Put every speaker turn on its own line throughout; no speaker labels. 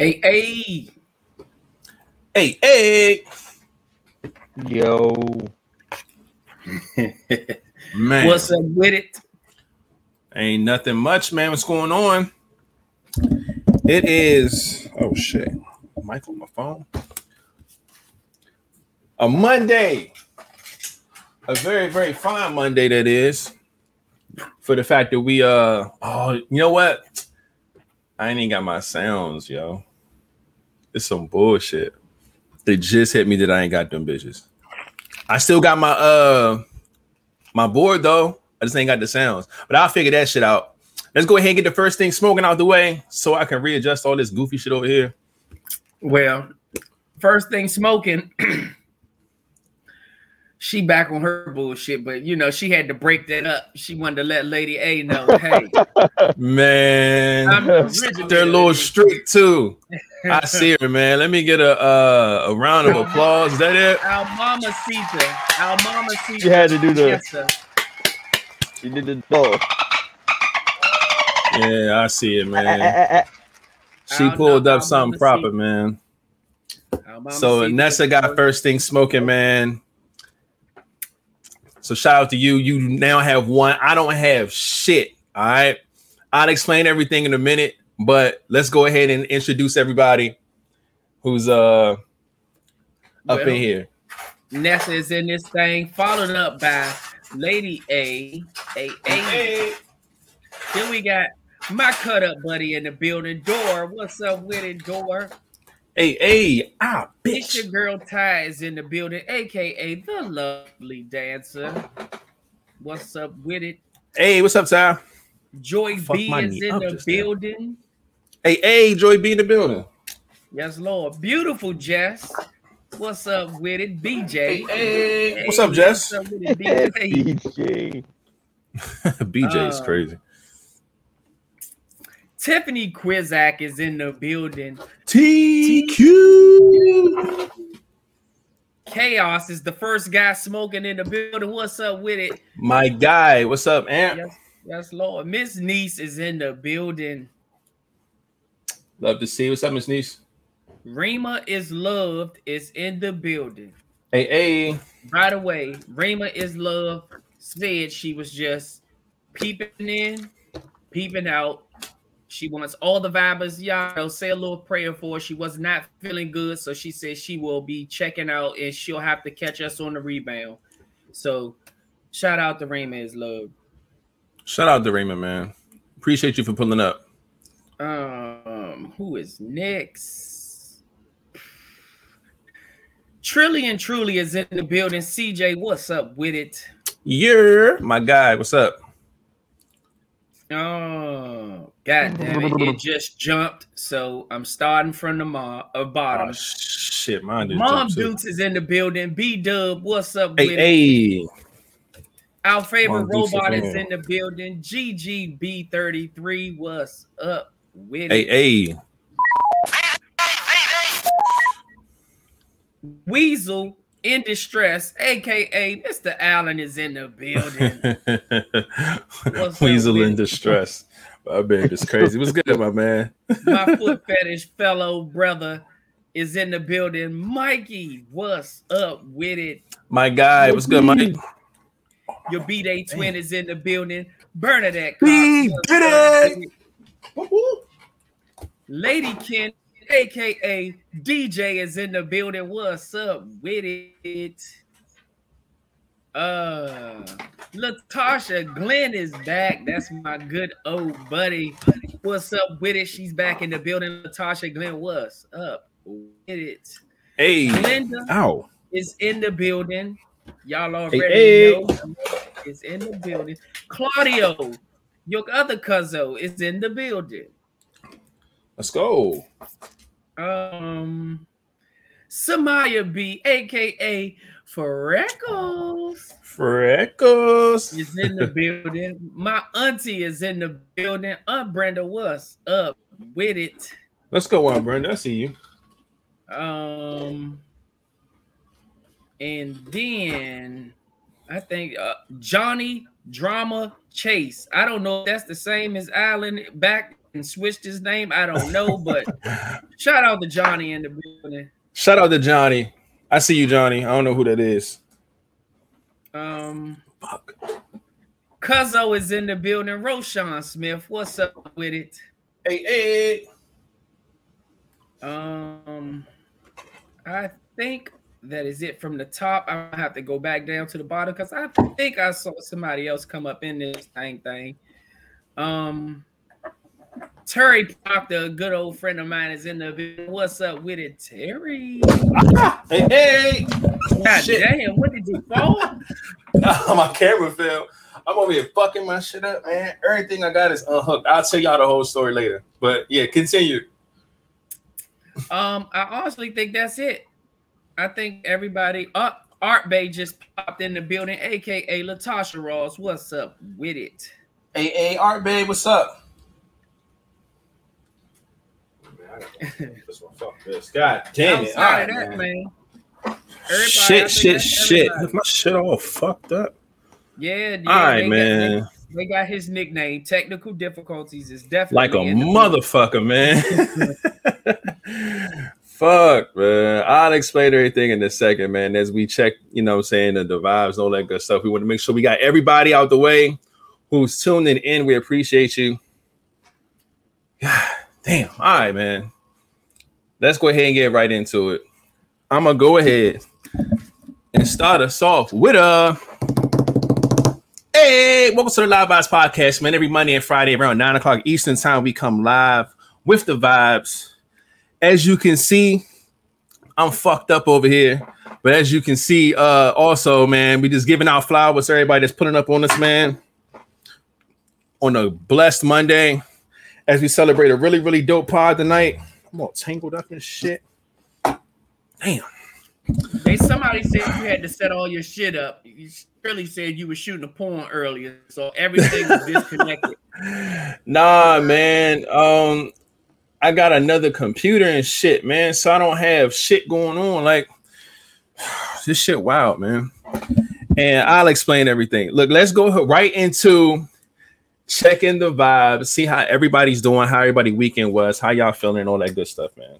Hey, hey,
hey, hey,
yo,
man.
What's up with it?
Ain't nothing much, man. What's going on? It is oh shit. Mic on my phone. A Monday. A very, very fine Monday that is. For the fact that we uh oh, you know what? I ain't even got my sounds, yo. It's some bullshit. They just hit me that I ain't got them bitches. I still got my uh my board though. I just ain't got the sounds. But I'll figure that shit out. Let's go ahead and get the first thing smoking out the way so I can readjust all this goofy shit over here.
Well, first thing smoking. she back on her bullshit, but you know, she had to break that up. She wanted to let Lady A know, hey,
man, they're a little strict too. I see her, man. Let me get a uh, a round of applause. Is that it?
Our mama Sita, our mama Sita.
You had to do the. You did the door.
Yeah, I see it, man. Eh, eh, eh, she pulled up something proper, man. So Nessa got first thing smoking, man. So shout out to you. You now have one. I don't have shit. All right. I'll explain everything in a minute, but let's go ahead and introduce everybody who's uh up well, in here.
Nessa is in this thing, followed up by Lady A. A A. Then we got my cut up buddy in the building. Door, what's up with it, Door?
Hey, hey, ah, bitch.
It's your girl Ty is in the building, aka the lovely dancer. What's up with it?
Hey, what's up, Ty?
Joy Fuck B is in the building.
Hey, hey, Joy B in the building.
Yes, Lord. Beautiful Jess. What's up with it? BJ. Hey,
hey. hey what's up, Jess? What's up with it,
BJ?
BJ uh, is crazy.
Tiffany Quizak is in the building.
TQ.
Chaos is the first guy smoking in the building. What's up with it?
My guy. What's up, Ant?
Yes, yes Lord. Miss Niece is in the building.
Love to see. What's up, Miss Niece?
Rima is loved is in the building.
Hey, hey.
By the way, Rima is loved said she was just peeping in, peeping out, she wants all the vibers, y'all say a little prayer for her. She was not feeling good, so she said she will be checking out and she'll have to catch us on the rebound. So shout out to Raymond is love.
Shout out to Rima, man. Appreciate you for pulling up.
Um, who is next? Trillion truly is in the building. CJ, what's up with it?
Yeah, my guy, what's up?
Oh, god damn it. It just jumped. So I'm starting from the mo- uh, bottom. Oh,
shit, mine
Mom Dukes is in the building. B Dub, what's up?
Hey, hey.
It? Our favorite Mom robot is in the building. GGB33, what's up with
hey? Hey. Weasel
in distress, aka Mr. Allen is in the building.
Weasel in distress. My man is crazy. What's good, my man?
my foot fetish fellow brother is in the building. Mikey, what's up with it?
My guy, what's good, Mike?
Your B Day twin is in the building. Bernadette.
B Day.
Lady Ken aka DJ is in the building. What's up with it? Uh Latasha Glenn is back. That's my good old buddy. What's up with it? She's back in the building. Latasha Glenn, what's up with it?
Hey,
Linda
ow.
is in the building. Y'all already
hey, hey.
know is in the building. Claudio, your other cousin, is in the building.
Let's go.
Um, Samaya B, aka Freckles.
Freckles
is in the building. My auntie is in the building. Aunt Brenda, what's up with it?
Let's go on, Brenda. I see you.
Um, and then I think uh, Johnny Drama Chase. I don't know if that's the same as Allen back and switched his name. I don't know, but shout out to Johnny in the building.
Shout out to Johnny. I see you, Johnny. I don't know who that is.
Um,
Fuck.
Cuzzo is in the building. Roshan Smith, what's up with it?
Hey, hey.
Um, I think that is it from the top. I have to go back down to the bottom because I think I saw somebody else come up in this thing thing. Um, Terry Proctor, a good old friend of mine, is in the. What's up with it, Terry?
Hey, hey.
God
Shit.
damn, what did you fall?
nah, my camera fell. I'm over here fucking my shit up, man. Everything I got is unhooked. I'll tell y'all the whole story later. But yeah, continue.
Um, I honestly think that's it. I think everybody up. Art Bay just popped in the building, aka Latasha Ross. What's up with it?
Hey, hey, Art Bay, what's up? Fuck this. God damn it. All
Outside
right,
of that,
man.
man. everybody-
Shit, shit, shit. My shit all fucked up.
Yeah, yeah.
All right,
they got-
man.
they, they got his nickname. Technical difficulties is definitely
Like a motherfucker, man. Fuck, man. I'll explain everything in a second, man. As we check, you know I'm saying, the, vibes all that good stuff. We want to make sure we got everybody out the way who's tuning in. We appreciate you. God, Damn. All right, man. Let's go ahead and get right into it. I'm gonna go ahead and start us off with a Hey, welcome to the Live Vibes Podcast, man. Every Monday and Friday around 9 o'clock Eastern Time, we come live with the vibes. As you can see, I'm fucked up over here. But as you can see, uh, also, man, we just giving out flowers to everybody that's putting up on us, man. On a blessed Monday, as we celebrate a really, really dope pod tonight. I'm all tangled up and shit. Damn.
They somebody said you had to set all your shit up. You really said you were shooting a porn earlier, so everything was disconnected.
Nah, man. Um, I got another computer and shit, man. So I don't have shit going on. Like this shit wild, man. And I'll explain everything. Look, let's go right into checking the vibe, see how everybody's doing, how everybody weekend was, how y'all feeling, and all that good stuff, man.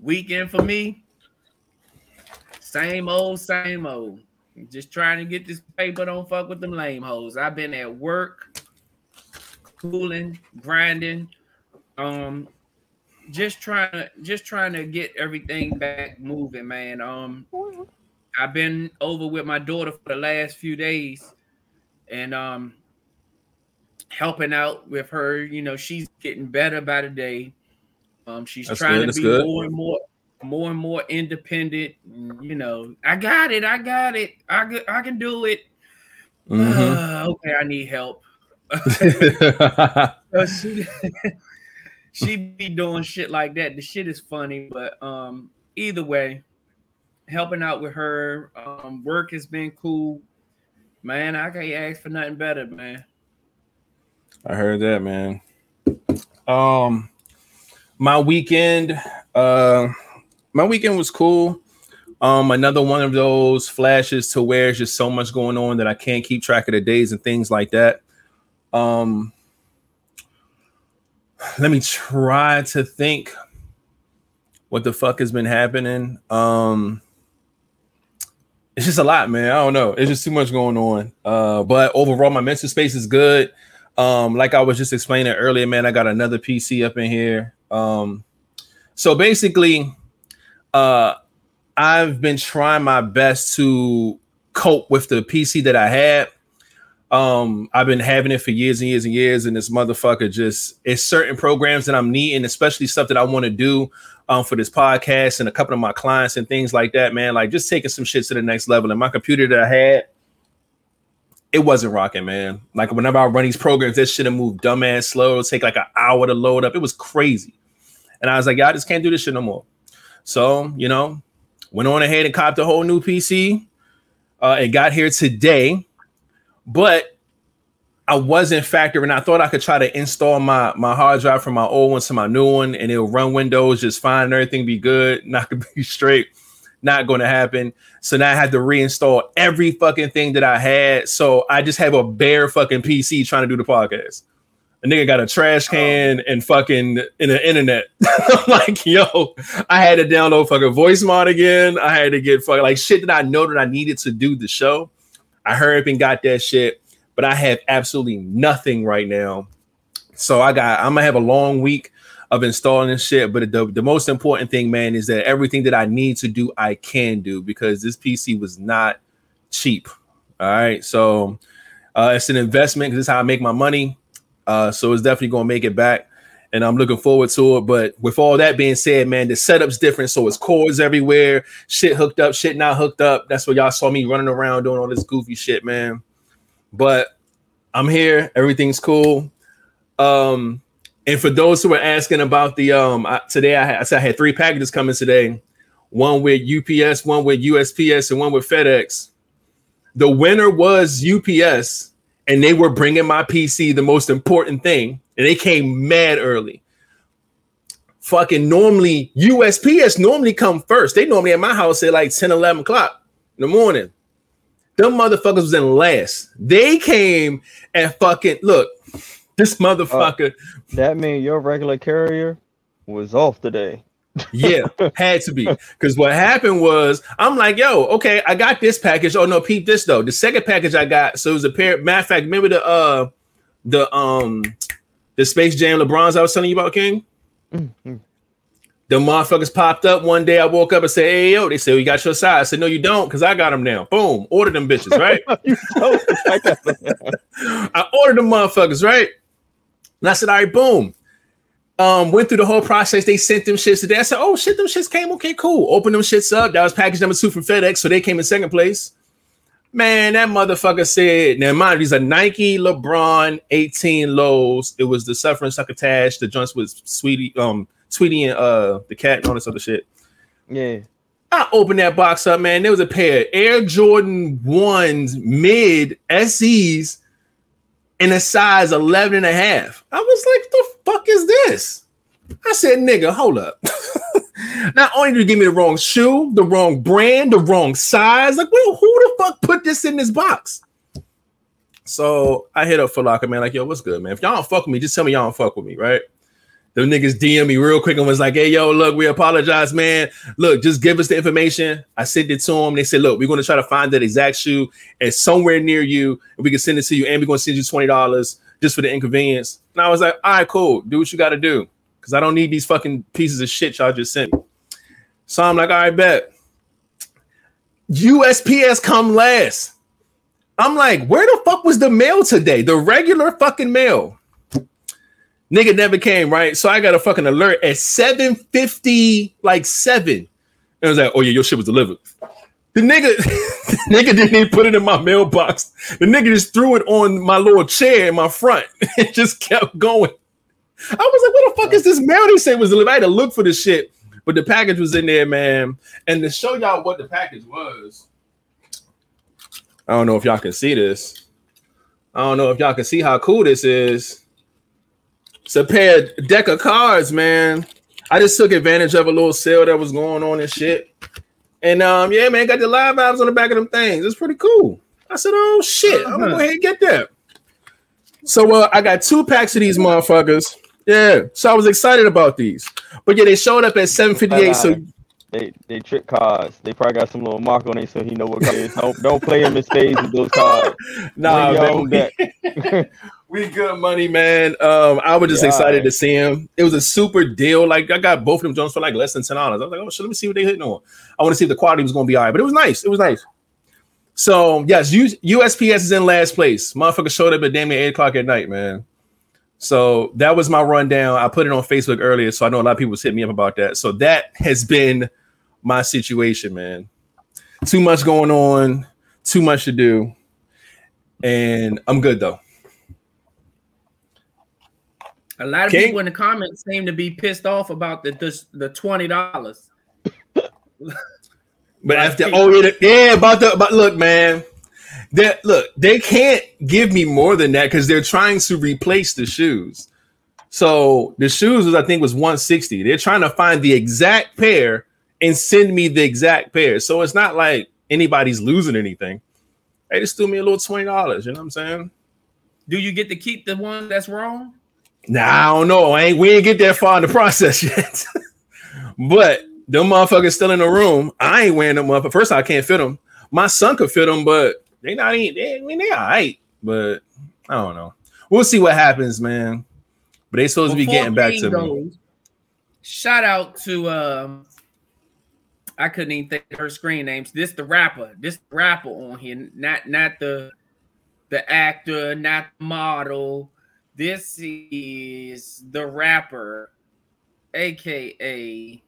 Weekend for me, same old, same old. Just trying to get this paper. Don't fuck with them lame hoes. I've been at work, cooling, grinding, um, just trying to just trying to get everything back moving, man. Um, I've been over with my daughter for the last few days, and um, helping out with her. You know, she's getting better by the day. Um, she's
That's
trying
good,
to be
good.
more and more, more and more independent. You know, I got it, I got it, I I can do it.
Mhm.
Uh, okay, I need help. Uh, she, she be doing shit like that. The shit is funny, but um, either way, helping out with her, um, work has been cool. Man, I can't ask for nothing better, man.
I heard that, man. Um, my weekend, uh, my weekend was cool. Um, another one of those flashes to where there's just so much going on that I can't keep track of the days and things like that. Um, let me try to think what the fuck has been happening. Um, it's just a lot, man. I don't know. It's just too much going on. Uh, but overall, my mental space is good. Um, like I was just explaining earlier, man, I got another PC up in here. Um, so basically, uh, I've been trying my best to cope with the PC that I had. Um, I've been having it for years and years and years, and this motherfucker just it's certain programs that I'm needing, especially stuff that I want to do um for this podcast and a couple of my clients and things like that, man. Like just taking some shit to the next level. And my computer that I had, it wasn't rocking, man. Like whenever I run these programs, this shit have moved dumbass slow. It'll take like an hour to load up. It was crazy. And I was like, yeah, I just can't do this shit no more. So, you know, went on ahead and copped a whole new PC. Uh, it got here today, but I wasn't factoring. I thought I could try to install my my hard drive from my old one to my new one, and it'll run Windows just fine and everything be good, not gonna be straight. not going to happen. So now I had to reinstall every fucking thing that I had. So I just have a bare fucking PC trying to do the podcast. A nigga got a trash oh. can and fucking in the internet. I'm like, yo, I had to download fucking voice mod again. I had to get fucking like shit that I know that I needed to do the show. I hurried and got that shit, but I have absolutely nothing right now. So I got I'm gonna have a long week of installing this shit. But the, the most important thing, man, is that everything that I need to do, I can do because this PC was not cheap. All right. So uh, it's an investment because this is how I make my money. Uh, so it's definitely gonna make it back. And I'm looking forward to it. But with all that being said, man, the setup's different. So it's cords everywhere, shit hooked up, shit not hooked up. That's what y'all saw me running around doing all this goofy shit, man. But I'm here, everything's cool. Um, and for those who are asking about the um I, today, I I said I had three packages coming today. One with UPS, one with USPS, and one with FedEx. The winner was UPS, and they were bringing my PC the most important thing, and they came mad early. Fucking normally USPS normally come first. They normally at my house at like 10, 11 o'clock in the morning. Them motherfuckers was in last. They came and fucking look. This motherfucker. Uh,
that means your regular carrier was off today.
yeah, had to be. Because what happened was, I'm like, yo, okay, I got this package. Oh no, peep this though. The second package I got, so it was a pair. Matter of fact, remember the uh the um the Space Jam LeBrons I was telling you about, King? Mm-hmm. The motherfuckers popped up one day. I woke up and said, Hey, yo, they said, We got your size. I said, No, you don't, because I got them now. Boom, order them bitches, right? I ordered them motherfuckers, right? And I said, all right, boom. Um, went through the whole process. They sent them shits today. I said, oh shit, them shits came. Okay, cool. Open them shits up. That was package number two from FedEx. So they came in second place. Man, that motherfucker said, now mind these are Nike LeBron 18 lows. It was the suffering succotash, the joints with Tweety, um, Tweety and uh the cat and all this other shit.
Yeah.
I opened that box up, man. There was a pair of Air Jordan ones mid SEs in a size 11 and a half. I was like, the fuck is this? I said, nigga, hold up. Not only did you give me the wrong shoe, the wrong brand, the wrong size, like, well, who the fuck put this in this box? So I hit up Foot Locker, man, like, yo, what's good, man? If y'all don't fuck with me, just tell me y'all don't fuck with me, right? The niggas DM me real quick and was like, hey, yo, look, we apologize, man. Look, just give us the information. I sent it to them. They said, look, we're going to try to find that exact shoe and somewhere near you, and we can send it to you, and we're going to send you $20 just for the inconvenience. And I was like, all right, cool. Do what you got to do. Because I don't need these fucking pieces of shit y'all just sent me. So I'm like, all right, bet. USPS come last. I'm like, where the fuck was the mail today? The regular fucking mail. Nigga never came, right? So I got a fucking alert at 750, like seven. And I was like, oh yeah, your shit was delivered. The nigga, the nigga didn't even put it in my mailbox. The nigga just threw it on my little chair in my front and just kept going. I was like, what the fuck is this mail they say was delivered? I had to look for this shit, but the package was in there, man. And to show y'all what the package was, I don't know if y'all can see this. I don't know if y'all can see how cool this is. It's a pair of deck of cards, man. I just took advantage of a little sale that was going on and shit. And um, yeah, man, got the live vibes on the back of them things. It's pretty cool. I said, oh shit, I'm gonna go ahead and get that. So uh, I got two packs of these motherfuckers. Yeah, so I was excited about these. But yeah, they showed up at 758. So
they they trick cards. They probably got some little mark on it so he know what cards. Don't, don't play him in spades with those cards.
nah, man, we good money, man. Um, I was just yeah, excited to see him. It was a super deal. Like I got both of them Jones for like less than ten dollars. I was like, oh shit, let me see what they hitting on. I want to see if the quality was gonna be all right, but it was nice. It was nice. So yes, USPS is in last place. Motherfucker showed up at damn eight o'clock at night, man. So that was my rundown. I put it on Facebook earlier, so I know a lot of people was hitting me up about that. So that has been my situation, man. Too much going on, too much to do, and I'm good though.
A lot of King? people in the comments seem to be pissed off about the the, the twenty dollars.
but after oh yeah, yeah about the but look man, that look they can't give me more than that because they're trying to replace the shoes. So the shoes was I think was one sixty. They're trying to find the exact pair and send me the exact pair. So it's not like anybody's losing anything. They just threw me a little twenty dollars. You know what I'm saying?
Do you get to keep the one that's wrong?
Nah, I don't know. I ain't we ain't get that far in the process yet. but them motherfuckers still in the room. I ain't wearing them up. First, I can't fit them. My son could fit them, but they not even. They, I mean, they all right, but I don't know. We'll see what happens, man. But they supposed Before to be getting back to goes, me.
Shout out to um, I couldn't even think her screen names. This the rapper. This rapper on here, not not the the actor, not the model. This is the rapper, aka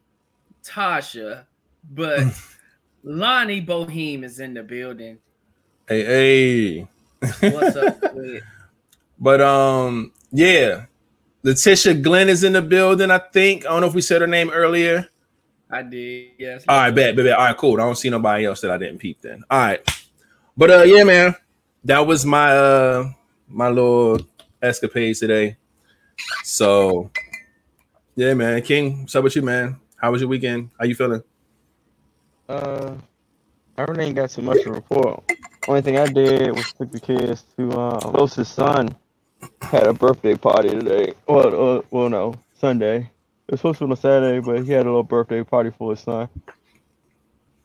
Tasha, but Lonnie Bohem is in the building.
Hey, hey. What's up? but um, yeah, Letitia Glenn is in the building. I think I don't know if we said her name earlier.
I did. Yes.
All right, bet, bet, bet. All right, cool. I don't see nobody else that I didn't peep then. All right, but uh, yeah, man, that was my uh my little escapade today. So, yeah, man, King, what's up with you, man? How was your weekend? How you feeling?
Uh, I really ain't got too much to report. Only thing I did was took the kids to uh, closest son had a birthday party today. Well, uh, well, no, Sunday. It was supposed to be on Saturday, but he had a little birthday party for his son.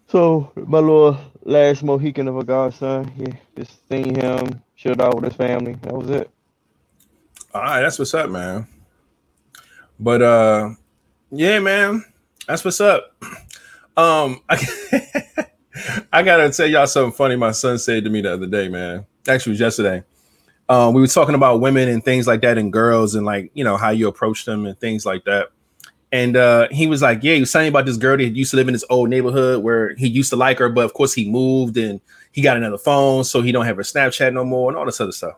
So my little last Mohican of a godson, he just seen him, chilled out with his family. That was it.
All right, that's what's up, man. But uh, yeah, man, that's what's up. Um, I, I gotta tell y'all something funny. My son said to me the other day, man. Actually, it was yesterday. Um, we were talking about women and things like that, and girls, and like you know how you approach them and things like that. And uh, he was like, "Yeah, he was saying about this girl that used to live in this old neighborhood where he used to like her, but of course he moved and he got another phone, so he don't have her Snapchat no more, and all this other stuff."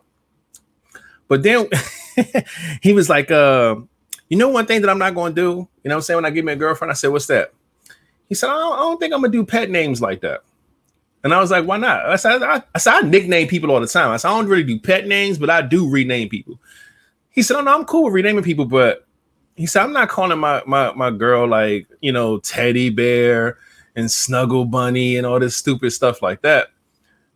But then he was like, uh, "You know, one thing that I'm not going to do. You know, what I'm saying when I give me a girlfriend, I said, what's that?" He said, I don't, I don't think I'm gonna do pet names like that. And I was like, why not? I said, I, I, said, I nickname people all the time. I said, I don't really do pet names, but I do rename people. He said, Oh no, I'm cool with renaming people, but he said, I'm not calling my my my girl like you know teddy bear and snuggle bunny and all this stupid stuff like that.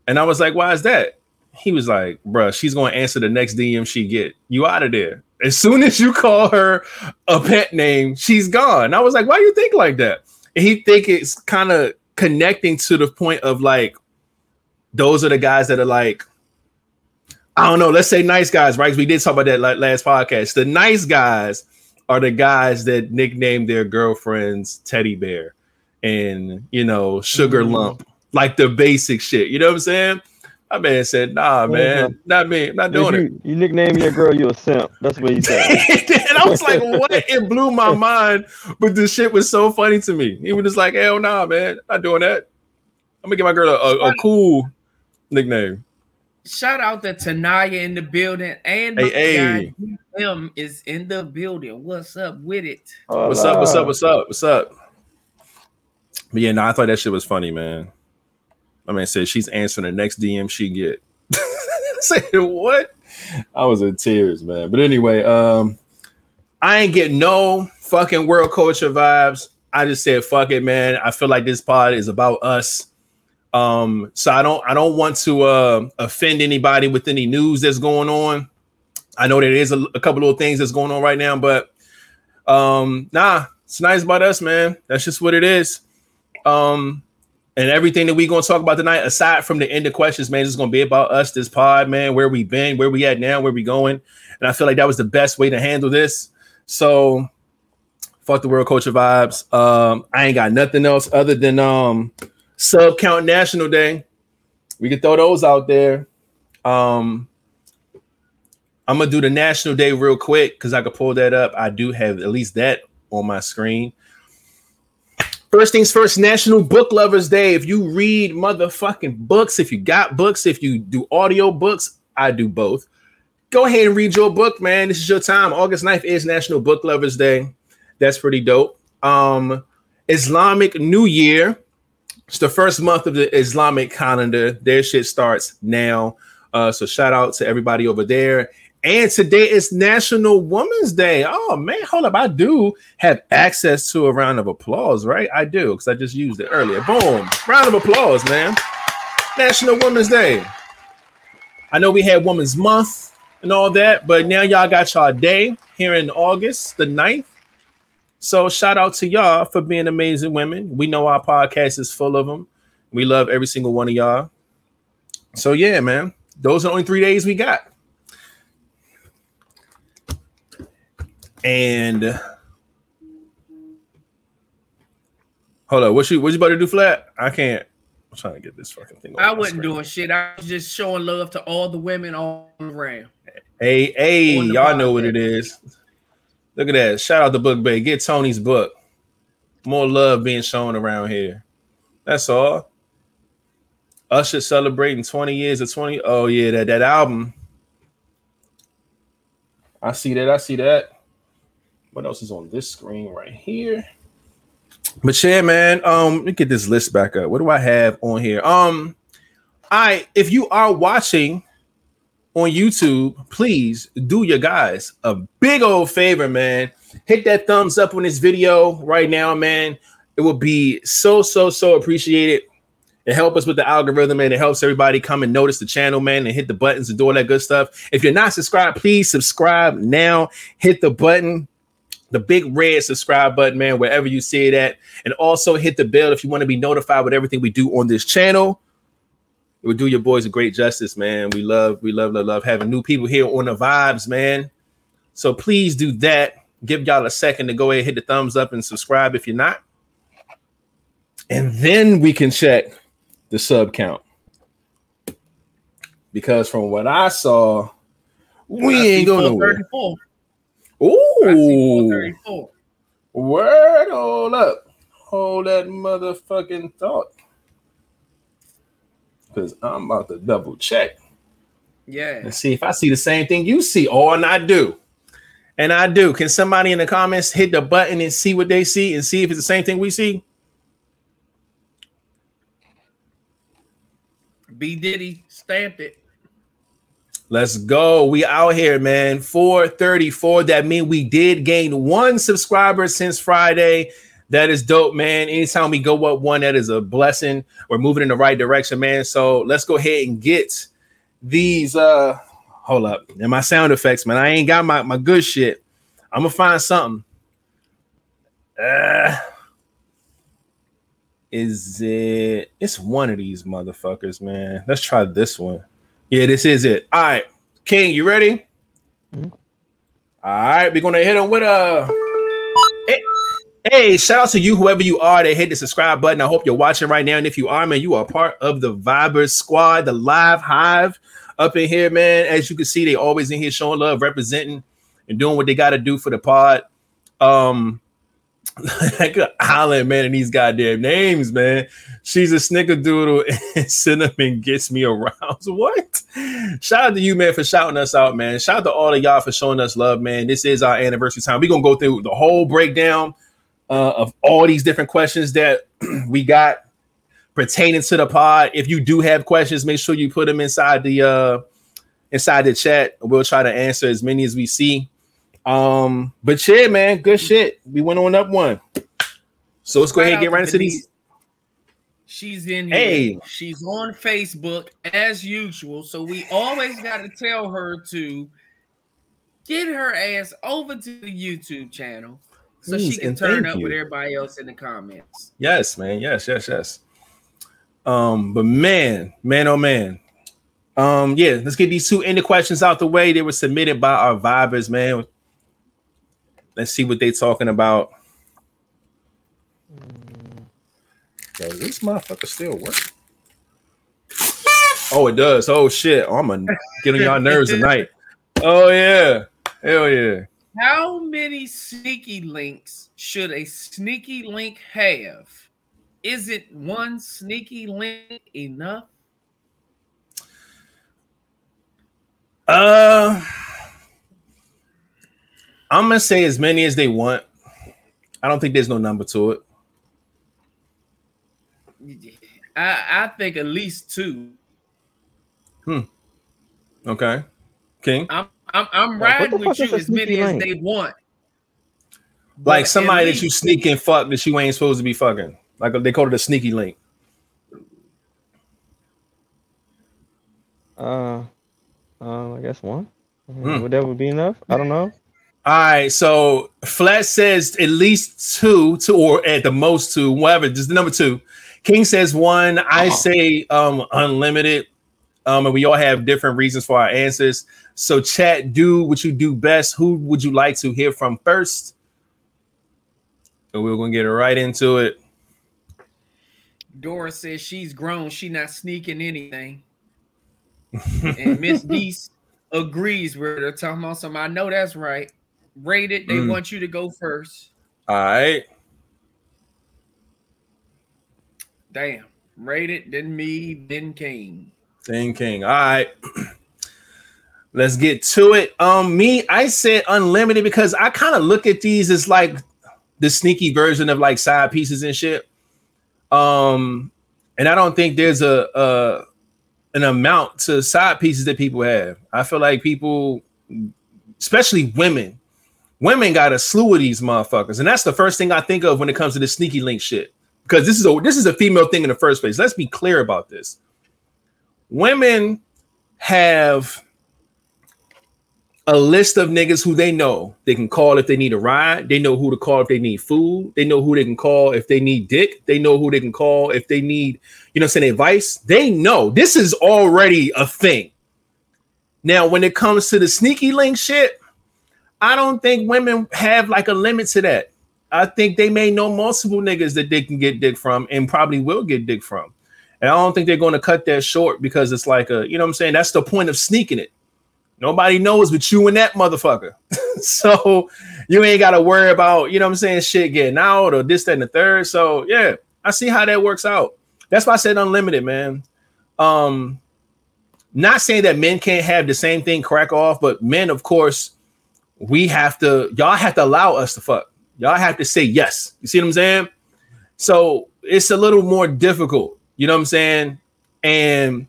And I was like, Why is that? He was like, Bruh, she's gonna answer the next DM she get. You out of there. As soon as you call her a pet name, she's gone. I was like, Why do you think like that? And he think it's kind of connecting to the point of like those are the guys that are like I don't know. Let's say nice guys, right? We did talk about that last podcast. The nice guys are the guys that nickname their girlfriends teddy bear and you know sugar mm-hmm. lump, like the basic shit. You know what I'm saying? My man said, "Nah, man, not me. not doing
you,
it."
You nickname your girl, you a simp. That's what he said.
and I was like, "What?" It blew my mind, but this shit was so funny to me. He was just like, "Hell, nah, man, not doing that. I'm gonna give my girl a, a, a cool nickname."
Shout out to Tanaya in the building and hey, hey. him is in the building. What's up with it?
What's up? What's up? What's up? What's up? But yeah, no, I thought that shit was funny, man. My man said she's answering the next DM she get. Say what? I was in tears, man. But anyway, um, I ain't getting no fucking world culture vibes. I just said fuck it, man. I feel like this pod is about us. Um, so I don't I don't want to uh offend anybody with any news that's going on. I know there is a, a couple of things that's going on right now, but um, nah, it's nice about us, man. That's just what it is. Um, and everything that we gonna talk about tonight, aside from the end of questions, man, is gonna be about us, this pod, man, where we been, where we at now, where we going. And I feel like that was the best way to handle this. So fuck the world culture vibes. Um, I ain't got nothing else other than um sub count national day. We can throw those out there. Um I'm gonna do the national day real quick because I could pull that up. I do have at least that on my screen. First things first, National Book Lovers Day. If you read motherfucking books, if you got books, if you do audio books, I do both. Go ahead and read your book, man. This is your time. August 9th is National Book Lovers Day. That's pretty dope. Um, Islamic New Year. It's the first month of the Islamic calendar. Their shit starts now. Uh, so shout out to everybody over there. And today is National Women's Day. Oh man, hold up. I do have access to a round of applause, right? I do, because I just used it earlier. Boom. Round of applause, man. National Women's Day. I know we had Women's Month and all that, but now y'all got y'all day here in August the 9th. So shout out to y'all for being amazing women. We know our podcast is full of them. We love every single one of y'all. So yeah, man. Those are only three days we got. And hold up, what you what you about to do flat? I can't. I'm trying to get this fucking thing.
I wasn't doing shit. I was just showing love to all the women all around.
Hey, hey, y'all know what it is. Look at that. Shout out to Book Bay. Get Tony's book. More love being shown around here. That's all. Usher celebrating 20 years of 20. Oh, yeah, that, that album. I see that. I see that. What else is on this screen right here? But yeah, man. Um, let me get this list back up. What do I have on here? Um, I if you are watching on YouTube, please do your guys a big old favor, man. Hit that thumbs up on this video right now, man. It will be so so so appreciated. It helps us with the algorithm and it helps everybody come and notice the channel, man, and hit the buttons and do all that good stuff. If you're not subscribed, please subscribe now. Hit the button the big red subscribe button, man, wherever you see it at. And also hit the bell if you want to be notified with everything we do on this channel. It would do your boys a great justice, man. We love, we love, love, love having new people here on the vibes, man. So please do that. Give y'all a second to go ahead, hit the thumbs up and subscribe if you're not. And then we can check the sub count. Because from what I saw, we ain't going nowhere. Ooh. Word, hold up. Hold that motherfucking thought. Because I'm about to double check.
Yeah.
And see if I see the same thing you see. Oh, and I do. And I do. Can somebody in the comments hit the button and see what they see and see if it's the same thing we see?
B Diddy stamped it.
Let's go. We out here, man. 434. That means we did gain one subscriber since Friday. That is dope, man. Anytime we go up one, that is a blessing. We're moving in the right direction, man. So let's go ahead and get these. Uh, hold up. And my sound effects, man. I ain't got my, my good shit. I'm gonna find something. Uh, is it? It's one of these motherfuckers, man. Let's try this one. Yeah, this is it. All right, King, you ready? Mm-hmm. All right, we're gonna hit him with a. Hey, hey, shout out to you, whoever you are, that hit the subscribe button. I hope you're watching right now, and if you are, man, you are part of the Vibers Squad, the Live Hive up in here, man. As you can see, they always in here showing love, representing, and doing what they got to do for the pod. Um, like Holland, man, and these goddamn names, man. She's a snickerdoodle and cinnamon gets me around. What? Shout out to you, man, for shouting us out, man. Shout out to all of y'all for showing us love, man. This is our anniversary time. We're gonna go through the whole breakdown uh, of all these different questions that we got pertaining to the pod. If you do have questions, make sure you put them inside the uh inside the chat. We'll try to answer as many as we see. Um, but yeah, man, good shit. We went on up one. So let's go ahead and get right into these.
She's in here. Hey. She's on Facebook as usual. So we always got to tell her to get her ass over to the YouTube channel so Please, she can turn up you. with everybody else in the comments.
Yes, man. Yes, yes, yes. Um, but man, man, oh man. Um, yeah, let's get these two ended questions out the way. They were submitted by our vibers, man. Let's see what they talking about. Does this motherfucker still work? Oh, it does. Oh shit. Oh, I'm gonna get on y'all nerves tonight. Oh yeah. Hell yeah.
How many sneaky links should a sneaky link have? Is it one sneaky link enough?
Uh I'm gonna say as many as they want. I don't think there's no number to it.
I, I think at least two.
Hmm. Okay. King.
I'm I'm, I'm riding
the
with you as many
sneaky
as they want.
Like somebody
at
that you
least-
sneak and fuck that you ain't supposed to be fucking. Like they call it a sneaky link.
Uh, um, I guess one.
Hmm.
Would that would be enough? I don't know.
All right, so Flat says at least two, two or at the most two, whatever. Just the number two. King says one. I say um unlimited. Um, and we all have different reasons for our answers. So, chat, do what you do best. Who would you like to hear from first? And we're gonna get right into it.
Dora says she's grown. She not sneaking anything. and Miss Deese agrees with her. Talking about some. I know that's right. Rated. They
Mm.
want you to go first.
All right.
Damn. Rated. Then me. Then King.
Then King. All right. Let's get to it. Um, me, I said unlimited because I kind of look at these as like the sneaky version of like side pieces and shit. Um, and I don't think there's a uh an amount to side pieces that people have. I feel like people, especially women, women got a slew of these motherfuckers, and that's the first thing I think of when it comes to the sneaky link shit. Because this is a this is a female thing in the first place. Let's be clear about this women have a list of niggas who they know they can call if they need a ride. They know who to call if they need food. They know who they can call if they need dick. They know who they can call if they need, you know, saying advice. They know this is already a thing. Now, when it comes to the sneaky link shit, I don't think women have like a limit to that. I think they may know multiple niggas that they can get dick from and probably will get dick from. And I don't think they're going to cut that short because it's like a, you know what I'm saying? That's the point of sneaking it. Nobody knows but you and that motherfucker. so you ain't got to worry about, you know what I'm saying, shit getting out or this, that, and the third. So yeah, I see how that works out. That's why I said unlimited, man. Um, not saying that men can't have the same thing crack off, but men, of course, we have to, y'all have to allow us to fuck. Y'all have to say yes. You see what I'm saying? So it's a little more difficult. You know what I'm saying? And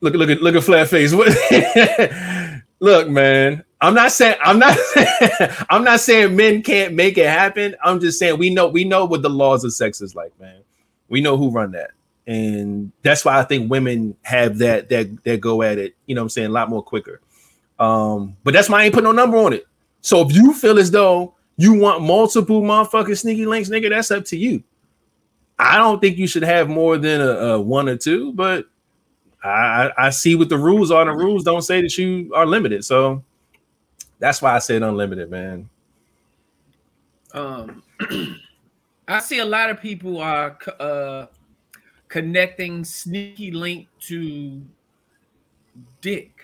look, look at look at flat face. Look, man. I'm not saying I'm not I'm not saying men can't make it happen. I'm just saying we know we know what the laws of sex is like, man. We know who run that. And that's why I think women have that that that go at it, you know what I'm saying, a lot more quicker. Um, but that's why I ain't put no number on it. So if you feel as though you want multiple motherfucking sneaky links, nigga, that's up to you. I don't think you should have more than a, a one or two, but I, I see what the rules are. The rules don't say that you are limited, so that's why I said unlimited, man.
Um, I see a lot of people are uh, connecting sneaky link to dick.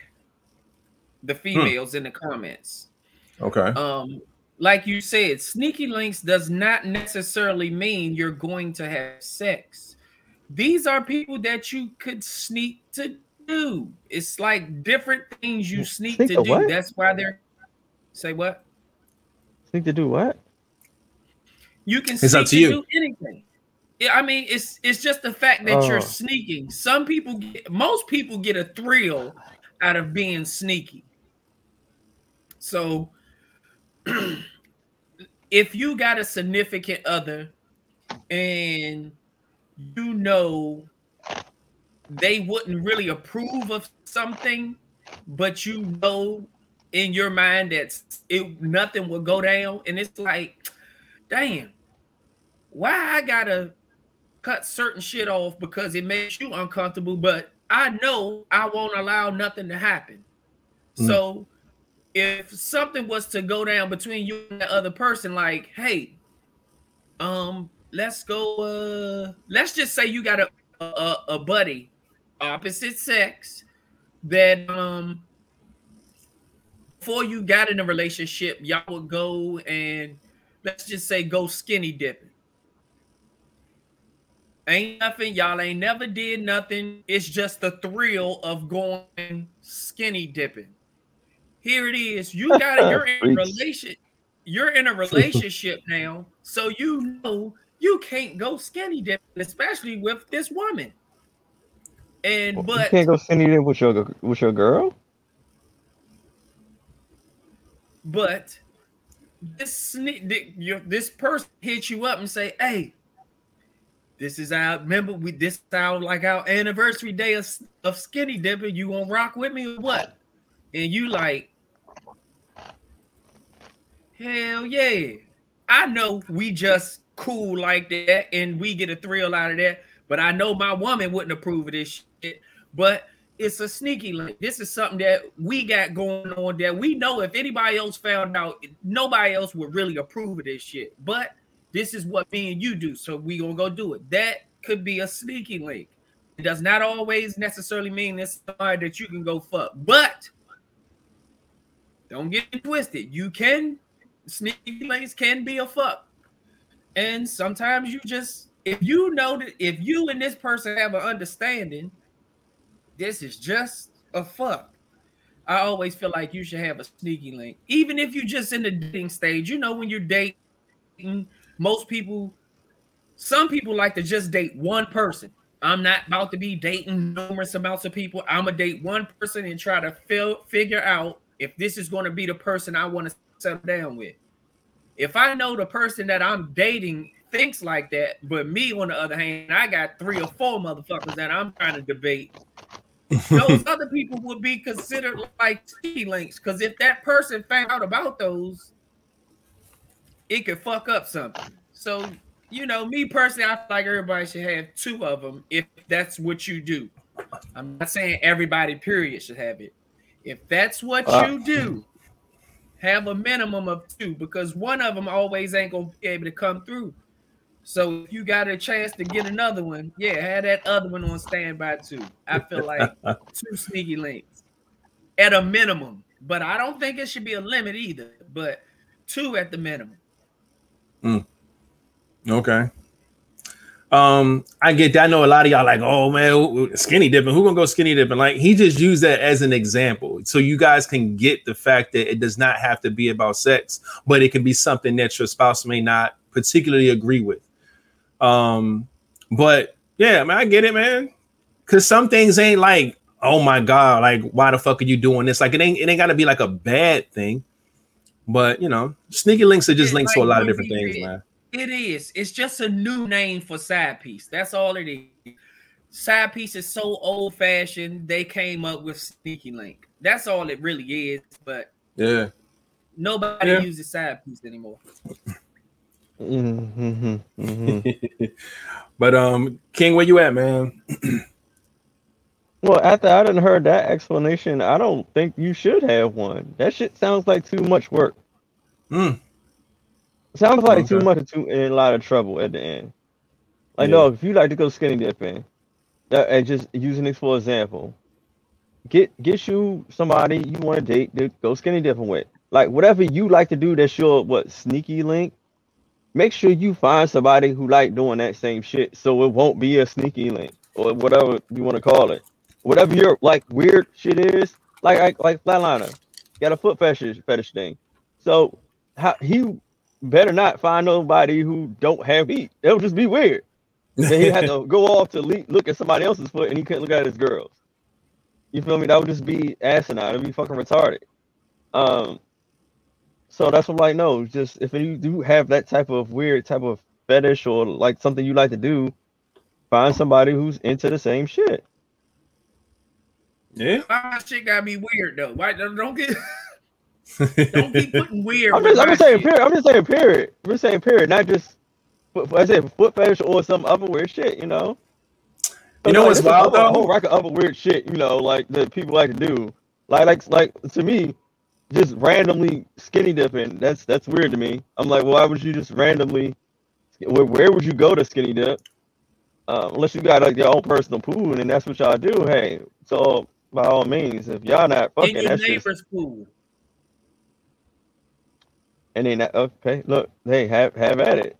The females in the comments.
Okay.
Um, like you said, sneaky links does not necessarily mean you're going to have sex. These are people that you could sneak to do. It's like different things you sneak
Sneak
to do.
what?
That's why they're say what?
Think to do what?
You can
It's
sneak
up to you.
do anything. Yeah, I mean, it's it's just the fact that you're
Oh.
sneaking. Some people, get, most people get a thrill out of being sneaky. So, if you got a significant other and you know they wouldn't really approve of something, but you know in your mind that it nothing will go down, and it's like, damn, why I gotta cut certain shit off because it makes you uncomfortable, but I know I won't allow nothing to happen.
Mm.
So if something was to go down between you and the other person, like, hey, um, let's go, uh, let's just say you got a a, a buddy, opposite sex, that um before you got in a relationship, y'all would go and let's just say go skinny dipping. Ain't nothing, y'all ain't never did nothing. It's just the thrill of going skinny dipping. Here it is. You got it. You're in a relation. You're in a relationship now, so you know you can't go skinny dipping, especially with this woman. And
you
but
can't go skinny dip with your with your girl.
But this this person hit you up and say, "Hey, this is our remember we this our like our anniversary day of, of skinny dipping. You gonna rock with me or what?" And you like, hell yeah! I know we just cool like that, and we get a thrill out of that. But I know my woman wouldn't approve of this shit. But it's a sneaky link. This is something that we got going on that we know if anybody else found out, nobody else would really approve of this shit. But this is what me and you do, so we gonna go do it. That could be a sneaky link. It does not always necessarily mean this somebody that you can go fuck, but don't get twisted. You can sneaky links can be a fuck, and sometimes you just if you know that if you and this person have an understanding this is just a fuck. I always feel like you should have a sneaky link, even if you're just in the dating stage. You know, when you're dating, most people, some people like to just date one person. I'm not about to be dating numerous amounts of people. I'm gonna date one person and try to fill, figure out if this is going to be the person I want to settle down with. If I know the person that I'm dating thinks like that, but me on the other hand, I got three or four motherfuckers that I'm trying to debate those other people would be considered like T links because if that person found out about those, it could fuck up something. So, you know, me personally, I feel like everybody should have two of them if that's what you do. I'm not saying everybody, period, should have it. If that's what uh, you do, have a minimum of two because one of them always ain't gonna be able to come through. So if you got a chance to get another one, yeah, have that other one on standby too. I feel like two sneaky links at a minimum, but I don't think it should be a limit either. But two at the minimum.
Mm. Okay. Um, I get that. I know a lot of y'all like, oh man, skinny dipping. Who gonna go skinny dipping? Like he just used that as an example, so you guys can get the fact that it does not have to be about sex, but it can be something that your spouse may not particularly agree with. Um, but yeah, I mean, I get it, man. Cause some things ain't like, oh my god, like why the fuck are you doing this? Like it ain't it ain't gotta be like a bad thing. But you know, sneaky links are just it's links like to a lot of different things, man.
It is. It's just a new name for side piece. That's all it is. Side piece is so old fashioned. They came up with sneaky link. That's all it really is. But
yeah,
nobody yeah. uses side piece anymore.
Mm-hmm, mm-hmm. but um, King, where you at, man?
well, after I didn't heard that explanation, I don't think you should have one. That shit sounds like too much work.
Mm.
Sounds like okay. too much too in a lot of trouble at the end. Like yeah. no, if you like to go skinny dipping, that and just using this for example, get get you somebody you want to date to go skinny dipping with. Like whatever you like to do, that's your what sneaky link make sure you find somebody who like doing that same shit so it won't be a sneaky link or whatever you want to call it. Whatever your like weird shit is, like like, like flatliner, got a foot fetish fetish thing. So how he better not find nobody who don't have feet. It'll just be weird. then he had to go off to look at somebody else's foot and he couldn't look at his girls. You feel me? That would just be asinine. It'd be fucking retarded. Um, so that's what I'm like, no, just if you do have that type of weird type of fetish or like something you like to do, find somebody who's into the same shit.
Yeah.
My shit gotta be weird though. Why don't get don't keep putting weird.
I'm just, I'm just saying shit. period. I'm just saying period. We're saying period, not just I said foot fetish or some other weird shit, you know.
You know like, what's wild though? A
whole rack of other weird shit, you know, like that people like to do. Like like like to me, just randomly skinny dipping. That's that's weird to me. I'm like, well, why would you just randomly? Where, where would you go to skinny dip? Uh, unless you got like your own personal pool, and that's what y'all do. Hey, so by all means, if y'all not fucking, in your that's neighbor's just... pool. And then okay, look, hey, have have at it.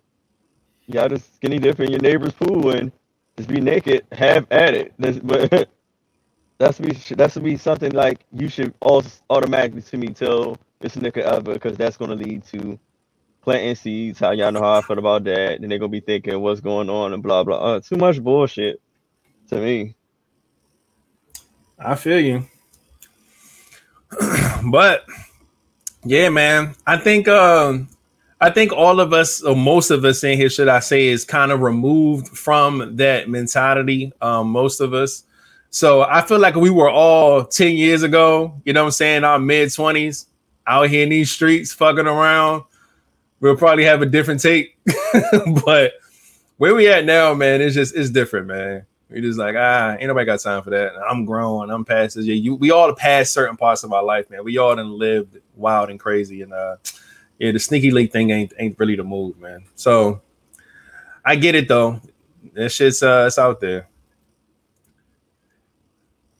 Y'all just skinny dip in your neighbor's pool and just be naked. Have at it. That's, but that's be that's be something like you should also automatically to me tell this nigga ever because that's gonna lead to planting seeds. How y'all know how I feel about that? Then they're gonna be thinking what's going on and blah blah. Uh, too much bullshit to me.
I feel you, but Yeah, man. I think um I think all of us, or most of us in here, should I say, is kind of removed from that mentality. Um, most of us. So I feel like we were all 10 years ago, you know what I'm saying, our mid 20s, out here in these streets fucking around. We'll probably have a different take. but where we at now, man, it's just it's different, man. We just like, ah, ain't nobody got time for that. I'm grown, I'm past this. Yeah, you we all past certain parts of our life, man. We all done lived wild and crazy and uh yeah, the sneaky link thing ain't ain't really the move, man. So I get it though. That shit's uh it's out there.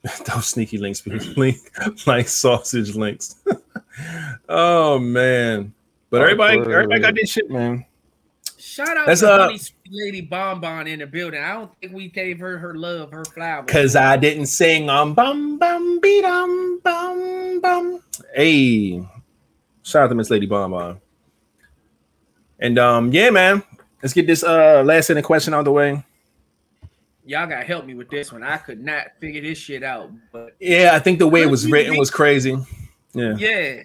Those sneaky links be link like sausage links. oh man. But everybody, everybody got this shit, man.
Shout out That's to uh, Lady Bonbon in the building. I don't think we gave her her love, her flowers.
Cause I didn't sing on bum bum be dum bum bum. Hey, Shout out to Miss Lady Bonbon. And um, yeah, man, let's get this uh last minute question out of the way.
Y'all gotta help me with this one. I could not figure this shit out. But
yeah, I think the way it was written be, was crazy. Yeah.
Yeah.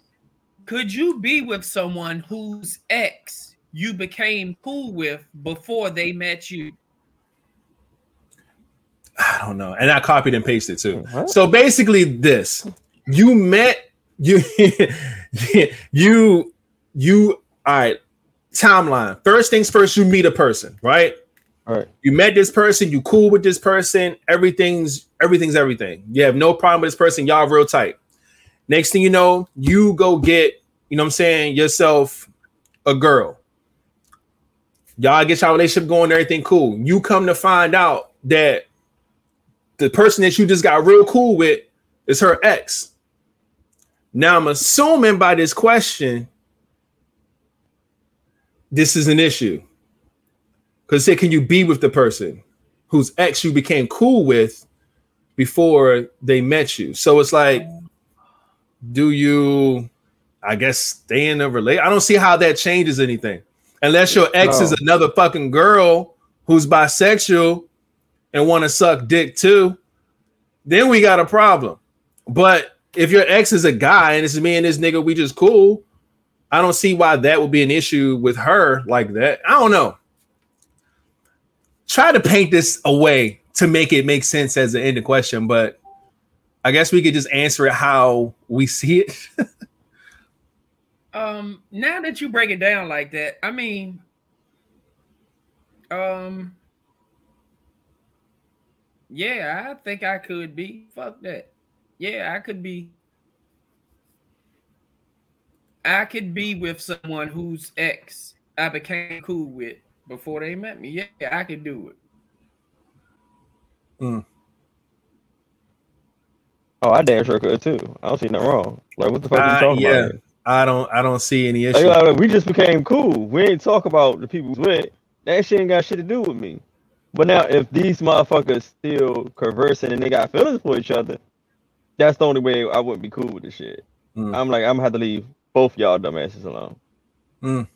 Could you be with someone whose ex you became cool with before they met you?
I don't know. And I copied and pasted too. What? So basically, this you met you you you all right timeline first things first you meet a person right
all right
you met this person you cool with this person everything's everything's everything you have no problem with this person y'all real tight next thing you know you go get you know what i'm saying yourself a girl y'all get y'all relationship going everything cool you come to find out that the person that you just got real cool with is her ex now I'm assuming by this question, this is an issue. Because say, can you be with the person whose ex you became cool with before they met you? So it's like, do you, I guess, stay in a relate? I don't see how that changes anything. Unless your ex no. is another fucking girl who's bisexual and want to suck dick too, then we got a problem. But if your ex is a guy and it's me and this nigga, we just cool. I don't see why that would be an issue with her like that. I don't know. Try to paint this away to make it make sense as an end of question, but I guess we could just answer it how we see it.
um, now that you break it down like that, I mean, um, yeah, I think I could be. Fuck that yeah, I could be. I could be with someone whose ex I became cool with before they met me. Yeah, I could do it.
Mm. Oh, I damn sure could too. I don't see nothing wrong. Like, what the fuck uh, are you talking yeah, about?
I don't. I don't see any issue.
Like, we just became cool. We ain't talk about the people with. That shit ain't got shit to do with me. But now, if these motherfuckers still conversing and they got feelings for each other, that's the only way I wouldn't be cool with this shit. Mm. I'm like, I'm gonna have to leave both y'all dumbasses alone.
Mm.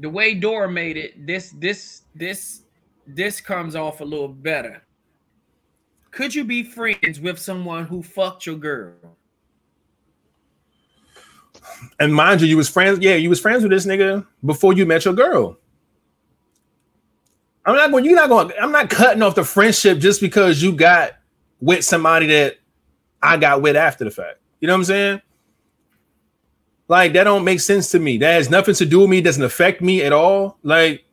The way Dora made it, this this this this comes off a little better. Could you be friends with someone who fucked your girl?
And mind you, you was friends. Yeah, you was friends with this nigga before you met your girl. I'm not going. You're not going. I'm not cutting off the friendship just because you got with somebody that I got with after the fact. You know what I'm saying? Like that don't make sense to me. That has nothing to do with me. Doesn't affect me at all. Like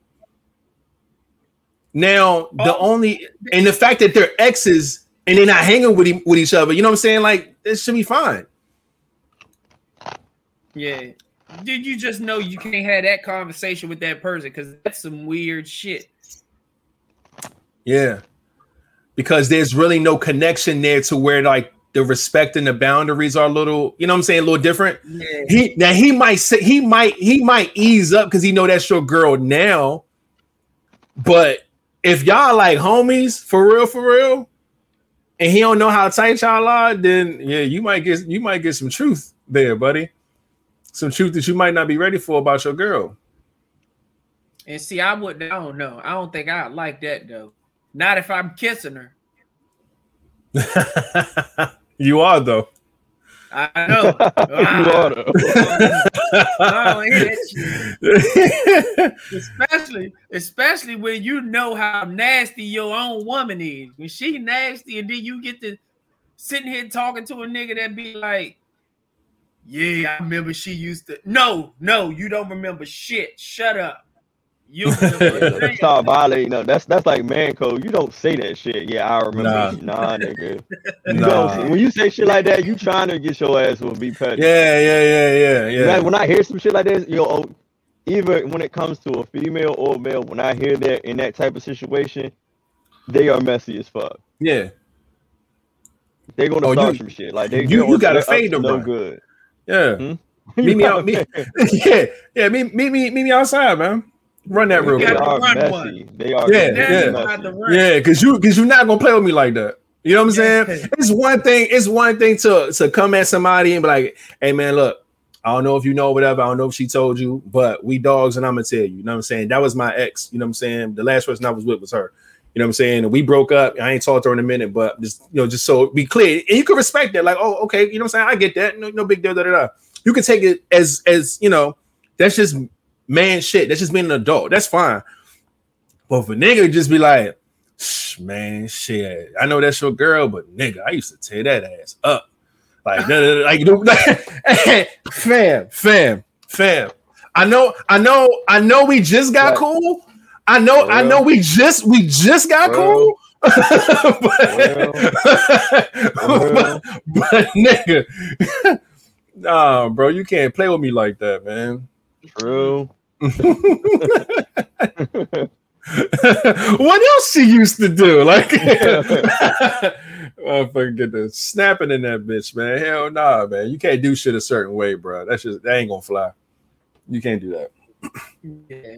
now, the oh. only and the fact that they're exes and they're not hanging with with each other. You know what I'm saying? Like this should be fine.
Yeah. Did you just know you can't have that conversation with that person because that's some weird shit.
Yeah. Because there's really no connection there to where like the respect and the boundaries are a little, you know what I'm saying, a little different. Yeah. He now he might say he might he might ease up because he know that's your girl now. But if y'all like homies for real, for real, and he don't know how tight y'all are, then yeah, you might get you might get some truth there, buddy. Some truth that you might not be ready for about your girl.
And see, I would I don't know. I don't think I like that though. Not if I'm kissing her.
You are though.
I know.
You ought to.
I don't hear that shit. especially, especially when you know how nasty your own woman is. When she nasty, and then you get to sitting here talking to a nigga that be like, "Yeah, I remember she used to." No, no, you don't remember shit. Shut up. You remember
Stop violating. No, that's that's like man code. You don't say that shit. Yeah, I remember.
Nah.
Nah, nigga. You
Nah.
don't, when you say shit like that, you trying to get your ass will be petty.
Yeah, yeah, yeah, yeah, yeah.
Like, when I hear some shit like this, yo, oh, even when it comes to a female or a male, when I hear that in that type of situation, they are messy as fuck.
Yeah,
They're gonna
Oh,
start
you-
some shit. Like they
you- you got a
they're up
fade
to
to
no
run.
good.
Yeah.
Hmm?
Meet me out. Meet, yeah, yeah. Meet, meet me, meet me outside, man. Run that real
They
quick.
quick.
are
Run
messy.
one.
They are
Yeah, yeah.
you got to run.
Yeah, because you because you're not gonna play with me like that. You know what I'm saying? It's one thing. It's one thing to to come at somebody and be like, "Hey, man, look, I don't know if you know whatever. I don't know if she told you, but we dogs, and I'm gonna tell you. You know what I'm saying? That was my ex. You know what I'm saying? The last person I was with was her. You know what I'm saying? We broke up. I ain't talked to her in a minute, but just you know, just so be clear, and you can respect that. Like, oh, okay, you know what I'm saying? I get that. No, no big deal. Da, da, da. You can take it as as you know. That's just man shit. That's just being an adult. That's fine. But if a nigga just be like, "Shh, man, shit, I know that's your girl, but nigga, I used to tear that ass up. Like, like, like, fam, fam, fam. I know, I know, I know we just got cool. I know, I know we just we just got
Well.
cool. but,
Well.
but, but nigga, nah, bro, you can't play with me like that, man.
True.
what else she used to do? Like, motherfucker, get the snapping in that bitch, man. Hell nah, man. You can't do shit a certain way, bro. That's just that ain't gonna fly. You can't do that.
Yeah.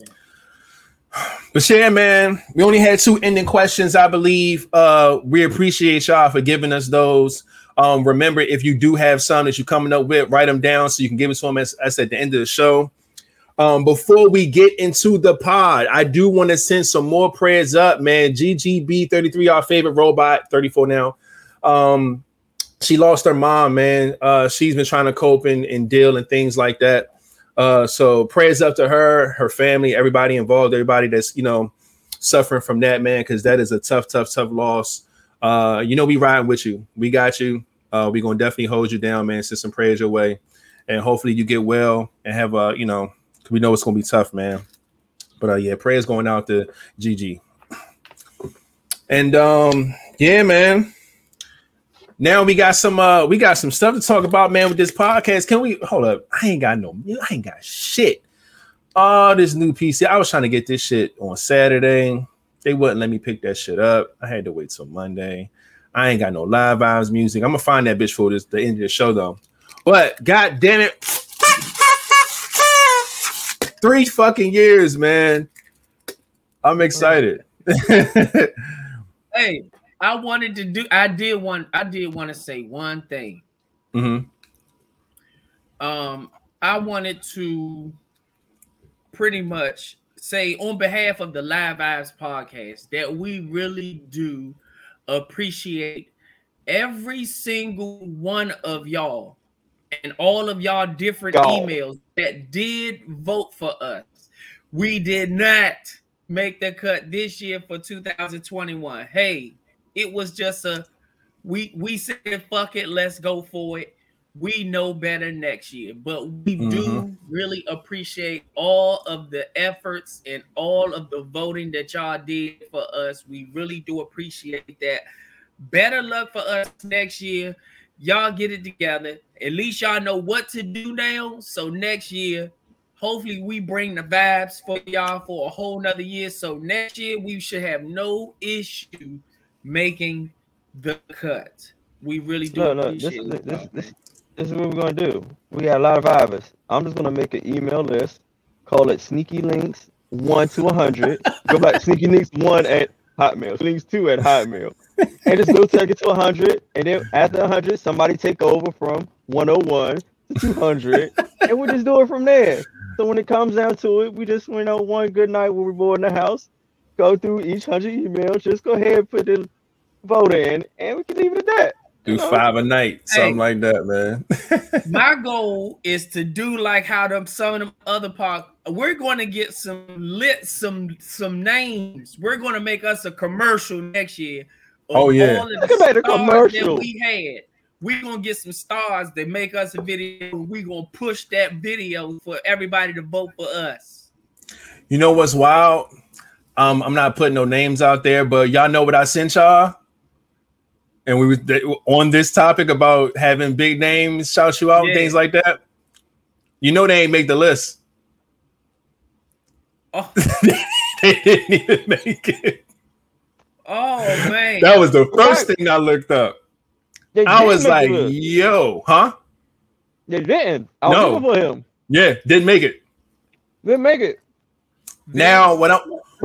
But yeah, man, we only had two ending questions, I believe. Uh, we appreciate y'all for giving us those. Um, remember, if you do have some that you're coming up with, write them down so you can give it to them as, as at the end of the show. Um, before we get into the pod, I do want to send some more prayers up, man. GGB33, our favorite robot, 34 now. Um, she lost her mom, man. Uh, she's been trying to cope and, and deal and things like that. Uh, so prayers up to her, her family, everybody involved, everybody that's you know suffering from that, man, because that is a tough, tough, tough loss. Uh, you know, we riding with you. We got you. Uh, we gonna definitely hold you down, man. Send some prayers your way, and hopefully you get well and have a, you know. we know it's gonna be tough, man. But uh, yeah, prayers going out to GG. And um, yeah, man. Now we got some uh we got some stuff to talk about, man, with this podcast. Can we hold up? I ain't got no I ain't got shit. Oh, this new PC. I was trying to get this shit on Saturday. They wouldn't let me pick that shit up. I had to wait till Monday. I ain't got no live vibes music. I'm gonna find that bitch for this the end of the show though. But god damn it. Three fucking years, man. I'm excited.
Hey, I wanted to do. I did want. I did want to say one thing.
Mhm.
Um, I wanted to pretty much say on behalf of the Live Vibes podcast that we really do appreciate every single one of y'all and all of y'all different emails that did vote for us. We did not make the cut this year for 2021. Hey, it was just a we we said fuck it, let's go for it. We know better next year, but we do mm-hmm. really appreciate all of the efforts and all of the voting that y'all did for us. We really do appreciate that. Better luck for us next year. Y'all get it together. At least y'all know what to do now. So next year, hopefully we bring the vibes for y'all for a whole nother year. So next year we should have no issue making the cut. We really do
No, no, this, this, this, this, this is what we're gonna do. We got a lot of vibers. I'm just gonna make an email list, call it Sneaky Links one to hundred. go back Sneaky Links one at Hotmail, Links two at Hotmail, and just go take it to hundred. And then after hundred, somebody take over from 101 to 200, and we just do it from there. So when it comes down to it, we just you know one good night when we're bored in the house, go through each hundred emails. Just go ahead and put the vote in, and we can leave it at that.
Do five a night, something hey, like that, man.
my goal is to do like how them some of them other park. We're going to get some lit some some names. We're going to make us a commercial next year.
Oh yeah,
look at the commercial
we had. We're gonna get some stars that make us a video. We're gonna push that video for everybody to vote for us.
You know what's wild? Um, I'm not putting no names out there, but y'all know what I sent y'all and we were on this topic about having big names shout you out yeah. and things like that. You know they ain't make the list.
Oh.
they didn't even make it.
Oh man,
that was the first what? thing I looked up. They I was like, "Yo, huh?"
They didn't. I was no. for him.
Yeah, didn't make it.
Didn't make it.
Now, when I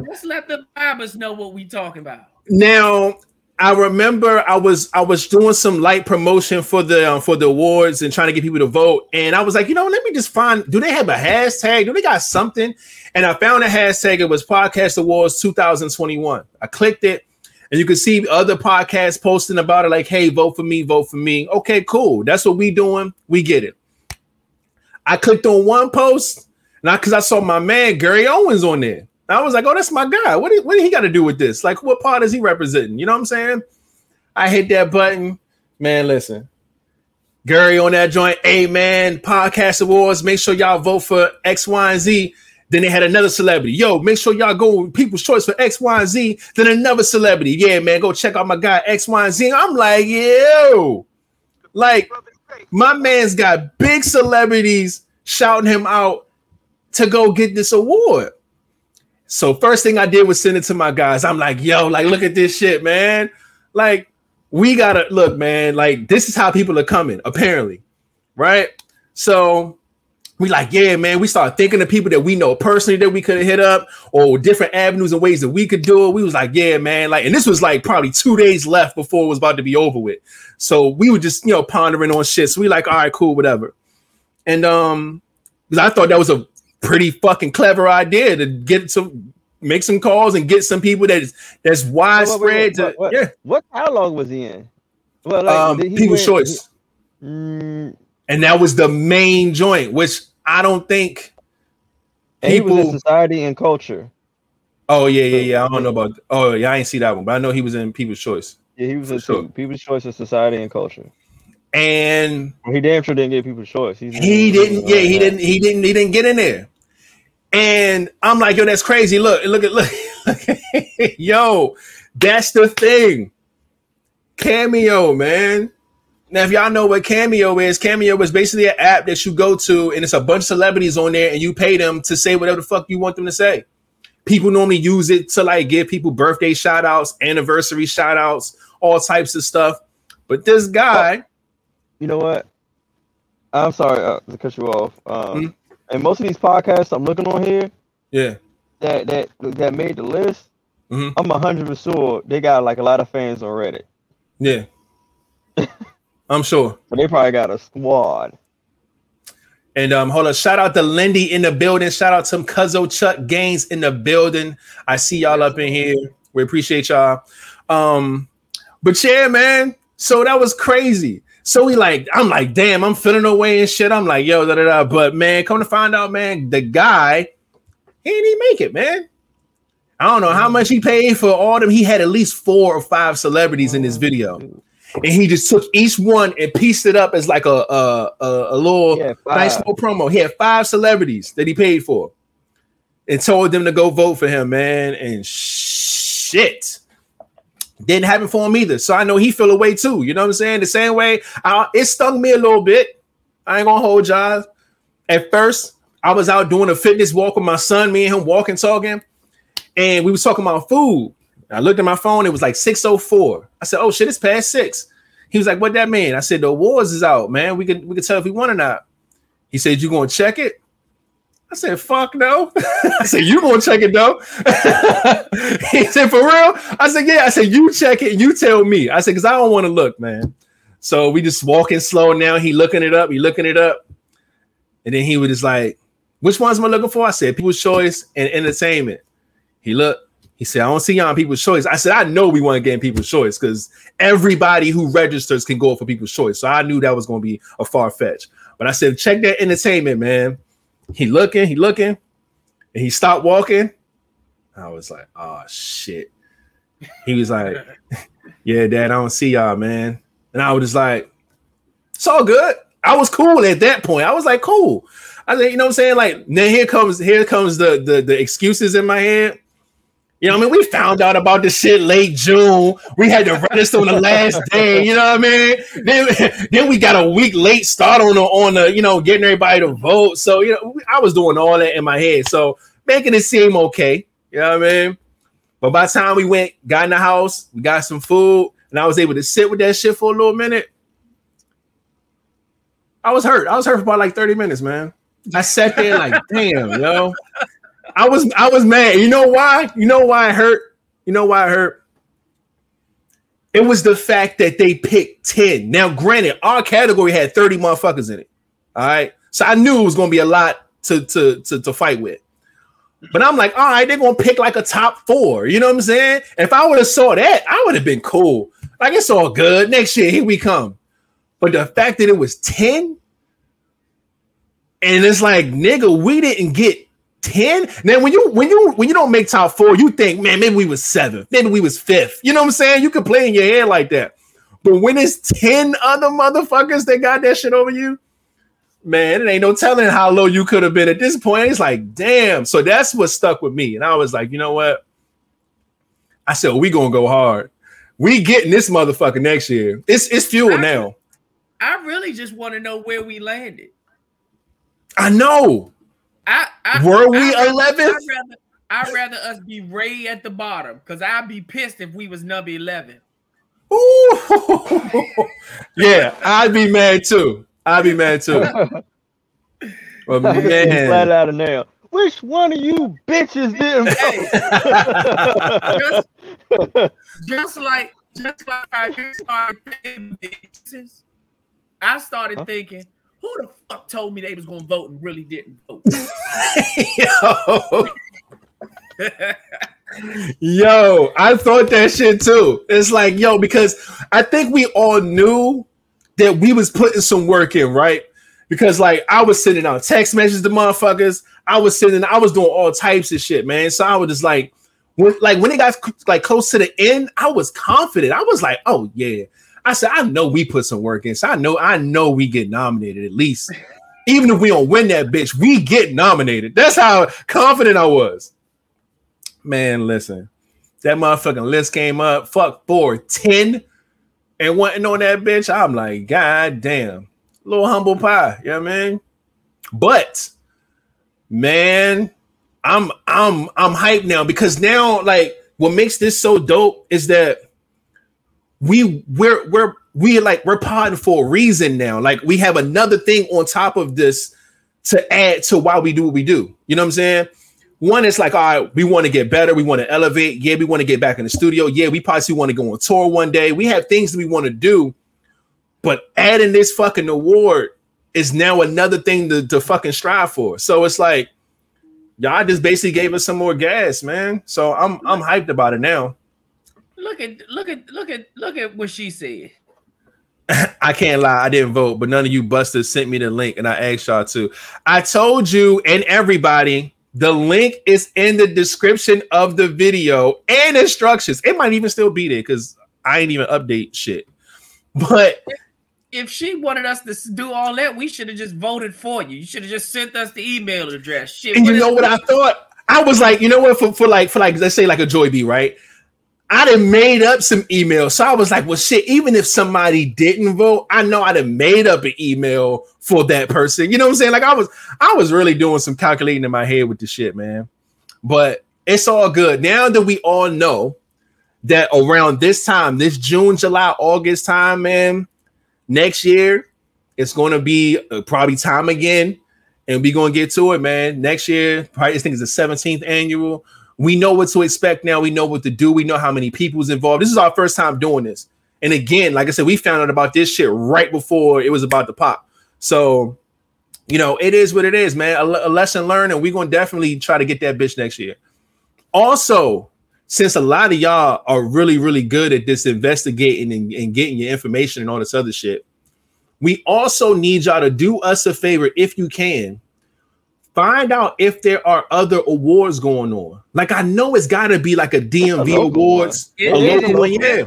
let's let the Bibles know what we're talking about.
Now, I remember I was I was doing some light promotion for the um, for the awards and trying to get people to vote, and I was like, you know, let me just find. Do they have a hashtag? Do they got something? And I found a hashtag. It was Podcast Awards 2021. I clicked it, and you could see other podcasts posting about it, like, "Hey, vote for me, vote for me." Okay, cool. That's what we doing. We get it. I clicked on one post, not because I saw my man Gary Owens on there. I was like, oh, that's my guy. What, do, what do he got to do with this? Like, what part is he representing? You know what I'm saying? I hit that button. Man, listen. Gary on that joint. Man, podcast awards. Make sure y'all vote for X, Y, and Z. Then they had another celebrity. Yo, make sure y'all go People's Choice for X, Y, and Z. Then another celebrity. Yeah, man, go check out my guy X, Y, and Z. I'm like, yo, like my man's got big celebrities shouting him out to go get this award. So first thing I did was send it to my guys. I'm like, yo, like look at this shit, man. Like we gotta look, man. Like this is how people are coming, apparently, right? So we like, yeah, man. We start thinking of people that we know personally that we could hit up, or different avenues and ways that we could do it. We was like, yeah, man. Like, and this was like probably two days left before it was about to be over with. So we were just, you know, pondering on shit. So we like, all right, cool, whatever. And um, because I thought that was a pretty fucking clever idea to get some make some calls and get some people that is that's widespread.
What, what, what,
yeah.
What catalog was he in?
Well, like, um, People's Choice. He, mm, and that was the main joint, which I don't think
people. He was in society and culture.
Oh yeah, yeah, yeah. I don't know about. Oh yeah, I ain't see that one, but I know he was in People's Choice.
Yeah, he was in sure. People's Choice of Society and Culture.
And
he damn sure didn't get People's Choice.
He's he didn't. Yeah, he didn't. He didn't. He didn't get in there. And I'm like, yo, that's crazy. Look, look at look. yo, that's the thing. Cameo, man. Now, if y'all know what Cameo is, Cameo is basically an app that you go to, and it's a bunch of celebrities on there, and you pay them to say whatever the fuck you want them to say. People normally use it to like give people birthday shout outs, anniversary shout outs, all types of stuff. But this guy,
you know what? I'm sorry uh, to cut you off. Um, mm-hmm and most of these podcasts I'm looking on here,
yeah,
that that that made the list,
mm-hmm.
I'm hundred percent sure they got like a lot of fans on Reddit.
Yeah, I'm sure.
But they probably got a squad.
And um, hold on, shout out to Lindy in the building. Shout out to some Cuzzo Chuck Gaines in the building. I see y'all up in here. We appreciate y'all. Um, but yeah, man. So that was crazy. So we like, I'm like, damn, I'm feeling away and shit. I'm like, yo, da da da. But man, come to find out, man, the guy, he didn't even make it, man. I don't know how much he paid for all them. He had at least four or five celebrities in this oh, video, and he just took each one and pieced it up as like a a, a, a little nice little promo. He had five celebrities that he paid for, and told them to go vote for him, man. And shit, didn't happen for him either. So I know he feel away too. You know what I'm saying? The same way I, it stung me a little bit. I ain't gonna hold y'all. At first, I was out doing a fitness walk with my son, me and him walking, talking, and we was talking about food. I looked at my phone, it was like 604. I said, Oh shit, it's past six. He was like, What that mean? I said, The awards is out, man. We could we could tell if we won or not. He said, You gonna check it? I said, fuck no. I said, you gonna check it though? he said, for real? I said, yeah. I said, you check it, you tell me. I said, because I don't want to look, man. So we just walking slow now. He looking it up, he looking it up. And then he was just like, which ones am I looking for? I said, people's choice and entertainment. He looked, He said, I don't see y'all on people's choice. I said, I know we want to get people's choice because everybody who registers can go for people's choice. So I knew that was to be a far fetch. But I said, check that entertainment, man. He looking, he looking, and he stopped walking. I was like, oh shit. He was like, Yeah, dad, I don't see y'all, man. And I was just like, it's all good. I was cool at that point. I was like, cool. I said, you know what I'm saying? Like, then here comes here comes the the, the excuses in my head. You know, what I mean, we found out about this shit late June. We had to register on the last day. You know what I mean? Then, then we got a week late start on the on the you know getting everybody to vote. So you know, I was doing all that in my head. So making it seem okay. You know what I mean? But by the time we went, got in the house, we got some food, and I was able to sit with that shit for a little minute. I was hurt. I was hurt for about like 30 minutes, man. I sat there like, damn, yo. I was I was mad. You know why? You know why I hurt? You know why I hurt? It was the fact that they picked 10. Now, granted, our category had 30 motherfuckers in it. All right. So I knew it was gonna be a lot to to to, to fight with. But I'm like, all right, they're gonna pick like a top four. You know what I'm saying? If I would have saw that, I would have been cool. Like it's all good. Next year, here we come. But the fact that it was 10, and it's like, nigga, we didn't get 10. Now, when you when you when you don't make top four, you think, man, maybe we was seventh, maybe we was fifth. You know what I'm saying? You can play in your head like that. But when it's 10 other motherfuckers that got that shit over you, man, it ain't no telling how low you could have been at this point. It's like, damn. So that's what stuck with me. And I was like, you know what? I said, we gonna go hard. We getting this motherfucker next year. It's it's fuel
I,
now.
I really just want to know where we landed.
I know.
I, I
were we
I,
eleventh?
I'd rather, us be Ray at the bottom because I'd be pissed if we was number eleven.
Ooh. yeah, I'd be mad too. I'd be mad too. But man,
flat out of nail. Which one of you bitches didn't
just, just like just like I started thinking, bitches, I started huh? thinking, who the fuck told me they was gonna vote and really didn't vote?
Yo. yo, I thought that shit too. It's like, yo, because I think we all knew that we was putting some work in, right? Because like I was sending out text messages to motherfuckers. I was sending, I was doing all types of shit, man. So I was just like, when like when it got like close to the end, I was confident. I was like, oh yeah. I said, I know we put some work in. So I know, I know we get nominated at least. Even if we don't win that bitch, we get nominated. That's how confident I was. Man, listen, that motherfucking list came up. Fuck four, 10 and wanting on that bitch. I'm like, God damn, little humble pie. You know what I mean? But man, I'm I'm I'm hyped now because now like what makes this so dope is that we we're we're we like we're potting for a reason now. Like we have another thing on top of this to add to why we do what we do. You know what I'm saying? One is like, all right, we want to get better, we want to elevate. Yeah, we want to get back in the studio. Yeah, we possibly want to go on tour one day. We have things that we want to do, but adding this fucking award is now another thing to, to fucking strive for. So it's like y'all just basically gave us some more gas, man. So I'm I'm hyped about it now.
Look at look at look at look at what she said.
I can't lie, I didn't vote, but none of you busters sent me the link and I asked y'all to. I told you and everybody the link is in the description of the video and instructions. It might even still be there because I ain't even update shit. But
if she wanted us to do all that, we should have just voted for you. You should have just sent us the email address. Shit,
and you know what I thought? I was like, you know what, for, for like for like let's say like a Joy B, right? I'd have made up some emails. So I was like, well, shit, even if somebody didn't vote, I know I'd have made up an email for that person. You know what I'm saying? Like I was, I was really doing some calculating in my head with the shit, man. But it's all good. Now that we all know that around this time, this June, July, August time, man, next year, it's to be uh, probably time again. And we're to get to it, man. Next year, probably I think it's the 17th annual we know what to expect now. We know what to do. We know how many people people's involved. This is our first time doing this. And again, like I said, we found out about this shit right before it was about to pop. So, you know, it is what it is, man. A, a lesson learned, and we're gonna definitely try to get that bitch next year. Also, since a lot of y'all are really, really good at this investigating and, and getting your information and all this other shit, we also need y'all to do us a favor if you can. Find out if there are other awards going on. Like I know it's got to be like a DMV
local
awards,
one.
a
It
local
is.
one, yeah.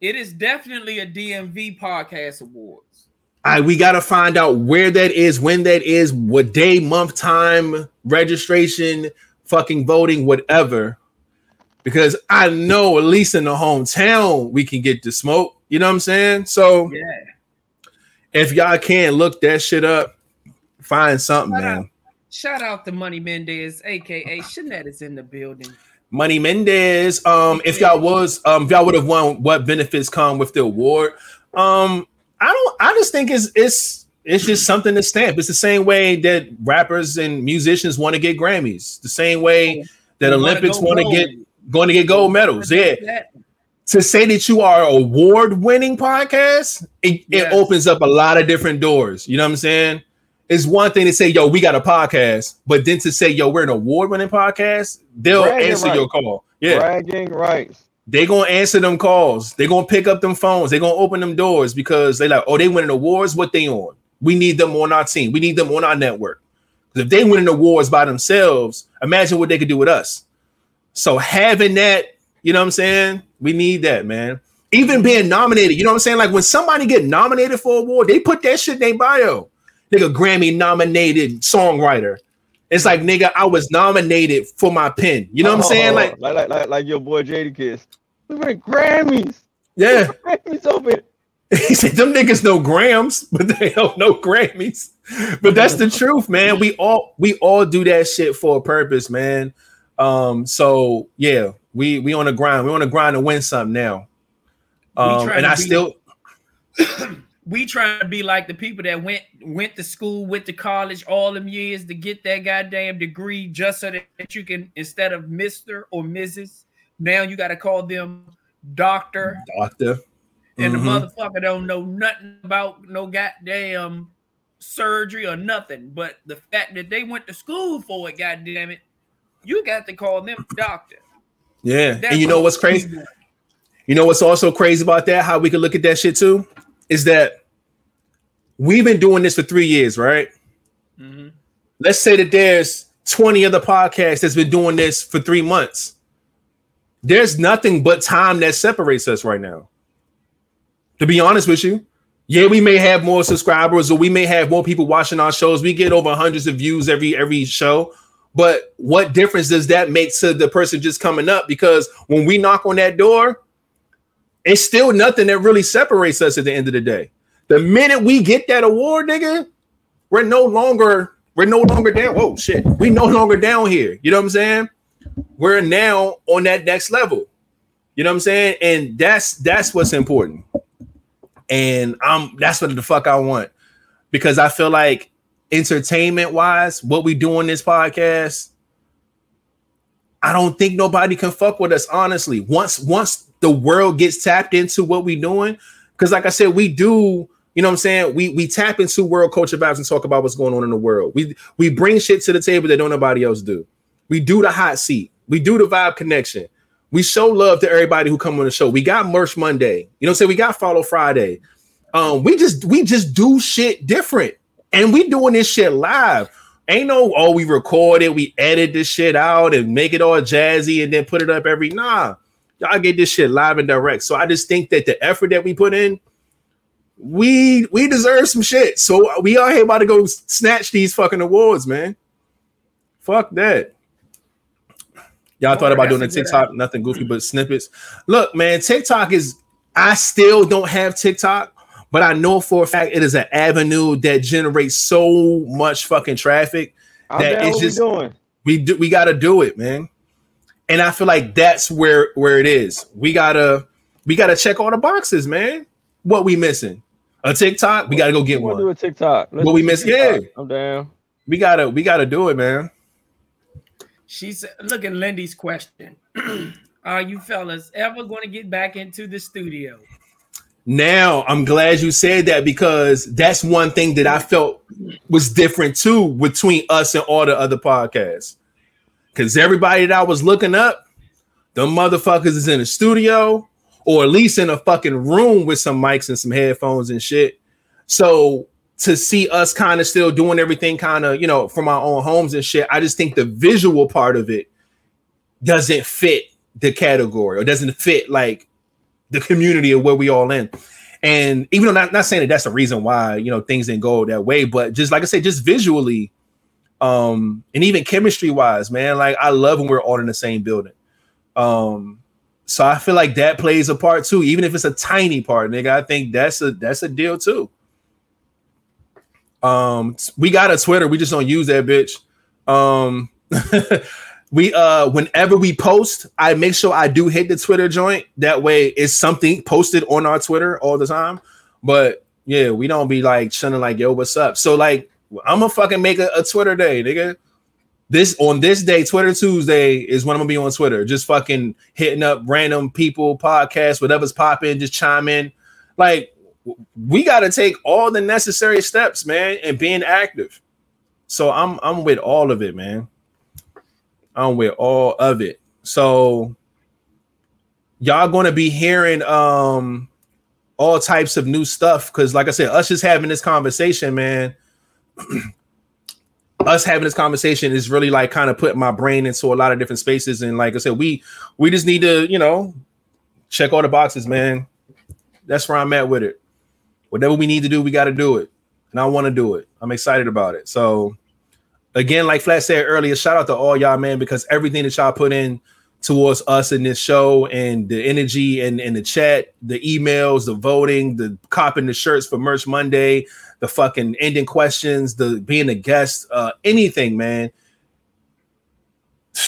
It is definitely a DMV podcast awards.
I we gotta find out where that is, when that is, what day, month, time, registration, fucking voting, whatever. Because I know at least in the hometown we can get the smoke. You know what I'm saying? So
Yeah.
if y'all can't look that shit up, find something,
Shout
man.
Out, shout out to Money Mendez, aka Shanette is in the building.
Money Mendez. Um, if y'all was um if y'all would have won what benefits come with the award. Um, I don't I just think it's it's it's just something to stamp. It's the same way that rappers and musicians want to get Grammys, the same way that Olympics want to get going to get gold medals. Yeah. To say that you are award-winning podcast, it,
Yes.
it opens up a lot of different doors. You know what I'm saying? It's one thing to say, yo, we got a podcast, but then to say, yo, we're an award-winning podcast, they'll
Bragging
answer
rights.
your call. Yeah
Bragging rights.
They're gonna answer them calls. They're gonna pick up them phones. They're gonna open them doors because they like, oh, they winning awards. What they on? We need them on our team. We need them on our network. 'Cause if they winning awards by themselves, imagine what they could do with us. So having that, you know what I'm saying? We need that, man. Even being nominated, you know what I'm saying? Like when somebody get nominated for an award, they put that shit in their bio. Nigga, Grammy nominated songwriter. It's like, nigga, I was nominated for my pen. You know what I'm saying?
Oh,
Like,
like, like, like, like your boy Jadakiss. We went Grammys.
yeah.
Grammys open.
He said, "Them niggas know grams, but they don't know Grammys." But that's the truth, man. We all we all do that shit for a purpose, man. Um, so yeah, we we on the grind. We on the grind to win something now. Um, and I
be-
still
we trying to be like the people that went went to school, went to college all them years to get that goddamn degree just so that you can instead of Mister or Mrs. Now you got to call them doctor,
doctor.
and
Mhm.
the motherfucker don't know nothing about no goddamn surgery or nothing. But the fact that they went to school for it, goddamn it, you got to call them doctor.
Yeah,
That's
and you know what's crazy? You know what's also crazy about that? How we can look at that shit too is that we've been doing this for three years, right?
Mhm.
let's say that there's 20 other podcasts that's been doing this for three months. There's nothing but time that separates us right now. To be honest with you, yeah, we may have more subscribers or we may have more people watching our shows. We get over hundreds of views every every show. But what difference does that make to the person just coming up? Because when we knock on that door, it's still nothing that really separates us at the end of the day. The minute we get that award, nigga, we're no longer we're no longer down. Whoa, shit. We no longer down here. You know what I'm saying? We're now on that next level. You know what I'm saying? And that's that's what's important. And I'm that's what the fuck I want. Because I feel like entertainment wise, what we do on this podcast, I don't think nobody can fuck with us, honestly. Once once the world gets tapped into what we doing, because like I said, we do you know what I'm saying? We we tap into world culture vibes and talk about what's going on in the world. We we bring shit to the table that don't nobody else do. We do the hot seat. We do the vibe connection. We show love to everybody who come on the show. We got merch Monday. You know what I'm saying? We got follow Friday. Um, we just we just do shit different. And we doing this shit live. Ain't no oh we record it, we edit this shit out and make it all jazzy and then put it up every nah. Y'all get this shit live and direct. So I just think that the effort that we put in, we we deserve some shit. So we are here about to go snatch these fucking awards, man. Fuck that. Y'all thought
Oh,
about doing a
that's a good
TikTok, nothing goofy but snippets. Look, man, TikTok is I still don't have TikTok, but I know for a fact it is an avenue that generates so much fucking traffic.
I'm
That
what
just-.
We
do we gotta do it, man. And I feel like that's where where it is. We gotta we gotta check all the boxes, man. What we missing? A TikTok? We gotta go get
We'll do a TikTok. Let's
What we
do
miss-
TikTok.
yeah.
I'm down.
We gotta we gotta do it, man.
She said, look at Lindy's question. Are you fellas ever going to get back into the studio?
Now I'm glad you said that because that's one thing that I felt was different too between us and all the other podcasts. Because everybody that I was looking up the motherfuckers is in a studio or at least in a fucking room with some mics and some headphones and shit. So to see us kind of still doing everything kind of, you know, from our own homes and shit, I just think the visual part of it doesn't fit the category or doesn't fit like the community of where we all in. And even though not, not saying that that's the reason why, you know, things didn't go that way, but just like I said, just visually, um, and even chemistry wise, man, like I love when we're all in the same building. Um, so I feel like that plays a part too, even if it's a tiny part, nigga. I think that's a that's a deal too. Um, we got a Twitter, we just don't use that bitch. Um, we uh, whenever we post, I make sure I do hit the Twitter joint. That way, it's something posted on our Twitter all the time. But yeah, we don't be like shunning like, yo, what's up? So like, I'm gonna fucking make a, a Twitter day, nigga this on this day, Twitter Tuesday is when I'm gonna be on Twitter, just fucking hitting up random people, podcasts, whatever's popping, just chime in. Like we got to take all the necessary steps, man, and being active. So I'm I'm with all of it, man. I'm with all of it. So y'all gonna be hearing um all types of new stuff because, like I said, us just having this conversation, man. us having this conversation is really like kind of putting my brain into a lot of different spaces. And like I said, we we just need to, you know, check all the boxes, man. That's where I'm at with it. Whatever we need to do, we got to do it. And I want to do it. I'm excited about it. So again, like Flat said earlier, shout out to all y'all, man, because everything that y'all put in towards us in this show and the energy and, and the chat, the emails, the voting, the copping the shirts for Merch Monday, the fucking ending questions, the being a guest, uh, anything, man.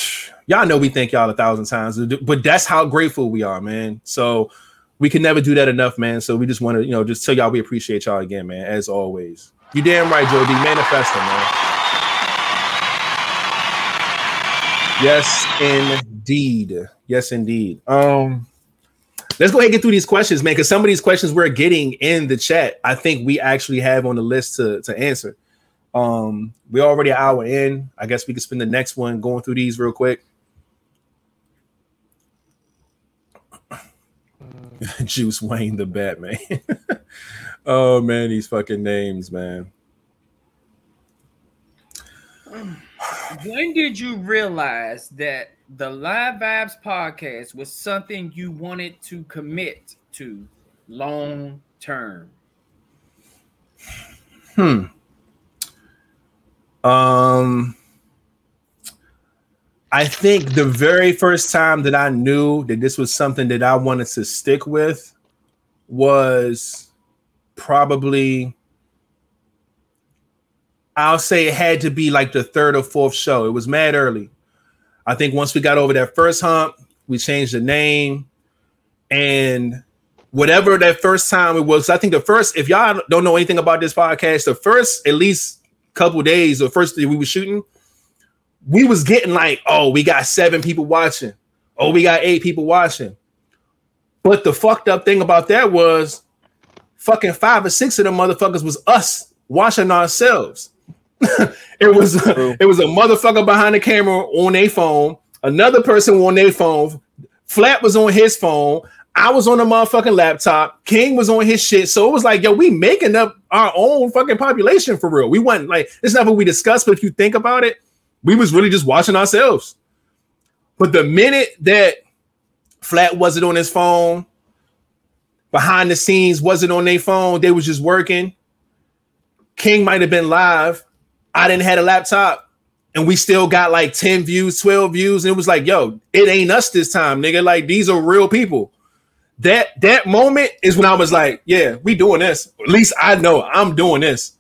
Y'all know we thank y'all a thousand times, but that's how grateful we are, man. So we can never do that enough, man. So we just want to, you know, just tell y'all we appreciate y'all again, man, as always. You damn right, Joe D. Manifesting, man. Yes, indeed. Yes, indeed. Um, let's go ahead and get through these questions, man. Because some of these questions we're getting in the chat, I think we actually have on the list to to answer. Um, we're already an hour in. I guess we can spend the next one going through these real quick. Juice Wayne the Batman. oh man, these fucking names, man.
When did you realize that the Live Vibes podcast was something you wanted to commit to long term?
Hmm. Um I think the very first time that I knew that this was something that I wanted to stick with was probably I'll say it had to be like the third or fourth show. It was mad early. I think once we got over that first hump, we changed the name and whatever that first time it was. I think the first, if y'all don't know anything about this podcast, the first at least couple days, the first day we were shooting, we was getting like, oh, we got seven people watching. Oh, we got eight people watching. But the fucked up thing about that was fucking five or six of them motherfuckers was us watching ourselves. it was it was a motherfucker behind the camera on a phone, another person on their phone. Flat was on his phone. I was on a motherfucking laptop. King was on his shit. So it was like, yo, we making up our own fucking population for real. We went like it's not what we discussed, but if you think about it, we was really just watching ourselves. But the minute that Flat wasn't on his phone, behind the scenes wasn't on their phone, they was just working. King might have been live. I didn't had a laptop, and we still got like 10 views, 12 views. And it was like, yo, it ain't us this time, nigga. Like these are real people. That that moment is when I was like, yeah, we doing this. At least I know I'm doing this.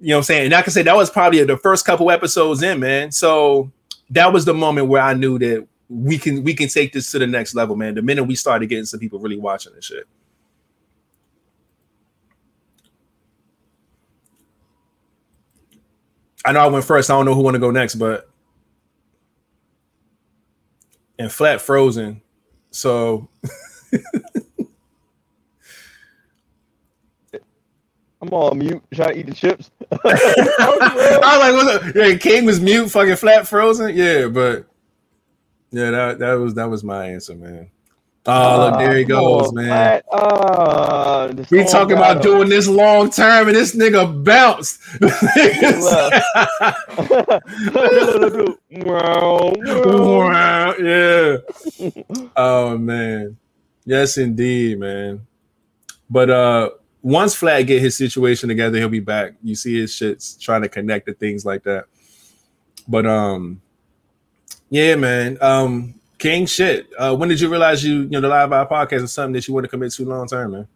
You know what I'm saying? And I can say that was probably the first couple episodes in, man. So that was the moment where I knew that we can we can take this to the next level, man. The minute we started getting some people really watching this shit. I know I went first. I don't know who want to go next, but and flat frozen. So
I'm all mute, trying to eat the chips.
I was like, what's up? Yeah, King was mute, fucking flat frozen. Yeah, but Yeah, that, that was that was my answer, man. Oh, look, there he goes, man.
Ah,
We talking about
him.
doing this long term, and this nigga bounced. Yeah. Oh man. Yes, indeed, man. But uh once Flat get his situation together, he'll be back. You see his shits trying to connect to things like that. But um yeah, man. Um King shit. Uh when did you realize you you know the live by podcast is something that you want to commit to long term, man?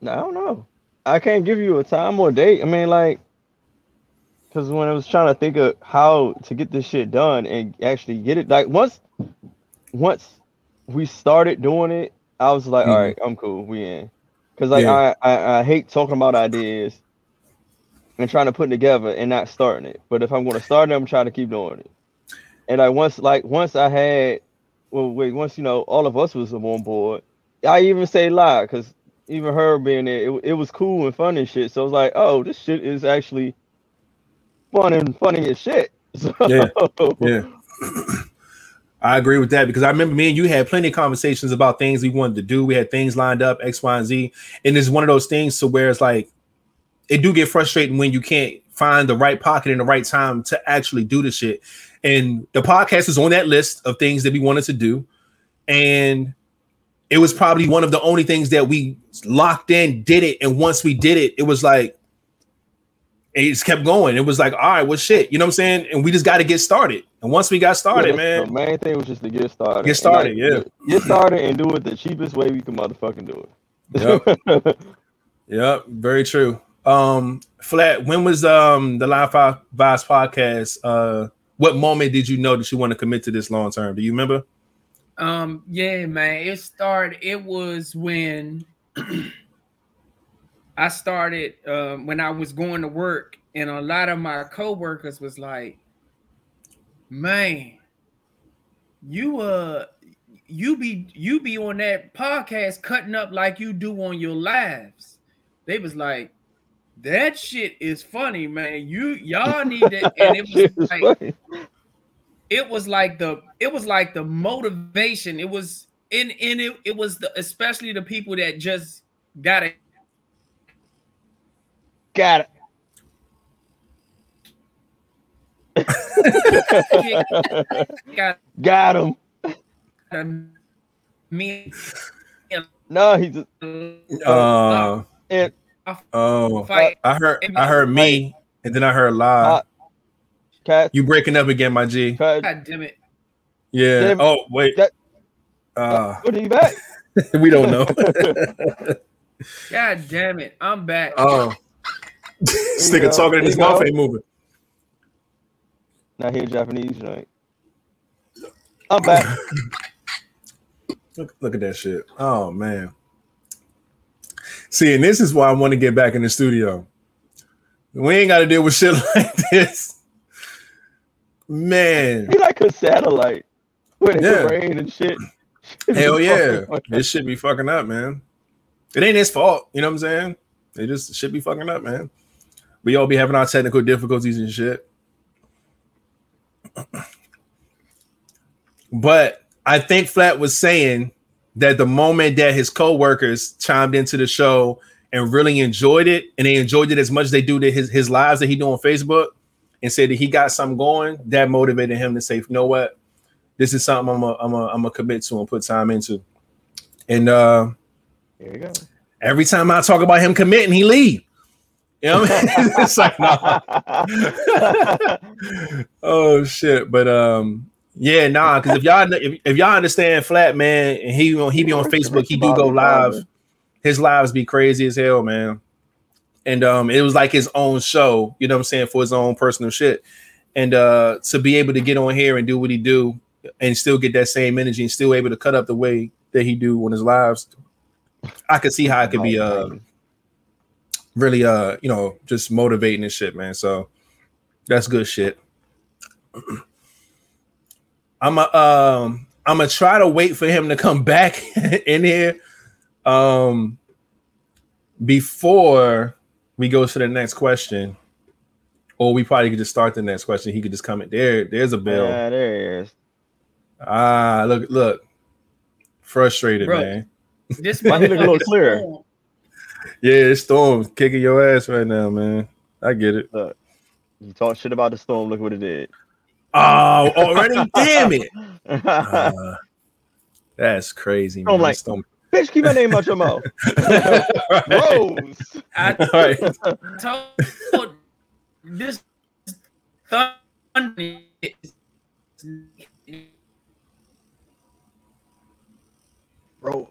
No, I don't know. I can't give you a time or date. I mean, like, because when I was trying to think of how to get this shit done and actually get it, like once, once we started doing it, I was like,
Mhm.
all right, I'm cool, we in. Because like
Yeah.
I, I I hate talking about ideas and trying to put it together and not starting it. But if I'm going to start it, I'm trying to keep doing it. And I once, like once I had, well, wait, once you know all of us was on board, I even say lie because even her being there, it, it was cool and fun and shit. So I was like, oh, this shit is actually fun and funny as shit. So,
Yeah. Yeah. I agree with that because I remember me and you had plenty of conversations about things we wanted to do. We had things lined up, X, Y, and Z. And it's one of those things to where it's like it do get frustrating when you can't find the right pocket in the right time to actually do the shit. And the podcast is on that list of things that we wanted to do. And it was probably one of the only things that we locked in, did it. And once we did it, it was like it just kept going. It was like, all right, well, shit, you know what I'm saying? And we just got to get started. And once we got started,
Yeah,
man,
The main thing was just to get started.
Get started,
And,
yeah.
Get started and do it the cheapest way we can motherfucking do it.
Yep. Yep, very true. Um, Flat, when was um the Live Fi- Vibes podcast? Uh, what moment did you know that you want to commit to this long term? Do you remember?
Um, yeah, man. It started. It was when I started um, when I was going to work, and a lot of my coworkers was like, "Man, you uh, you be you be on that podcast cutting up like you do on your lives." They was like, "That shit is funny, man. You y'all need it." And it was like,
funny.
it was like the it was like the motivation it was in in it it was the especially the people that just got it
Got it.
got
Got him.
me
No, he's just,
Uh,
and
oh,
fight
I heard, I heard me, and then I heard live.
Uh, cat,
you breaking up again, my G?
cat.
god damn it
Yeah.
Damn.
Oh, wait.
That-
Uh,
What are you back?
we don't know.
god damn it i'm back
oh, this nigga talking in his mouth ain't moving.
Not here, Japanese joint. I'm back.
Look, look at that shit. Oh man. See, and this is why I want to get back in the studio. We ain't got to deal with shit like this. Man,
He like a satellite with
Yeah.
rain and shit.
hell yeah. This should be fucking up, man. It ain't his fault. You know what I'm saying? It just should be fucking up, man. We all be having our technical difficulties and shit. But I think Flat was saying that the moment that his co-workers chimed into the show and really enjoyed it, and they enjoyed it as much as they do to his, his lives that he do on Facebook, and said that he got something going, that motivated him to say, you know what? This is something I'm a, I'm a, I'm a commit to and put time into. And uh
There you go.
every time I talk about him committing, he leave. You know what I mean? it's like no. oh shit. But um yeah, nah, because if y'all if, if y'all understand Flat Man and he he be on Facebook, he do go live. His lives be crazy as hell, man. And um it was like his own show, you know what I'm saying, for his own personal shit. And uh to be able to get on here and do what he do and still get that same energy and still able to cut up the way that he do on his lives, I could see how it could be uh really uh you know just motivating and shit man so that's good shit i'm a um i'm gonna try to wait for him to come back in here um before we go to the next question Or we probably could just start the next question. He could just comment there. There's a bell.
Yeah, there it is.
Ah, look, look. Frustrated,
Bro.
man.
This
Why he look a little clearer?
Yeah, it's Storm kicking your ass right now, man. I get it.
You talk shit about the storm. Look what it did.
Oh, already? Damn it. Uh, that's crazy,
I'm
man.
like-
Storm.
Bitch, keep my name out your mouth. Rose.
I
All right.
told this thunder is
Rose.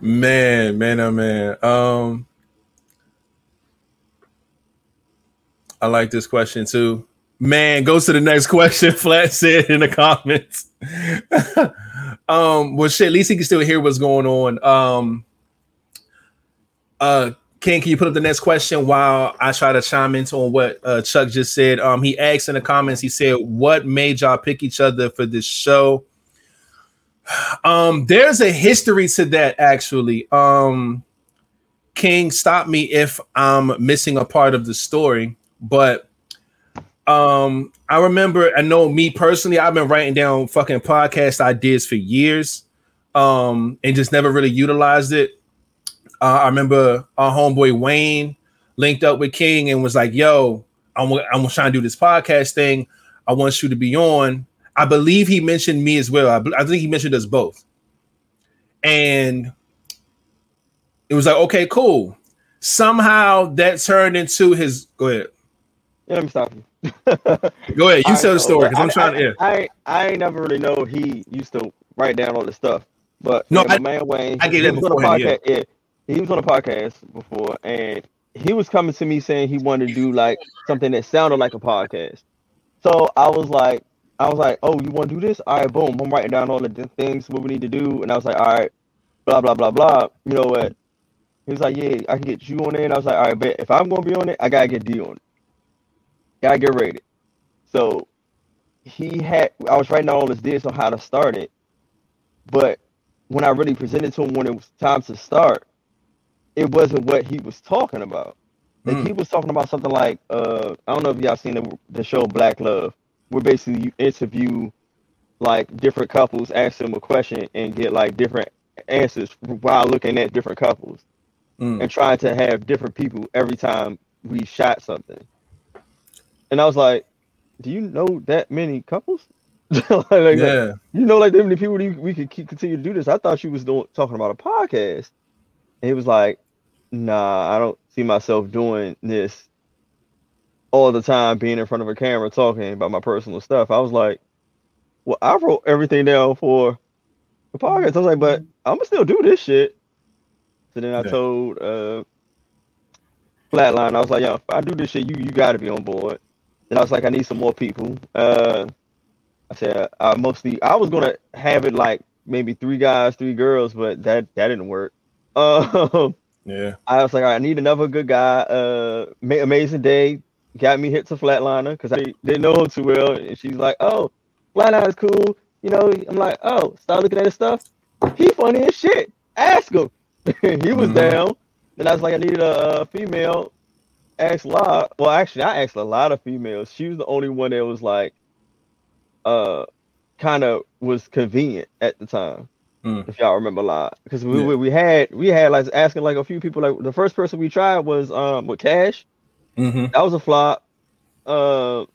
man, man, oh man. Um, I like this question too. Man, goes to the next question. Flat said in the comments. um, well, shit. At least he can still hear what's going on. Um, uh, Ken, can you put up the next question while I try to chime into on what uh, Chuck just said? Um, he asked in the comments. He said, "What made y'all pick each other for this show?" Um, there's a history to that actually. Um, King, stop me if I'm missing a part of the story, but um, I remember. I know me personally. I've been writing down fucking podcast ideas for years, um, and just never really utilized it. Uh, I remember our homeboy Wayne linked up with King and was like, "Yo, I'm I'm trying to do this podcast thing. I want you to be on." I believe he mentioned me as well. I, I think he mentioned us both, and it was like, "Okay, cool." Somehow that turned into his. Go ahead.
Let me stop you.
Go ahead. You
I-
tell the story because
I-
I'm trying to.
I,
Yeah.
I, I ain't never really know he used to write down all this stuff. But
No, I-
man Wayne,
I get
he
it
was on a
yeah.
podcast. Yeah. he was on a podcast before, and he was coming to me saying he wanted to do like something that sounded like a podcast. So I was like, I was like, oh, you want to do this? All right, boom. I'm writing down all the things what we need to do, and I was like, all right, blah blah blah blah. You know what? He was like, yeah, I can get you on it. And I was like, all right, but if I'm gonna be on it, I gotta get D on it. Gotta get rated. So he had I was writing all this deals on how to start it. But when I really presented to him when it was time to start, it wasn't what he was talking about. Like
Mm.
he was talking about something like uh I don't know if y'all seen the, the show Black Love, where basically you interview like different couples, ask them a question and get like different answers while looking at different couples
Mm.
and trying to have different people every time we shot something. And I was like, do you know that many couples? like, like,
Yeah.
you know, like that many people we, we could keep continue to do this. I thought you was doing talking about a podcast. And he was like, Nah, I don't see myself doing this all the time, being in front of a camera talking about my personal stuff. I was like, Well, I wrote everything down for the podcast. I was like, but I'm gonna still do this shit. So then I
Yeah.
told uh Flatline, I was like, yo, if I do this shit, you you gotta be on board. Then I was like, I need some more people. Uh I said I mostly I was gonna have it like maybe three guys, three girls, but that that didn't work. Um
Yeah.
I was like, right, I need another good guy. Uh amazing day got me hit to flatliner because I didn't know him too well. And she's like, Oh, flatliner is cool. You know, I'm like, oh, start looking at his stuff. He funny as shit. Ask him. he was
Mhm.
down. Then I was like, I needed a, a female. Asked a lot. Well, actually, I asked a lot of females. She was the only one that was like, uh, kind of was convenient at the time.
Mm.
If y'all remember a lot, because we,
Yeah.
we we had we had like asking like a few people. Like the first person we tried was um with Cash.
hmm
That was a flop. Uh,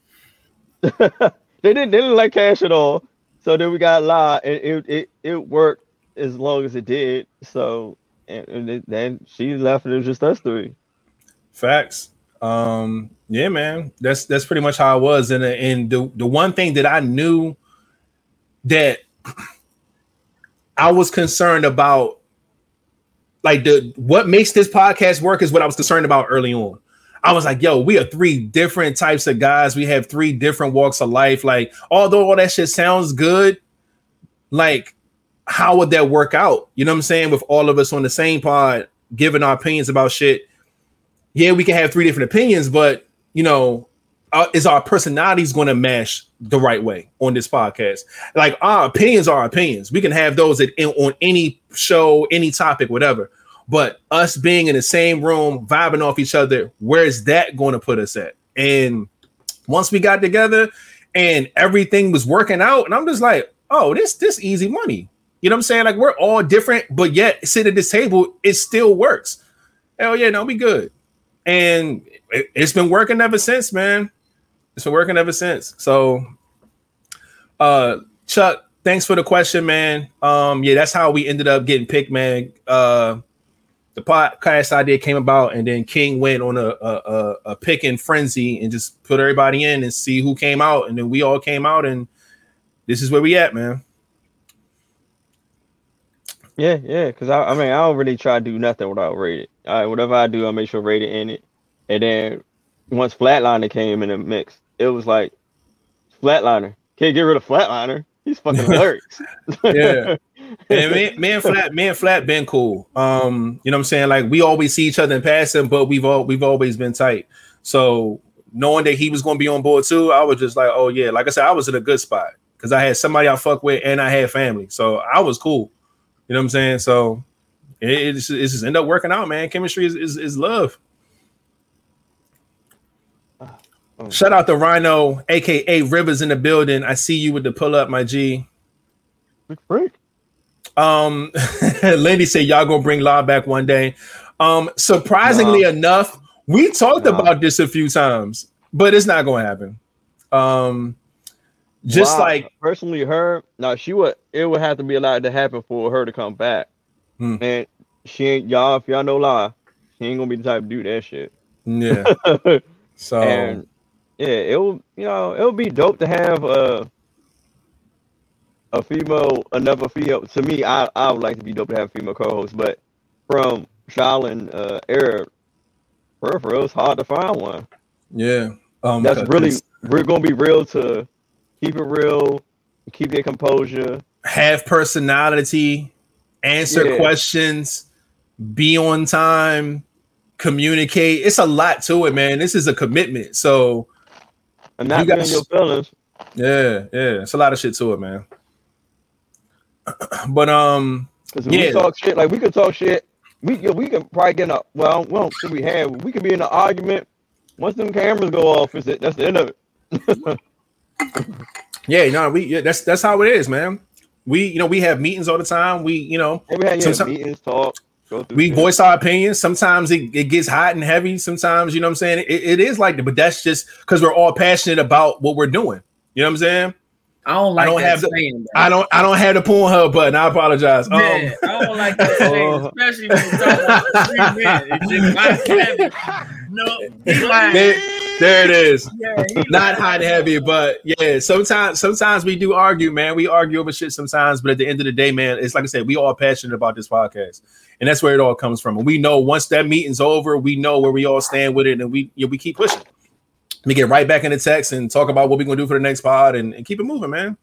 they didn't they didn't like cash at all. So then we got La, and it it it worked as long as it did. So and, and then she left, and it was just us three.
Facts. Um, yeah, man. That's that's pretty much how I was. And and the the one thing that I knew that I was concerned about, like the what makes this podcast work is what I was concerned about early on. I was like, yo, we are three different types of guys. We have three different walks of life. Like, although all that shit sounds good, like, how would that work out? You know what I'm saying? With all of us on the same pod, giving our opinions about shit yeah, we can have three different opinions, but you know, uh, is our personalities going to mesh the right way on this podcast? Like our opinions are opinions. We can have those at, in, on any show, any topic, whatever. But us being in the same room, vibing off each other, where is that going to put us at? And once we got together and everything was working out, and I'm just like, oh, this this easy money. You know what I'm saying? Like we're all different, but yet sit at this table, it still works. Hell yeah, no, we good. And it, it's been working ever since, man. It's been working ever since. So uh Chuck, thanks for the question, man. Um, yeah, that's how we ended up getting picked, man. Uh the podcast idea came about, and then King went on a a, a, a picking frenzy and just put everybody in and see who came out, and then we all came out, and this is where we at, man.
Yeah, yeah. Because I, I mean, I don't really try to do nothing without rated. All right, whatever I do, I make sure rated in it. And then once Flatliner came in the mix, it was like Flatliner can't get rid of Flatliner. He's fucking hilarious.
yeah. And me, me and Flat, me and Flat been cool. Um, you know what I'm saying? Like we always see each other in passing, but we've all we've always been tight. So knowing that he was gonna be on board too, I was just like, oh yeah, like I said, I was in a good spot because I had somebody I fuck with and I had family. So I was cool. You know what I'm saying? So it, it, just, it just end up working out, man. Chemistry is, is, is love. Oh. Shout out to Rhino, aka Rivers in the building. I see you with the pull up, my G.
Big.
Um, Lindy said y'all gonna bring Law back one day. Um, surprisingly nah. enough, we talked nah. about this a few times, but it's not gonna happen. Um, just wow. like
personally, her now she would it would have to be allowed to happen for her to come back. Hmm. And she ain't y'all. If y'all know lie, she ain't gonna be the type to do that shit.
Yeah. so
and yeah, it will. You know, it would be dope to have a a female, another female. To me, I I would like to be dope to have a female co-host, but from Shaolin uh, era, for for it's hard to find one.
Yeah,
um, that's really we're gonna be real to keep it real, keep their composure,
have personality, answer yeah. questions, be on time, communicate. It's a lot to it, man. This is a commitment. So
and not you your feelings.
Yeah, yeah. It's a lot of shit to it, man. but um
because yeah. we talk shit, like we could talk shit. We we could probably get in a well, well, we have we could be in an argument. Once them cameras go off, is it that's the end of it.
yeah, no, we yeah, that's that's how it is, man. We you know we have meetings all the time. We you know
we have meetings talk.
We voice our opinions. Sometimes it, it gets hot and heavy. Sometimes, you know what I'm saying? It, it is like that, but that's just because we're all passionate about what we're doing. You know what I'm saying?
I don't like. I
don't
have
the. Saying, I don't. I don't have the Pornhub button. I apologize.
Yeah, um, I don't like that saying, especially when you talk about three men. It's just hot No,
there, there, it is. Yeah, Not hot and heavy, but yeah. Sometimes, sometimes we do argue, man. We argue over shit sometimes, but at the end of the day, man, it's like I said, we all passionate about this podcast, and that's where it all comes from. And we know once that meeting's over, we know where we all stand with it, and we you know, we keep pushing me get right back in the text and talk about what we're gonna do for the next pod and, and keep it moving, man.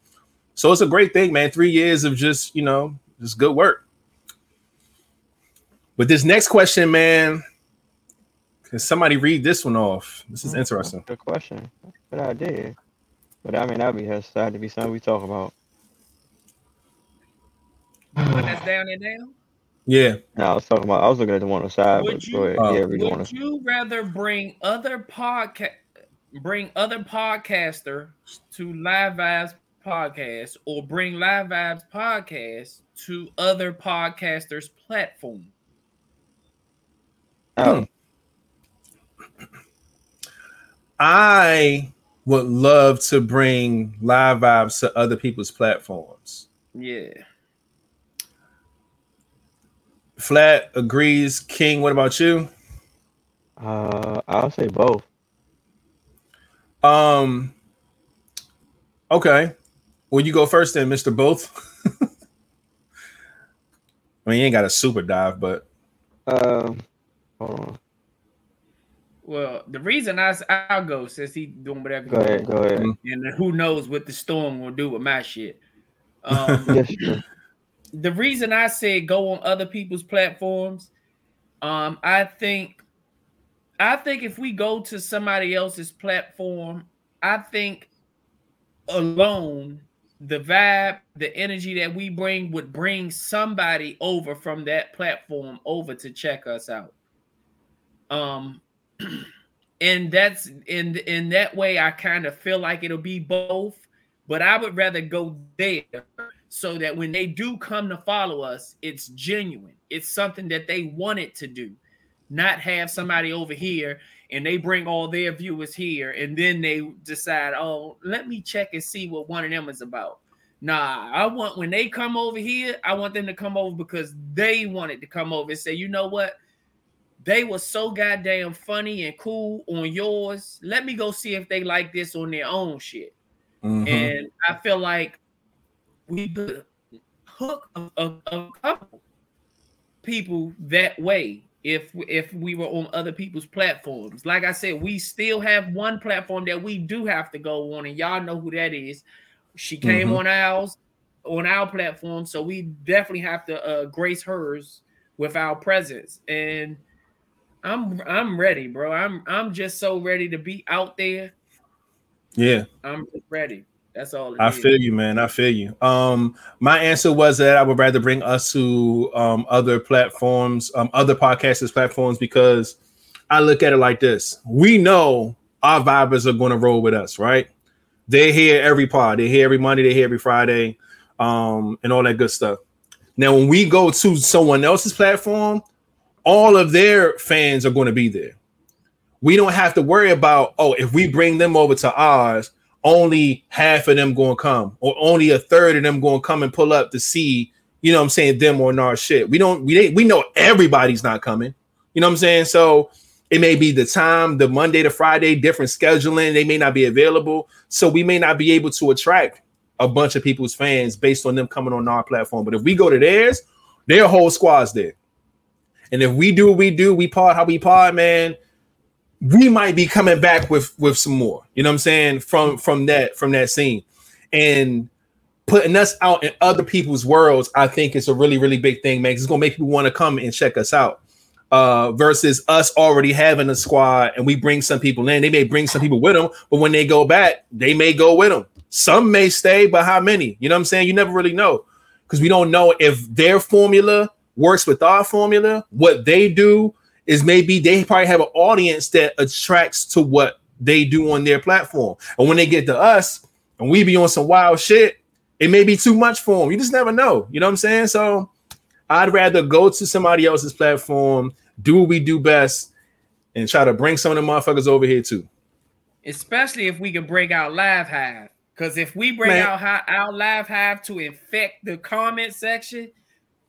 So it's a great thing, man. Three years of just you know just good work. But this next question, man, can somebody read this one off? This is interesting.
Good question. Good idea. But I mean, that'd be has to be something we talk about.
When that's down and down.
Yeah.
No, I was talking about. I was looking at the one on the side. Would you, uh, yeah,
would you rather bring other podcast bring other podcasters to Live Vibes podcast or bring Live Vibes podcast to other podcasters' platform?
Oh. I would love to bring Live Vibes to other people's platforms.
Yeah.
Flat agrees. King, what about you?
Uh, I'll say both.
Um. Okay. Well, you go first then, Mister Both. I mean, you ain't got a super dive, but.
Um. Hold on.
Well, the reason I I'll go since he doing whatever.
Go ahead. Go ahead.
And who knows what the storm will do with my shit. Um, yes, the reason I said go on other people's platforms, um, I think I think if we go to somebody else's platform, I think alone the vibe, the energy that we bring would bring somebody over from that platform over to check us out. Um and that's in in that way I kind of feel like it'll be both, but I would rather go there so that when they do come to follow us, it's genuine. It's something that they wanted to do, not have somebody over here and they bring all their viewers here and then they decide, oh, let me check and see what one of them is about. Nah, I want when they come over here, I want them to come over because they wanted to come over and say, you know what? They were so goddamn funny and cool on yours. Let me go see if they like this on their own shit. Mm-hmm. And I feel like we could hook a, a, a couple people that way if if we were on other people's platforms. Like I said, we still have one platform that we do have to go on, and y'all know who that is. She came mm-hmm. on ours on our platform, so we definitely have to uh, grace hers with our presence. And I'm I'm ready, bro. I'm I'm just so ready to be out there.
Yeah,
I'm ready. That's all.
I is. feel you, man. I feel you. Um, my answer was that I would rather bring us to um other platforms, um, other podcasters platforms because I look at it like this: we know our vibers are going to roll with us, right? They hear every pod, they hear every Monday, they hear every Friday, um, and all that good stuff. Now, when we go to someone else's platform, all of their fans are going to be there. We don't have to worry about, oh, if we bring them over to ours, only half of them going to come, or only a third of them going to come and pull up to see, you know what I'm saying, them or our shit. We don't, we, we know everybody's not coming. You know what I'm saying? So it may be the time, the Monday to Friday, different scheduling. They may not be available. So we may not be able to attract a bunch of people's fans based on them coming on our platform. But if we go to theirs, their whole squad's there. And if we do what we do, we part how we part, man, we might be coming back with with some more. You know what I'm saying? From from that from that scene. And putting us out in other people's worlds, I think it's a really, really big thing, man. It's gonna make people want to come and check us out. Uh, versus us already having a squad and we bring some people in. They may bring some people with them, but when they go back, they may go with them. Some may stay, but how many? You know what I'm saying? You never really know because we don't know if their formula works with our formula. What they do is maybe they probably have an audience that attracts to what they do on their platform. And when they get to us and we be on some wild shit, it may be too much for them. You just never know. You know what I'm saying? So I'd rather go to somebody else's platform, do what we do best, and try to bring some of the motherfuckers over here too.
Especially if we can break out live hive. Because if we bring Man. out our live hive to infect the comment section,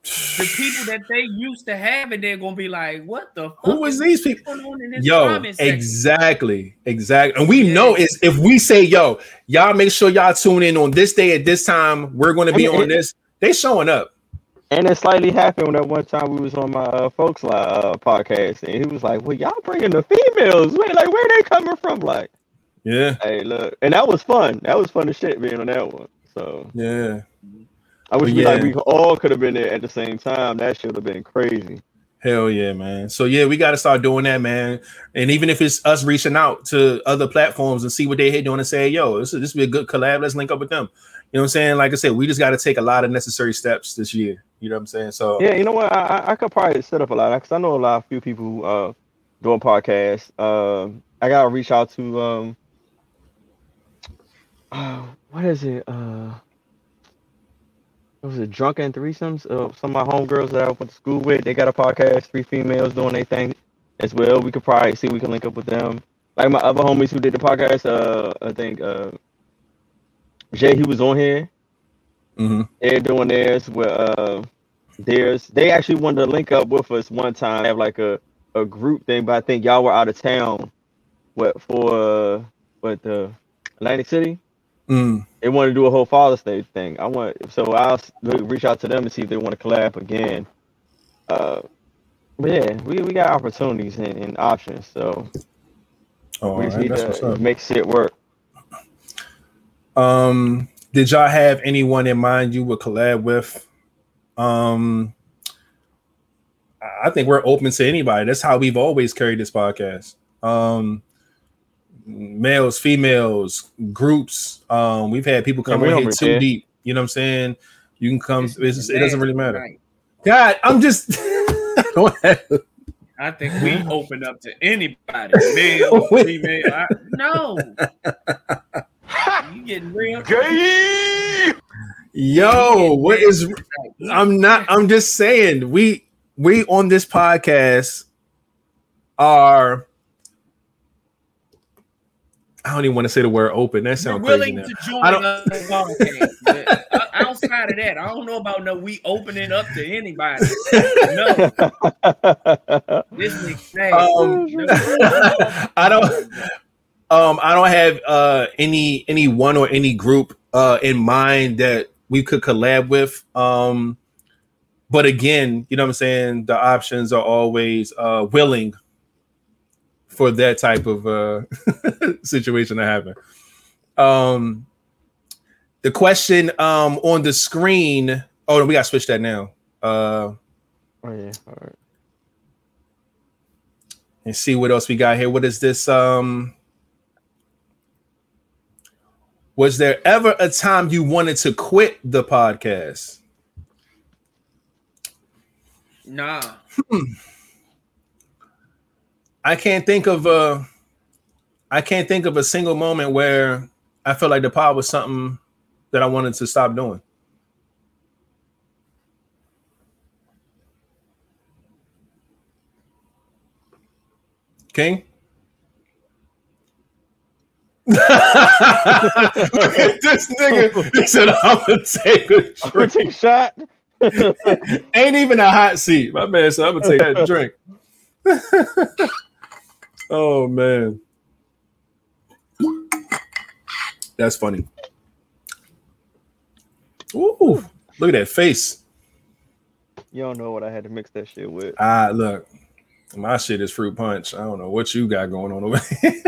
the people that they used to have, and they're gonna be like, "What the?
Who is these people?" Yo, exactly, exactly. And we yeah. know is if we say, "Yo, y'all make sure y'all tune in on this day at this time. We're going to be I mean, on this." They showing up.
And it slightly happened that one time we was on my uh, folks uh, podcast, and he was like, "Well, y'all bringing the females? Wait, like where they coming from?" Like,
yeah.
Hey, look, and that was fun. That was fun as shit being on that one. So
yeah.
I wish we, like we all could have been there at the same time. That should have been crazy.
Hell yeah, man. So yeah, we got to start doing that, man. And even if it's us reaching out to other platforms and see what they hit doing and say, yo, this is this be a good collab. Let's link up with them. You know what I'm saying? Like I said, we just got to take a lot of necessary steps this year. You know what I'm saying? So
yeah, you know what? I, I could probably set up a lot because I know a lot of few people uh doing podcasts. Uh, I gotta reach out to um, uh, what is it? Uh, it was a drunken threesomes. Uh, some of my homegirls that I went to school with, they got a podcast. Three females doing their thing as well. We could probably see we can link up with them. Like my other homies who did the podcast. Uh, I think uh, Jay, he was on here.
Mm-hmm.
They're doing theirs. With uh, theirs. They actually wanted to link up with us one time. Have like a a group thing, but I think y'all were out of town. What for? Uh, what the Atlantic City?
Mm.
They want to do a whole Father's Day thing. I want so I'll reach out to them and see if they want to collab again. Uh, but yeah, we, we got opportunities and, and options. So
oh, we just right. need That's
to make shit work.
Um, did y'all have anyone in mind you would collab with? Um, I think we're open to anybody. That's how we've always carried this podcast. Um, males, females, groups. Um, we've had people come
Yeah,
in here too
care.
deep. You know what I'm saying? You can come.
This
It's it doesn't really matter.
tonight.
God, I'm just. I don't have-
I think we open up to anybody, male, female. I, no, you getting real?
Yo, what is? I'm not. I'm just saying. We we on this podcast are. I don't even want to say the word open. That sounds crazy.
willing
Now.
to join
I don't-
a podcast. outside of that, I don't know about no we opening up to anybody. No, this nigga.
Um, I don't. Um, I don't have uh any any one or any group uh in mind that we could collab with. Um, but again, you know what I'm saying. The options are always uh willing for that type of uh situation to happen. Um, the question um on the screen. Oh, we got to switch that now. Uh,
Oh yeah, all right.
and see what else we got here. What is this? Um, was there ever a time you wanted to quit the podcast?
Nah,
I can't think of a. I can't think of a single moment where I felt like the pod was something that I wanted to stop doing. King. Look at this nigga he said, "I'm gonna take a
I'm gonna
drink."
take a shot.
Ain't even a hot seat, my man. So I'm gonna take that drink. oh man, that's funny. Ooh, look at that face.
you don't know what I had to mix that shit with.
Ah, look, my shit is fruit punch. I don't know what you got going on over here.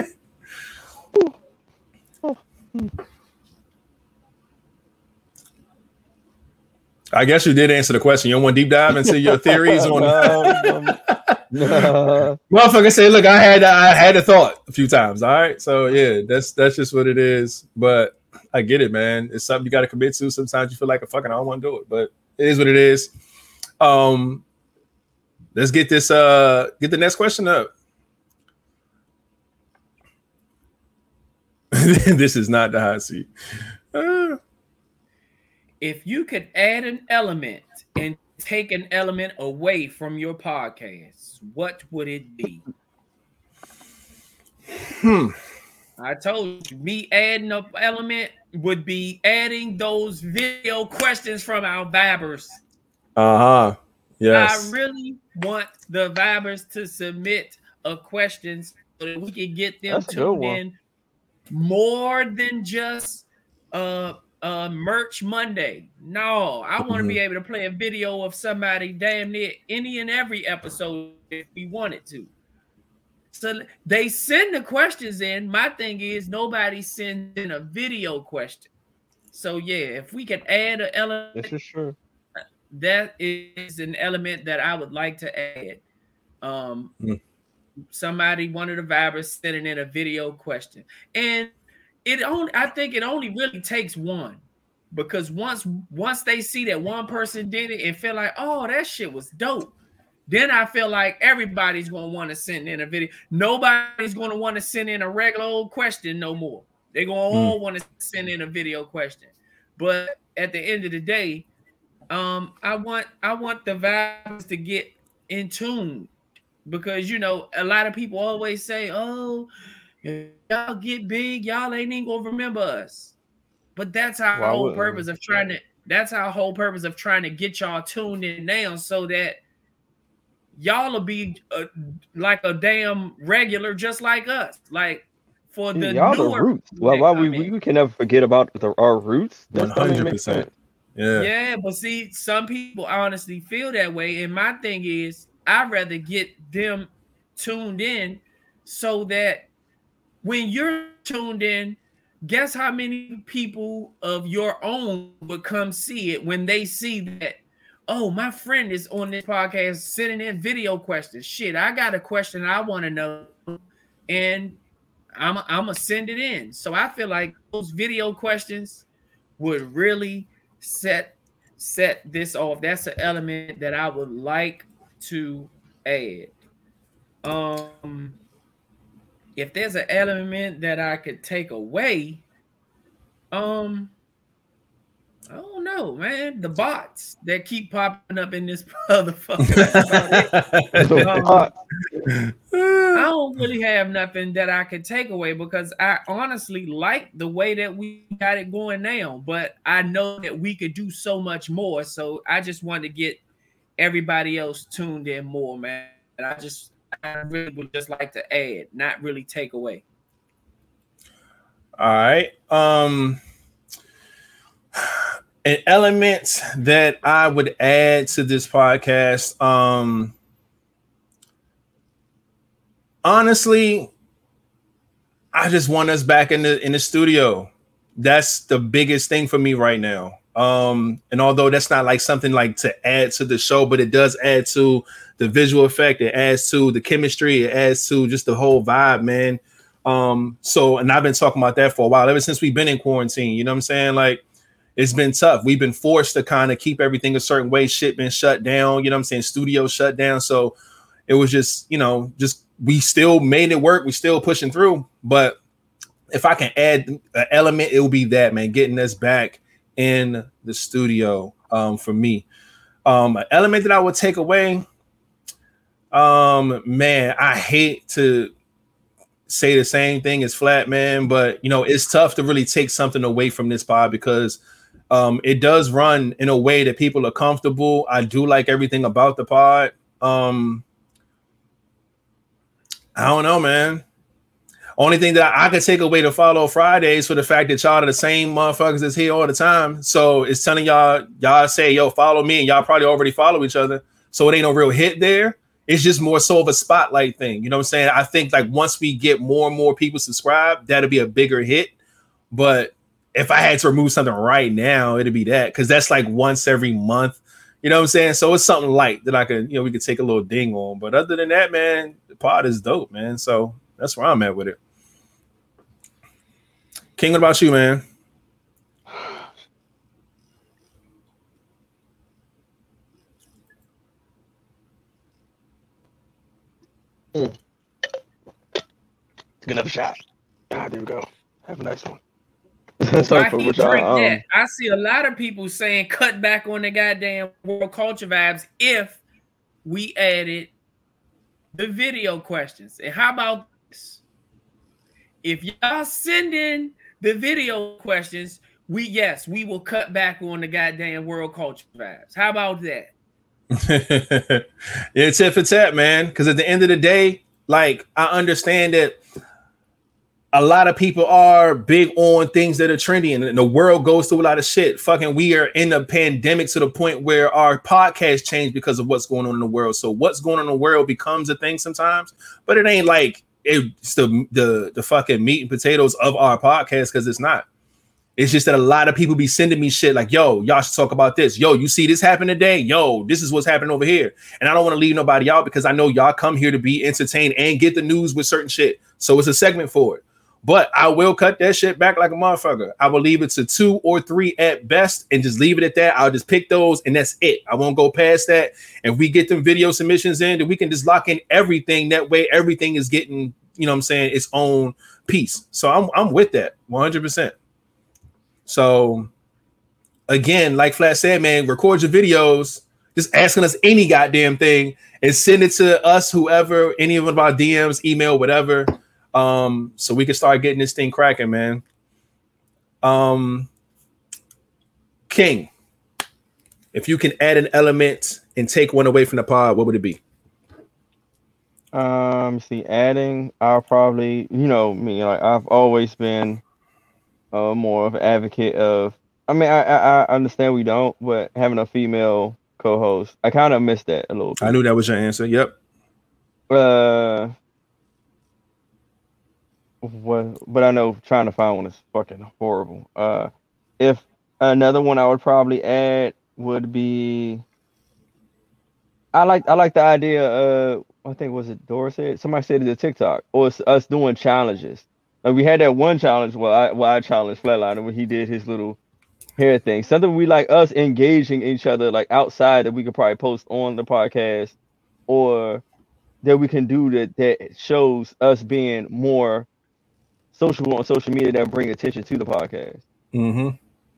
I guess you did answer the question. You don't want to deep dive into your theories on
no, no.
Motherfucker say, look, I had I had a thought a few times. All right. So yeah, that's that's just what it is. But I get it, man. It's something you gotta commit to. Sometimes you feel like a fucking I don't want to do it, but it is what it is. Um let's get this uh get the next question up. this is not the hot seat. Uh,
if you could add an element and take an element away from your podcast, what would it be?
hmm.
I told you, me adding an element would be adding those video questions from our vibers.
Uh-huh. Yes.
I really want the vibers to submit a question so that we can get them
That's a
tuned in more than just uh uh merch Monday. No, I want to
Mm-hmm.
be able to play a video of somebody damn near any and every episode if we wanted to. So they send the questions in. My thing is nobody sends in a video question. So yeah, if we could add an element
This is true.
that is an element that I would like to add. Um,
Mm.
somebody, one of the vibers, sending in a video question, and it only, I think it only really takes one, because once once they see that one person did it and feel like, oh, that shit was dope. Then I feel like everybody's gonna want to send in a video. Nobody's gonna want to send in a regular old question no more. They're gonna all want to send in a video question. But at the end of the day, um, I want I want the vibes to get in tune because you know a lot of people always say, "Oh, y'all get big, y'all ain't even gonna remember us." But that's our
Why
whole
wouldn't we?
purpose of trying to. That's our whole purpose of trying to get y'all tuned in now, so that y'all will be uh, like a damn regular, just like us. Like for the
Y'all the roots.
Well,
Why,
that
we, we can never forget about the, our roots. That don't even make
100%. Yeah.
Yeah, but see, some people honestly feel that way. And my thing is, I'd rather get them tuned in so that when you're tuned in, guess how many people of your own would come see it when they see that, oh, my friend is on this podcast sending in video questions. Shit, I got a question I want to know. And I'm I'm gonna send it in. So I feel like those video questions would really set set this off. That's an element that I would like to add. Um, if there's an element that I could take away, um, I don't know, man. The bots that keep popping up in this motherfucker. um, I don't really have nothing that I could take away because I honestly like the way that we got it going now, but I know that we could do so much more. So I just want to get everybody else tuned in more, man. And I just I really would just like to add, not really take away.
All right. Um an element that I would add to this podcast. Um honestly, I just want us back in the in the studio. That's the biggest thing for me right now. Um, and although that's not like something like to add to the show, but it does add to the visual effect, it adds to the chemistry, it adds to just the whole vibe, man. Um, so and I've been talking about that for a while, ever since we've been in quarantine, you know what I'm saying? Like it's been tough. We've been forced to kind of keep everything a certain way, shit been shut down, you know what I'm saying? Studio shut down. So it was just, you know, just we still made it work, we still pushing through, but if I can add an element, it will be that man, getting us back in the studio um, for me. Um, an element that I would take away, um, man, I hate to say the same thing as flat man, but you know, it's tough to really take something away from this pod because um, it does run in a way that people are comfortable. I do like everything about the pod. Um, I don't know, man. Only thing that I could take away to follow Fridays for the fact that y'all are the same motherfuckers that's here all the time. So it's telling y'all, y'all say, yo, follow me, and y'all probably already follow each other. So it ain't no real hit there. It's just more so of a spotlight thing. You know what I'm saying? I think like once we get more and more people subscribe, that'll be a bigger hit. But if I had to remove something right now, it'd be that because that's like once every month. You know what I'm saying? So it's something light that I could, you know, we could take a little ding on. But other than that, man, the pod is dope, man. So that's where I'm at with it. King, what about you, man?
Mm. Take another shot. Ah, there we go. Have a nice one.
Sorry for which I, um, I see a lot of people saying cut back on the goddamn world culture vibes if we added the video questions. And how about this? If y'all send in the video questions, we yes, we will cut back on the goddamn world culture vibes. How about that?
it's if it's at man. Because at the end of the day, like I understand that a lot of people are big on things that are trendy and the world goes through a lot of shit. Fucking, we are in a pandemic to the point where our podcast changed because of what's going on in the world. So what's going on in the world becomes a thing sometimes, but it ain't like it's the the the fucking meat and potatoes of our podcast because it's not. It's just that a lot of people be sending me shit like, yo, y'all should talk about this. Yo, you see this happen today? Yo, this is what's happening over here. And I don't want to leave nobody out because I know y'all come here to be entertained and get the news with certain shit. So it's a segment for it. But I will cut that shit back like a motherfucker. I will leave it to two or three at best and just leave it at that. I'll just pick those and that's it. I won't go past that. And we get them video submissions in, then we can just lock in everything. That way, everything is getting, you know what I'm saying, its own piece. So I'm I'm with that 100%. So again, like Flat said, man, record your videos, just asking us any goddamn thing and send it to us, whoever, any of our DMs, email, whatever um, so we can start getting this thing cracking, man. Um, King, if you can add an element and take one away from the pod, what would it be?
Um, see, adding, I'll probably, you know, me, like I've always been uh, more of an advocate of. I mean, I, I, I understand we don't, but having a female co-host, I kind of missed that a little. Bit.
I knew that was your answer. Yep.
Uh, but I know trying to find one is fucking horrible. Uh, if another one I would probably add would be, I like I like the idea. Uh, I think was it Dora said somebody said it a TikTok or it's us doing challenges. Like we had that one challenge where I where I challenged Flatliner when he did his little hair thing. Something we like us engaging each other like outside that we could probably post on the podcast or that we can do that that shows us being more social on social media that bring attention to the podcast.
Mm-hmm.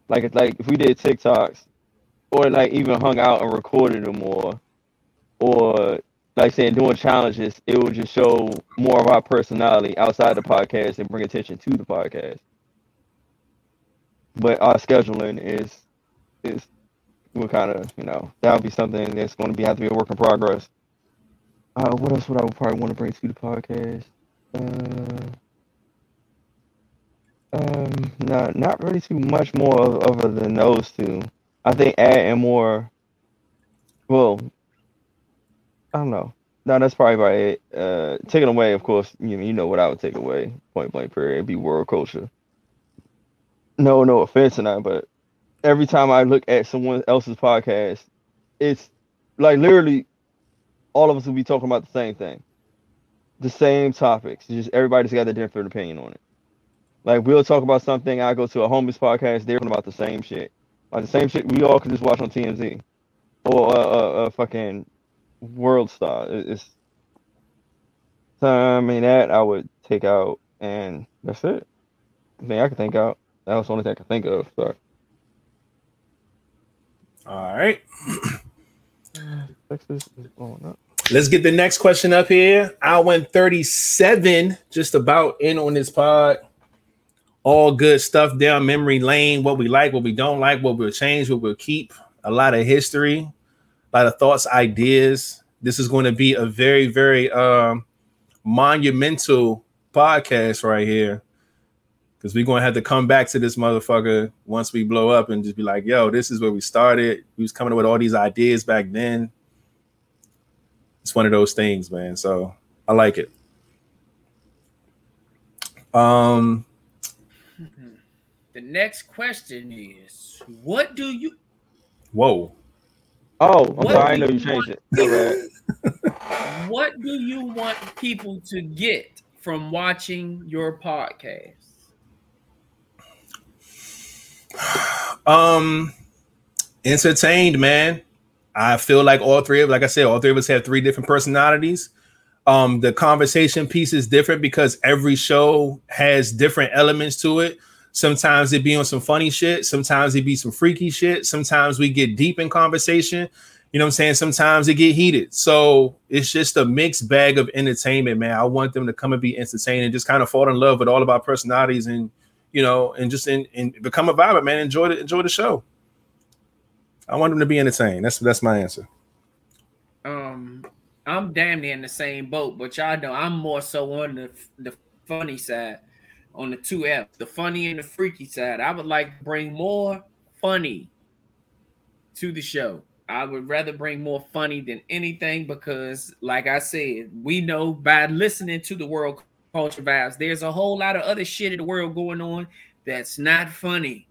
Like it's like if we did TikToks or like even hung out and recorded them more or like saying doing challenges, it would just show more of our personality outside the podcast and bring attention to the podcast. But our scheduling is is we kind of you know that would be something that's going to be have to be a work in progress. Uh, what else would I probably want to bring to the podcast? Uh, um, not not really too much more of, other than those two. I think adding more. Well, I don't know. No, that's probably about it. Uh, taking away, of course, you you know what I would take away. Point blank, period. It'd be world culture. No, no offense to that, but every time I look at someone else's podcast, it's like literally all of us will be talking about the same thing, the same topics. Just everybody's got a different opinion on it. Like we'll talk about something. I go to a homeless podcast. They're talking about the same shit, like the same shit we all can just watch on TMZ or a uh, uh, uh, fucking World Star. It's I mean that I would take out, and that's it. I think I can think out. That was the only thing I could think of. Sorry.
All right. Let's get the next question up here. I went 37, just about in on this pod. All good stuff down memory lane. What we like, what we don't like, what we'll change, what we'll keep. A lot of history, a lot of thoughts, ideas. This is going to be a very, very um, monumental podcast right here because we're gonna have to come back to this motherfucker once we blow up and just be like, yo, this is where we started. We was coming up with all these ideas back then. It's one of those things, man. So I like it. Um
the next question is what do you
whoa
oh I'm sorry, I know you changed it
what do you want people to get from watching your podcast
um, entertained, man. I feel like all three of, like I said, all three of us have three different personalities. Um, the conversation piece is different because every show has different elements to it. Sometimes it be on some funny shit. Sometimes it be some freaky shit. Sometimes we get deep in conversation. You know what I'm saying? Sometimes it get heated. So it's just a mixed bag of entertainment, man. I want them to come and be entertaining, just kind of fall in love with all of our personalities and you know, and just in, and become a vibe, man. Enjoy the enjoy the show. I want them to be entertained. That's that's my answer.
Um, I'm damn near in the same boat, but y'all know I'm more so on the the funny side, on the two F, the funny and the freaky side. I would like to bring more funny to the show. I would rather bring more funny than anything because, like I said, we know by listening to the world culture vibes. There's a whole lot of other shit in the world going on that's not funny.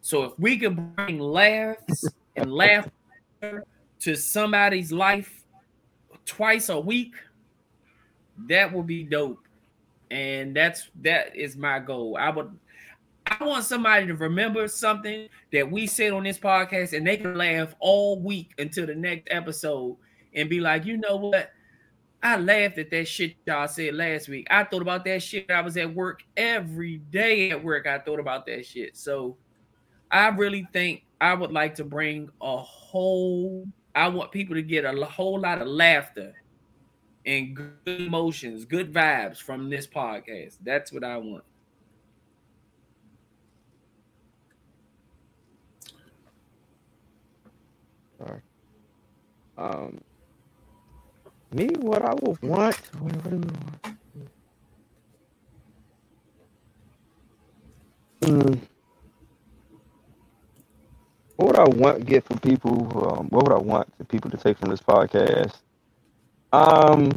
So if we could bring laughs and laughter to somebody's life twice a week, that would be dope. And that's that is my goal. I would I want somebody to remember something that we said on this podcast and they can laugh all week until the next episode and be like, you know what? I laughed at that shit y'all said last week. I thought about that shit. I was at work every day at work. I thought about that shit. So I really think I would like to bring a whole, I want people to get a whole lot of laughter and good emotions, good vibes from this podcast. That's what I want.
Right. Um, me, what I would want? Mm. What would I want get from people? Um, what would I want the people to take from this podcast? Um,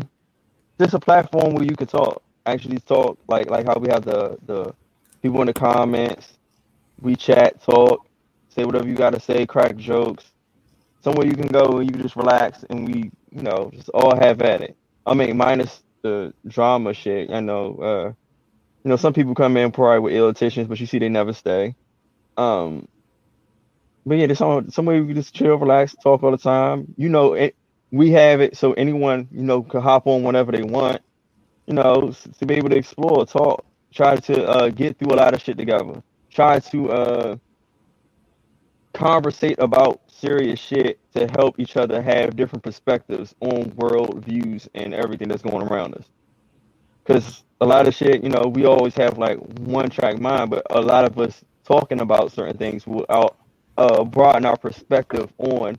just a platform where you could talk, actually talk, like like how we have the the people in the comments. We chat, talk, say whatever you got to say, crack jokes. Somewhere you can go and you just relax, and we you know, just all have at it. I mean, minus the drama shit. I know, uh, You know, some people come in probably with ill but you see they never stay. Um, but yeah, there's some somewhere we can just chill, relax, talk all the time. You know, it, we have it so anyone you know can hop on whenever they want. You know, to be able to explore, talk, try to uh, get through a lot of shit together. Try to uh, conversate about serious shit to help each other have different perspectives on world views and everything that's going around us. Because a lot of shit, you know, we always have like one track mind, but a lot of us talking about certain things will out uh, broaden our perspective on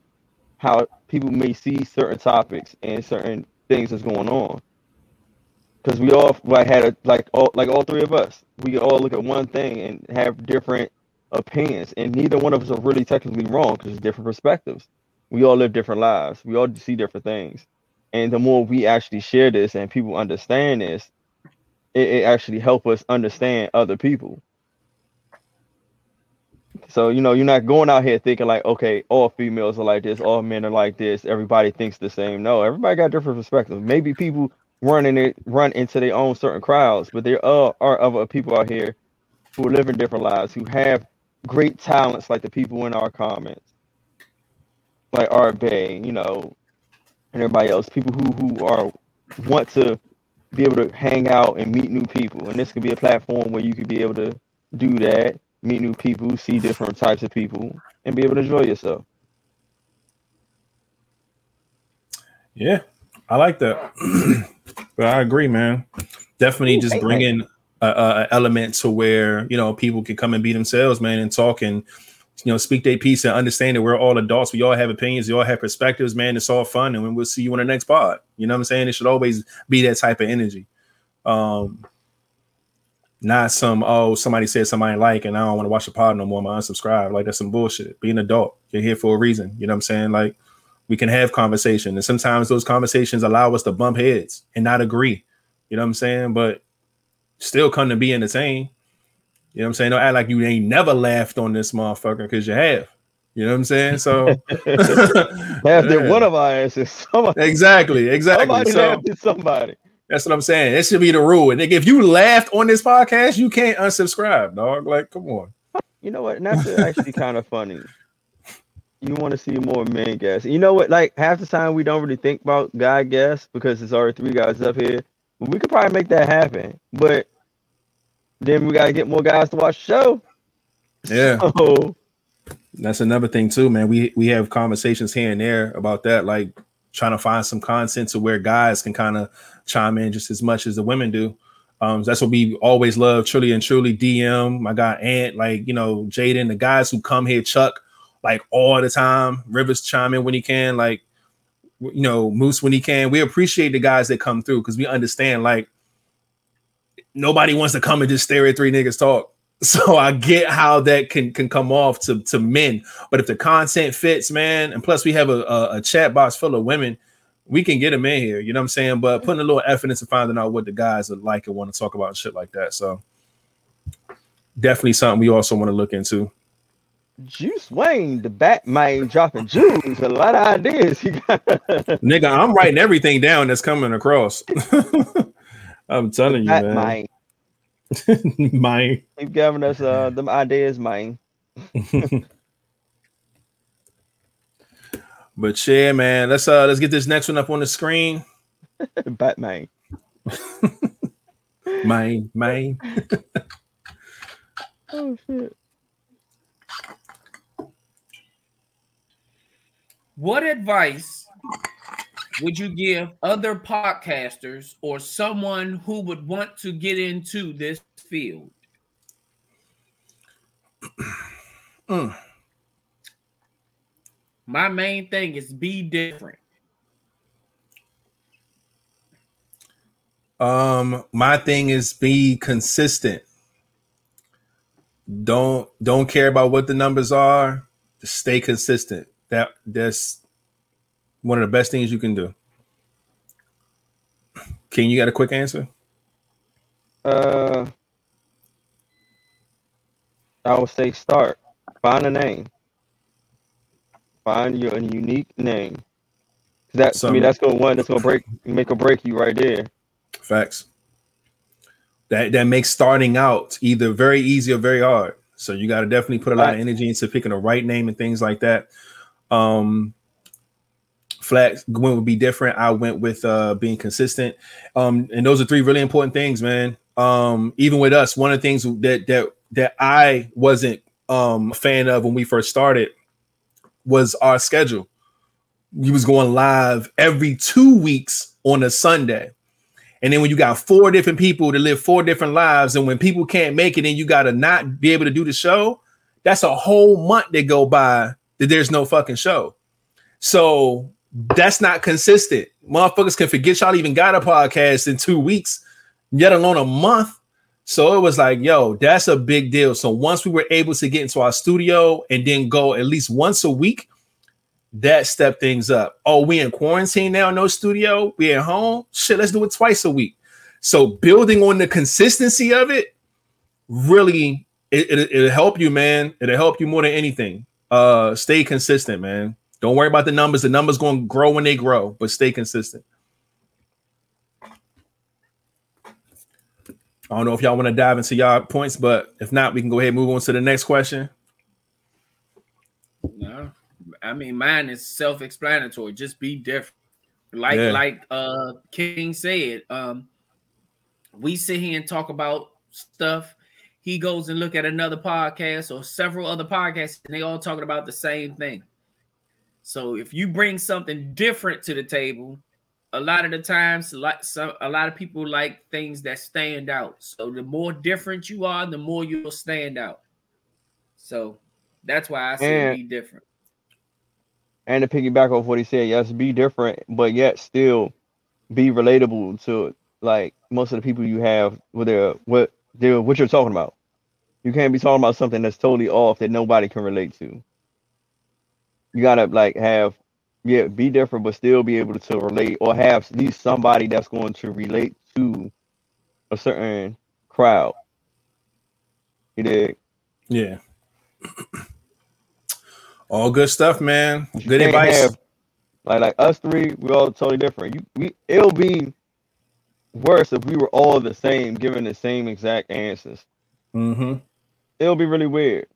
how people may see certain topics and certain things that's going on. Because we all like had a like all like all three of us, we all look at one thing and have different opinions, and neither one of us are really technically wrong because it's different perspectives. We all live different lives. We all see different things, and the more we actually share this and people understand this, it, it actually help us understand other people. So you know, you're not going out here thinking like, okay, all females are like this, all men are like this, everybody thinks the same. No, everybody got different perspectives. Maybe people running it run into their own certain crowds, but there are, are other people out here who are living different lives, who have great talents like the people in our comments, like Art Bay, you know, and everybody else. People who who are want to be able to hang out and meet new people, and this could be a platform where you could be able to do that meet new people, see different types of people, and be able to enjoy yourself.
Yeah, I like that. but I agree, man. Definitely Ooh, just bringing a, a, element to where you know people can come and be themselves, man, and talk and you know speak their piece and understand that we're all adults. We all have opinions. We all have perspectives, man. It's all fun, and we'll see you on the next pod. You know what I'm saying? It should always be that type of energy. Um, not some oh somebody said somebody like and I don't want to watch the pod no more. I'm unsubscribe. Like that's some bullshit. Be an adult. You're here for a reason. You know what I'm saying? Like we can have conversation, and sometimes those conversations allow us to bump heads and not agree. You know what I'm saying? But still come to be entertained. You know what I'm saying? Don't act like you ain't never laughed on this motherfucker because you have. You know what I'm saying? So
after yeah. one of our asses,
somebody, exactly, exactly.
Somebody
so,
somebody.
That's what I'm saying. That should be the rule. And if you laughed on this podcast, you can't unsubscribe, dog. Like, come on.
You know what? And that's actually kind of funny. You want to see more men guests. You know what? Like half the time we don't really think about guy guests because it's already three guys up here. But we could probably make that happen. But then we gotta get more guys to watch the show.
Yeah. So, that's another thing too, man. We we have conversations here and there about that, like trying to find some content to where guys can kind of chime in just as much as the women do. Um, that's what we always love, truly and truly. DM, my guy Ant, like you know, Jaden, the guys who come here, Chuck, like all the time. Rivers chime in when he can, like you know, Moose when he can. We appreciate the guys that come through because we understand like nobody wants to come and just stare at three niggas talk. So I get how that can can come off to to men, but if the content fits, man, and plus we have a, a, a chat box full of women we can get them in here, you know what I'm saying? But putting a little effort into finding out what the guys are like and want to talk about and shit like that. So definitely something we also want to look into.
Juice Wayne, the Batman dropping jewels, a lot of ideas.
Nigga, I'm writing everything down that's coming across. I'm telling you, man. Mine.
Keep giving us uh them ideas, mine.
But yeah, man, let's uh let's get this next one up on the screen.
Batman.
Mine, mine.
oh shit.
What advice would you give other podcasters or someone who would want to get into this field? mm my main thing is be different.
Um, my thing is be consistent. Don't don't care about what the numbers are. Just stay consistent. That that's one of the best things you can do. King, you got a quick answer?
Uh, I would say start. Find a name. Find your unique name. That I mean that's gonna one that's gonna break make or break you right there.
Facts. that that makes starting out either very easy or very hard. So you got to definitely put a lot of energy into picking the right name and things like that. Um, flat went would be different. I went with uh being consistent. Um, and those are three really important things, man. Um, even with us, one of the things that that that I wasn't um a fan of when we first started was our schedule. We was going live every two weeks on a Sunday. And then when you got four different people to live four different lives, and when people can't make it, and you gotta not be able to do the show, that's a whole month that go by that there's no fucking show. So that's not consistent. Motherfuckers can forget y'all even got a podcast in two weeks, yet alone a month. So it was like, yo, that's a big deal. So once we were able to get into our studio and then go at least once a week, that stepped things up. Oh, we in quarantine now, no studio, we at home. Shit, let's do it twice a week. So building on the consistency of it, really, it, it, it'll help you, man. It'll help you more than anything. Uh, stay consistent, man. Don't worry about the numbers. The numbers going to grow when they grow, but stay consistent. I don't know if y'all want to dive into y'all points, but if not, we can go ahead and move on to the next question.
No, I mean mine is self-explanatory. Just be different. Like
Yeah.
like uh King said, um, we sit here and talk about stuff. He goes and look at another podcast or several other podcasts, and they all talking about the same thing. So if you bring something different to the table, a lot of the times, like some, a lot of people like things that stand out. So the more different you are, the more you'll stand out. So that's why I say
And-
be different.
And to piggyback off what he said, yes, be different, but yet still be relatable to like most of the people you have with their what they're what you're talking about. You can't be talking about something that's totally off that nobody can relate to. You gotta like have yeah, be different, but still be able to relate or have at least somebody that's going to relate to a certain crowd. You dig?
Yeah. All good stuff, man.
You
Good advice.
have- like like us three, we're all totally different. You we it'll be worse if we were all the same, giving the same exact answers.
mm-hmm.
It'll be really weird.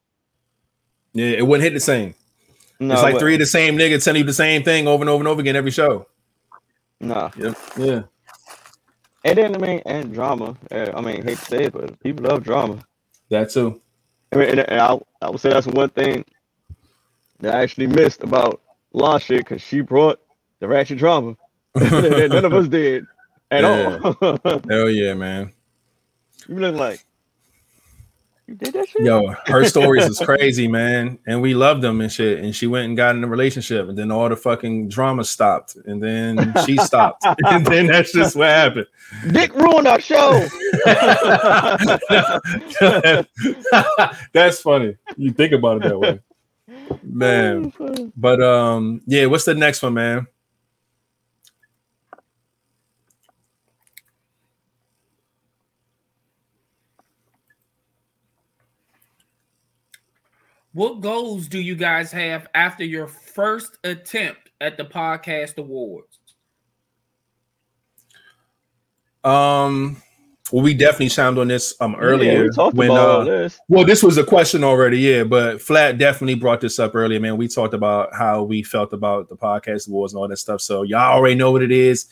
Yeah, it wouldn't hit the same.
No,
it's like
but-
three of the same niggas telling you the same thing over and over and over again every show.
Nah.
Yeah. Yeah.
And then I mean, and drama. I mean, hate to say it, but people love drama.
That too.
I mean, and, and I, I would say that's one thing that I actually missed about Law shit because she brought the ratchet drama. that None of us did at all.
Hell yeah, man.
you look like you did that shit.
Yo, her stories is crazy, man. And we loved them and shit. And she went and got in a relationship, and then all the fucking drama stopped, and then she stopped, and then that's just what happened.
Dick ruined our show.
that's funny. You think about it that way, man. But um, yeah. What's the next one, man?
What goals do you guys have after your first attempt at the podcast awards?
Um, well, we definitely chimed on this um
Yeah,
earlier
we talked
when
about
uh,
this.
well, this was a question already, yeah. But Flat definitely brought this up earlier, man. We talked about how we felt about the podcast awards and all that stuff. So y'all already know what it is.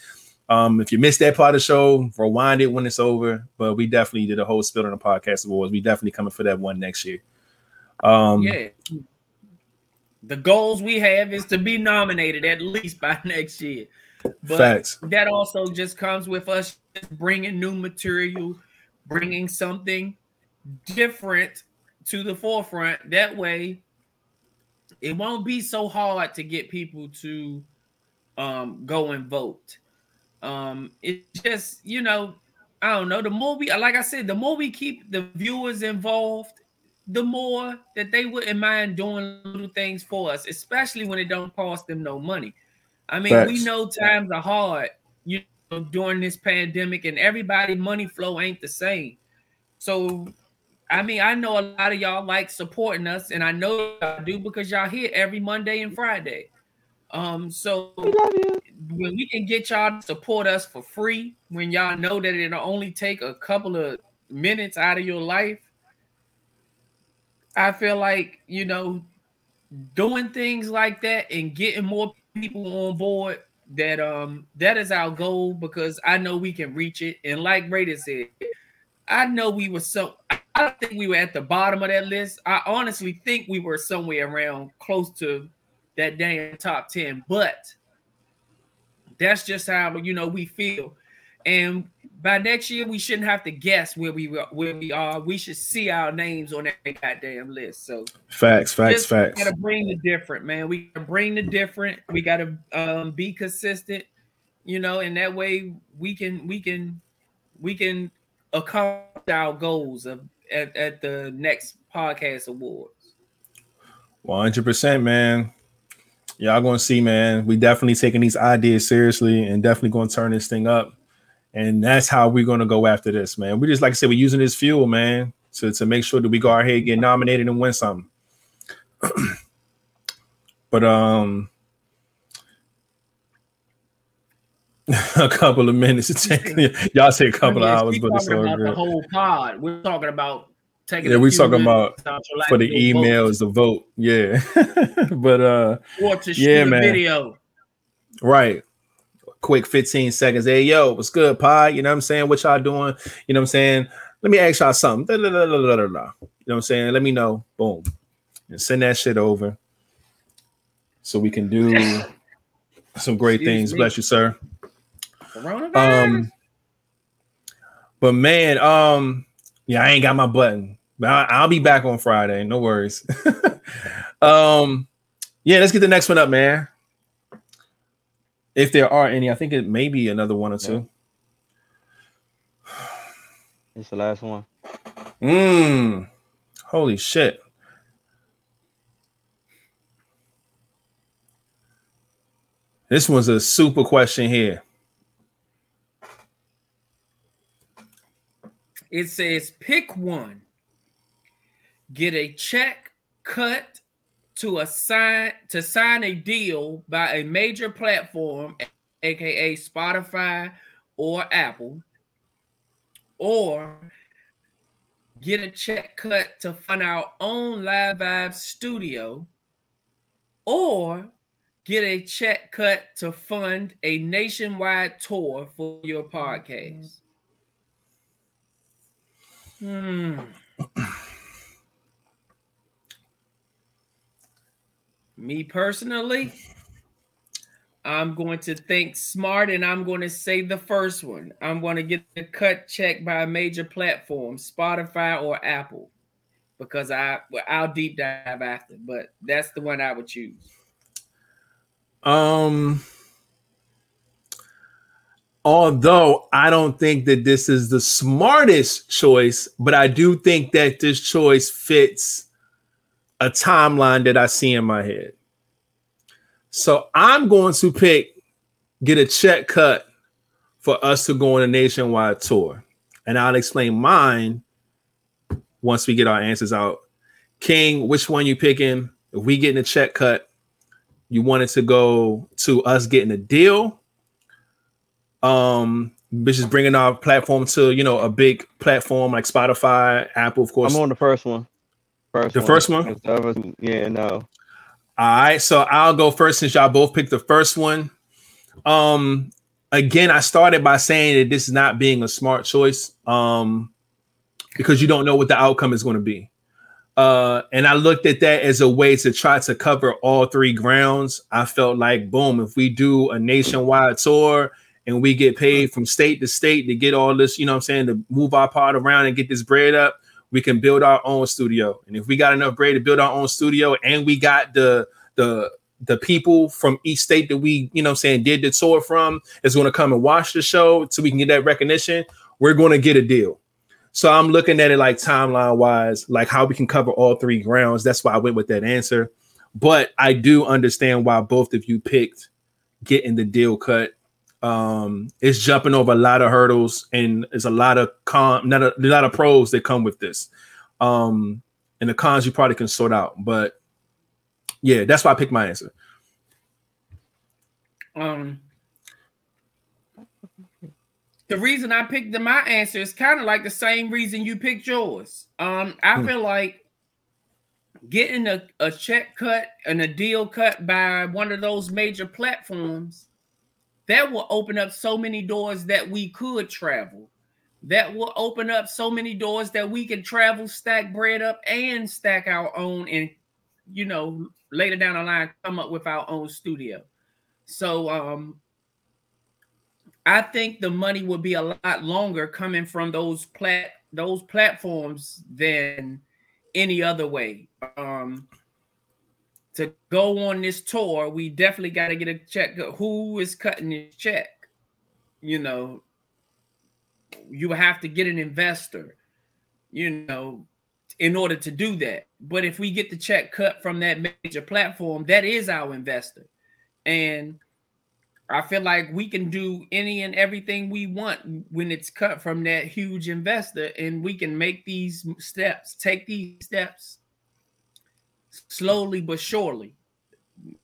Um, if you missed that part of the show, rewind it when it's over. But we definitely did a whole spill on the podcast awards. We definitely coming for that one next year. Um,
yeah. The goals we have is to be nominated at least by next year. But
facts.
that also just comes with us bringing new material, bringing something different to the forefront. That way, it won't be so hard to get people to um, go and vote. Um, it's just you know, I don't know. The more we, like I said, the more we keep the viewers involved, the more that they wouldn't mind doing little things for us, especially when it don't cost them no money. I mean, we know times are hard, you know, during this pandemic, and everybody money flow ain't the same. So, I mean, I know a lot of y'all like supporting us, and I know y'all do because y'all here every Monday and Friday. Um, so
We love you.
when we can get y'all to support us for free, when y'all know that it'll only take a couple of minutes out of your life, I feel like you know doing things like that and getting more people on board that um that is our goal because I know we can reach it. And like Brady said, I know we were so I don't think we were at the bottom of that list. I honestly think we were somewhere around close to that damn top 10, but that's just how you know we feel. And by next year, we shouldn't have to guess where we where we are. We should see our names on that goddamn list. So
facts, facts, facts.
Gotta bring the different, man. We gotta bring the different. We gotta um, be consistent, you know, and that way we can we can we can accomplish our goals of at, at the next podcast awards.
One hundred percent, man. Y'all gonna see, man. We definitely taking these ideas seriously and definitely gonna turn this thing up and that's how we're gonna go after this, man. We just like I said, we're using this fuel, man, to, to make sure that we go ahead get nominated and win something. but um a couple of minutes. To take y'all say a couple of hours, but it's all
good. The whole pod. We're talking about taking.
Yeah, we're talking about for the emails, vote. the vote. Yeah, but uh,
or to shoot yeah, man. video.
Right quick 15 seconds. Hey, yo, what's good, Pie? You know what I'm saying? What y'all doing? You know what I'm saying? Let me ask y'all something. You know what I'm saying? Let me know. Boom. And send that shit over so we can do some great Excuse things. Me. Bless you, sir. Um, but man, um, yeah, I ain't got my button, but I, will be back on Friday. No worries. um, yeah, let's get the next one up, man. If there are any, I think it may be another one or two.
It's the last one.
Mmm. Holy shit. This one's a super question here.
It says pick one. Get a check cut to assign to sign a deal by a major platform, aka Spotify or Apple, or get a check cut to fund our own Live Vibe studio, or get a check cut to fund a nationwide tour for your podcast. Hmm. Me personally, I'm going to think smart and I'm going to say the first one. I'm going to get the cut check by a major platform, Spotify or Apple, because I well, I'll deep dive after, but that's the one I would choose.
Um although I don't think that this is the smartest choice, but I do think that this choice fits a timeline that I see in my head. So I'm going to pick get a check cut for us to go on a nationwide tour. And I'll explain mine once we get our answers out. King, which one you picking? If we getting a check cut, you wanted to go to us getting a deal. Um, which is bringing our platform to you know a big platform like Spotify, Apple, of course.
I'm on the first one.
First the one. first one.
Yeah, no.
All right, so I'll go first since y'all both picked the first one. Um, again, I started by saying that this is not being a smart choice, um, because you don't know what the outcome is going to be. Uh, and I looked at that as a way to try to cover all three grounds. I felt like, boom, if we do a nationwide tour and we get paid from state to state to get all this, you know I'm saying, to move our part around and get this bread up, we can build our own studio. And if we got enough bread to build our own studio and we got the the the people from each state that we, you know saying, did the tour from is going to come and watch the show so we can get that recognition, we're going to get a deal. So I'm looking at it like timeline wise, like how we can cover all three grounds. That's why I went with that answer. But I do understand why both of you picked getting the deal cut um it's jumping over a lot of hurdles and there's a lot of con not a, a lot of pros that come with this um and the cons you probably can sort out but yeah that's why i picked my answer
um the reason I picked the, my answer is kind of like the same reason you picked yours. Um, I hmm. feel like getting a, a check cut and a deal cut by one of those major platforms that will open up so many doors that we could travel that will open up so many doors that we can travel stack bread up and stack our own and you know later down the line come up with our own studio so um i think the money will be a lot longer coming from those plat those platforms than any other way. Um, to go on this tour, we definitely got to get a check. Who is cutting this check? You know, you have to get an investor, you know, in order to do that. But if we get the check cut from that major platform, that is our investor. And I feel like we can do any and everything we want when it's cut from that huge investor, and we can make these steps, take these steps slowly but surely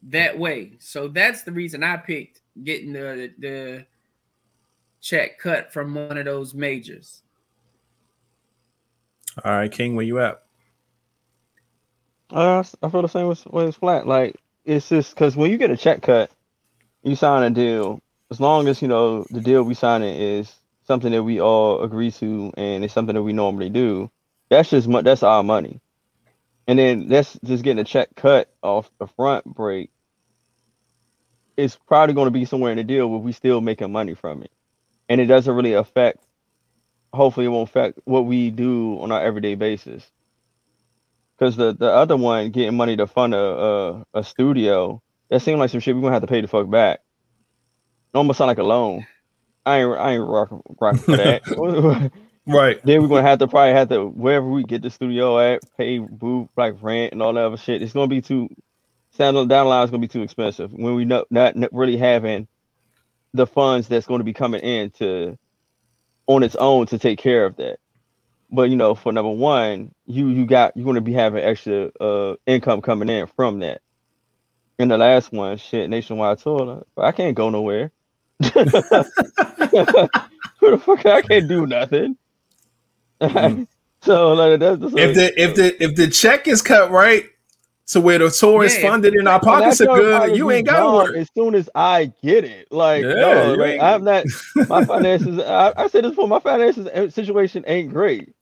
that way. So that's the reason I picked getting the the check cut from one of those majors.
All right, King, where you at?
Uh, I feel the same with, with flat. Like it's just because when you get a check cut you sign a deal, as long as you know the deal we sign it is something that we all agree to and it's something that we normally do, that's just that's our money. And then that's just getting a check cut off the front break. It's probably going to be somewhere in the deal where we still making money from it, and it doesn't really affect. Hopefully, it won't affect what we do on our everyday basis. Because the the other one, getting money to fund a a, a studio, that seemed like some shit we're gonna have to pay the fuck back. It almost sound like a loan. I ain't I ain't rocking rock for that.
right.
Then we're gonna have to probably have to wherever we get the studio at, pay booth like rent and all that other shit. It's gonna be too down the line is gonna be too expensive when we not, not really having the funds that's going to be coming in to on its own to take care of that. But you know, for number one, you you got you're going to be having extra uh income coming in from that in the last one, shit, nationwide tour, I can't go nowhere. Who the fuck? I can't do nothing. Mm. so like that's,
that's if the if the if the check is cut right to where the tour is funded and our pockets are good, you ain't got to work.
As soon as I get it, like, yeah, no, like I'm not. My finances. I, I said this before. My finances uh, situation ain't great.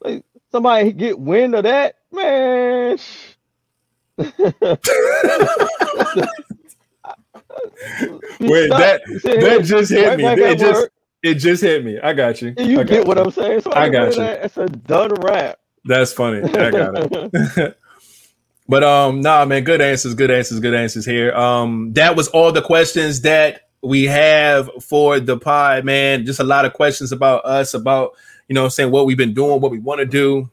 Like somebody get wind of that, man.
Wait, that that just hit me. It just work. It just hit me. I got you.
You
I
get you. what I'm saying?
So I, I got you.
That. It's a done rap.
That's funny. I got it. but um, nah, man, good answers, good answers, good answers here. Um, that was all the questions that we have for the pod, man. Just a lot of questions about us, about you know, saying what we've been doing, what we want to do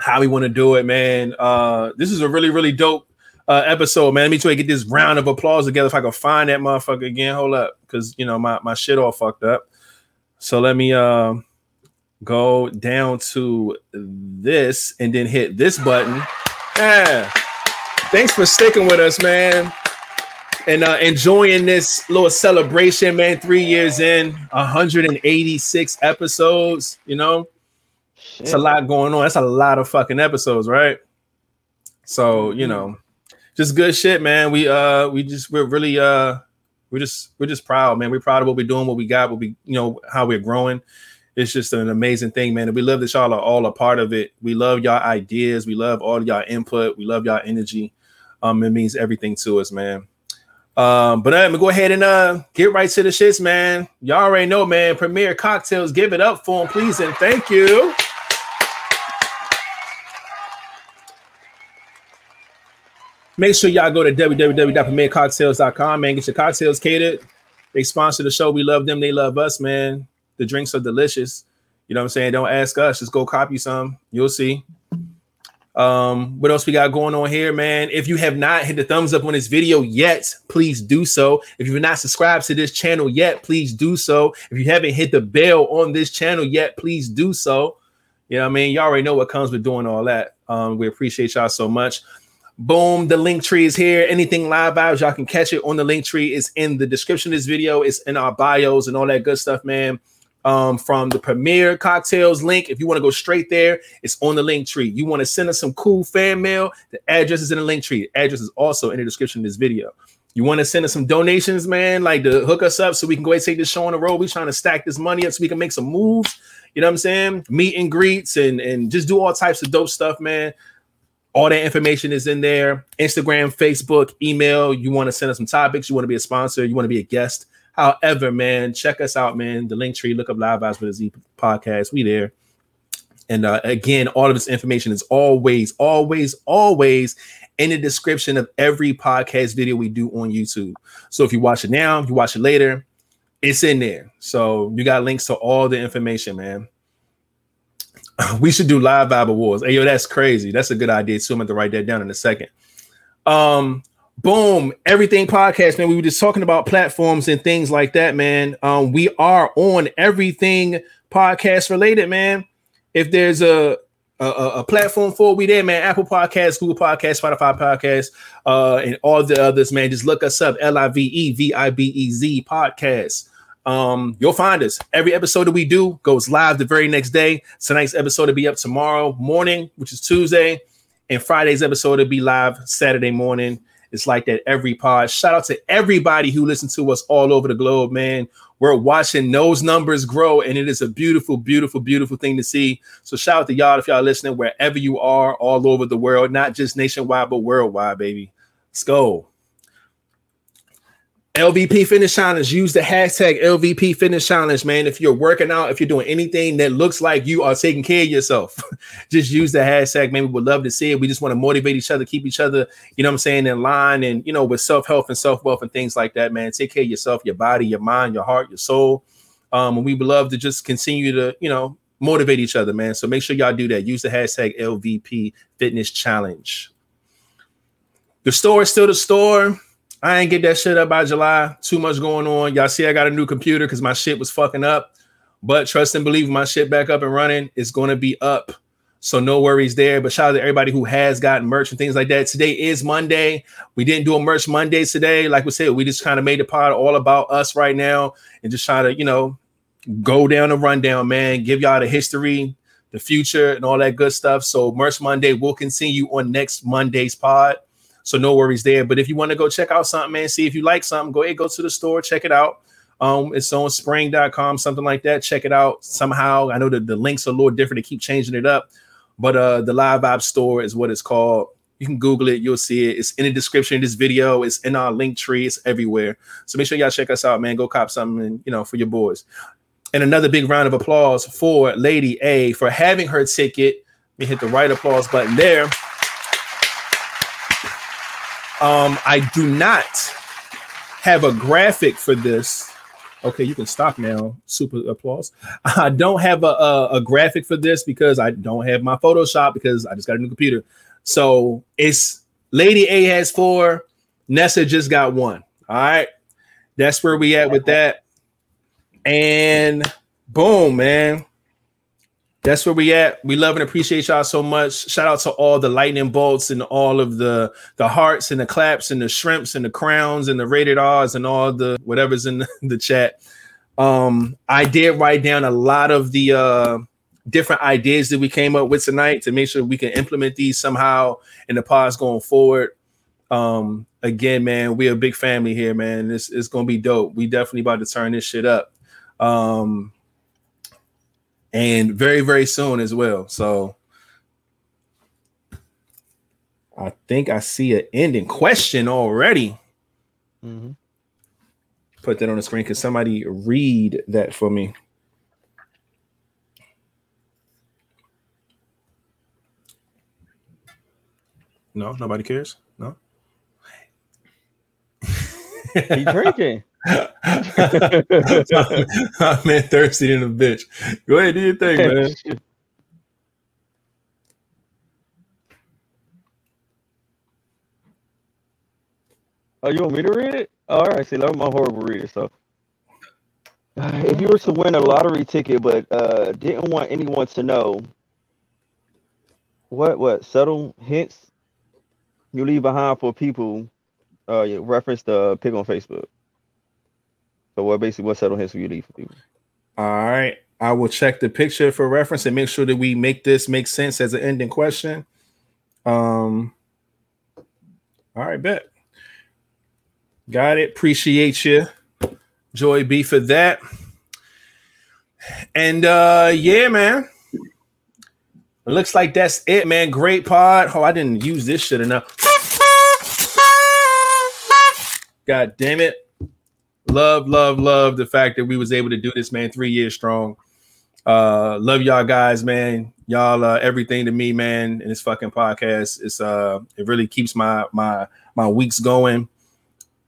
how we want to do it, man. Uh, this is a really, really dope uh, episode, man. Let me try to get this round of applause together if I can find that motherfucker again. Hold up, because you know my my shit all fucked up. So let me uh, go down to this and then hit this button. Yeah. Thanks for sticking with us, man. And uh, enjoying this little celebration, man. Three years in, 186 episodes, you know it's a lot going on. That's a lot of fucking episodes, right? So you mm-hmm. know, just good shit, man. We uh we just we're really uh we're just we're just proud, man. We're proud of what we're doing, what we got, what we you know how we're growing. It's just an amazing thing, man. And we love that y'all are all a part of it. We love y'all ideas. We love all y'all input. We love y'all energy. Um, it means everything to us, man. Um, but I'm gonna go ahead and uh get right to the shits, man. Y'all already know, man. Premier Cocktails, give it up for them, please, and thank you. Make sure y'all go to www.premiercocktails.com, man. Get your cocktails catered. They sponsor the show. We love them. They love us, man. The drinks are delicious. You know what I'm saying? Don't ask us. Just go copy some. You'll see. Um, what else we got going on here, man? If you have not hit the thumbs up on this video yet, please do so. If you've not subscribed to this channel yet, please do so. If you haven't hit the bell on this channel yet, please do so. You know what I mean? Y'all already know what comes with doing all that. Um, we appreciate y'all so much. Boom, the link tree is here. Anything live vibes, y'all can catch it on the link tree. It's in the description of this video. It's in our bios and all that good stuff, man. um, from the Premier Cocktails link. If you want to go straight there, it's on the link tree. You want to send us some cool fan mail, the address is in the link tree. The address is also in the description of this video. You want to send us some donations, man, like to hook us up so we can go ahead and take this show on the road. We're trying to stack this money up so we can make some moves. You know what I'm saying? Meet and greets and, and just do all types of dope stuff, man. All that information is in there. Instagram, Facebook, email. You want to send us some topics. You want to be a sponsor. You want to be a guest. However, man, check us out, man. The link tree, look up Live Vibes with a Z podcast. We there. And uh, again, all of this information is always, always, always in the description of every podcast video we do on YouTube. So if you watch it now, you watch it later, it's in there. So you got links to all the information, man. We should do live vibe awards. Hey, yo, that's crazy. That's a good idea too. I'm going to write that down in a second. Um, boom, everything podcast, man. We were just talking about platforms and things like that, man. Um, we are on everything podcast related, man. If there's a a, a platform for we there, man. Apple Podcasts, Google Podcasts, Spotify Podcasts, uh, and all the others, man. Just look us up, L I V E V I B E Z Podcast. Um, you'll find us. Every episode that we do goes live the very next day. Tonight's episode will be up tomorrow morning, which is Tuesday, and Friday's episode will be live Saturday morning. It's like that every pod. Shout out to everybody who listens to us all over the globe, man. We're watching those numbers grow, and it is a beautiful, beautiful, beautiful thing to see. So shout out to y'all if y'all listening wherever you are, all over the world, not just nationwide, but worldwide, baby. Let's go. LVP Fitness Challenge. Use the hashtag LVP Fitness Challenge, man. If you're working out, if you're doing anything that looks like you are taking care of yourself, just use the hashtag. Man, we would love to see it. We just want to motivate each other, keep each other, you know what I'm saying, in line and, you know, with self health and self wealth and things like that, man. Take care of yourself, your body, your mind, your heart, your soul. Um, and we would love to just continue to, you know, motivate each other, man. So make sure y'all do that. Use the hashtag LVP Fitness Challenge. The store is still the store. I ain't get that shit up by July. Too much going on. Y'all see, I got a new computer because my shit was fucking up. But trust and believe my shit back up and running. It's going to be up. So no worries there. But shout out to everybody who has gotten merch and things like that. Today is Monday. We didn't do a merch Monday today. Like we said, we just kind of made the pod all about us right now and just try to, you know, go down the rundown, man. Give y'all the history, the future, and all that good stuff. So merch Monday will continue on next Monday's pod. So no worries there. But if you want to go check out something, man, see if you like something, go ahead, go to the store, check it out. Um, it's on spring.com, something like that. Check it out somehow. I know that the links are a little different, they keep changing it up, but uh the live vibe store is what it's called. You can Google it, you'll see it. It's in the description of this video, it's in our link tree, it's everywhere. So make sure y'all check us out, man. Go cop something, you know, for your boys. And another big round of applause for Lady A for having her ticket. Let me hit the right applause button there. Um, I do not have a graphic for this. Okay, you can stop now. Super applause. I don't have a, a, a, graphic for this because I don't have my Photoshop because I just got a new computer. So it's Lady A has four. Nessa just got one. All right. That's where we at with that. And boom, man that's where we at. We love and appreciate y'all so much. Shout out to all the lightning bolts and all of the the hearts and the claps and the shrimps and the crowns and the rated R's and all the whatever's in the, chat. Um, I did write down a lot of the uh different ideas that we came up with tonight to make sure we can implement these somehow in the pods going forward. Um, again, man, we're a big family here, man. This is gonna be dope. We definitely about to turn this shit up. Um, and very very soon as well. So I think I see an ending question already. Mm-hmm. Put that on the screen. Can somebody read that for me? No, nobody cares. No.
He drinking.
I'm man thirsty in a bitch. Go ahead, do your thing, man.
Oh, you want me to read it? all right, see, I'm a horrible reader. So, if you were to win a lottery ticket, but uh, didn't want anyone to know, what what subtle hints you leave behind for people? Uh, reference the pick on Facebook. So what basically what subtle hints will you leave for people?
All right. I will check the picture for reference and make sure that we make this make sense as an ending question. Um. All right, bet. Got it. Appreciate you, Joy B, for that. And uh yeah, man. Looks like that's it, man. Great pod. Oh, I didn't use this shit enough. God damn it. Love, love, love the fact that we was able to do this, man. Three years strong. Uh, love y'all guys, man. Y'all uh, everything to me, man. In this fucking podcast, it's uh, it really keeps my my my weeks going.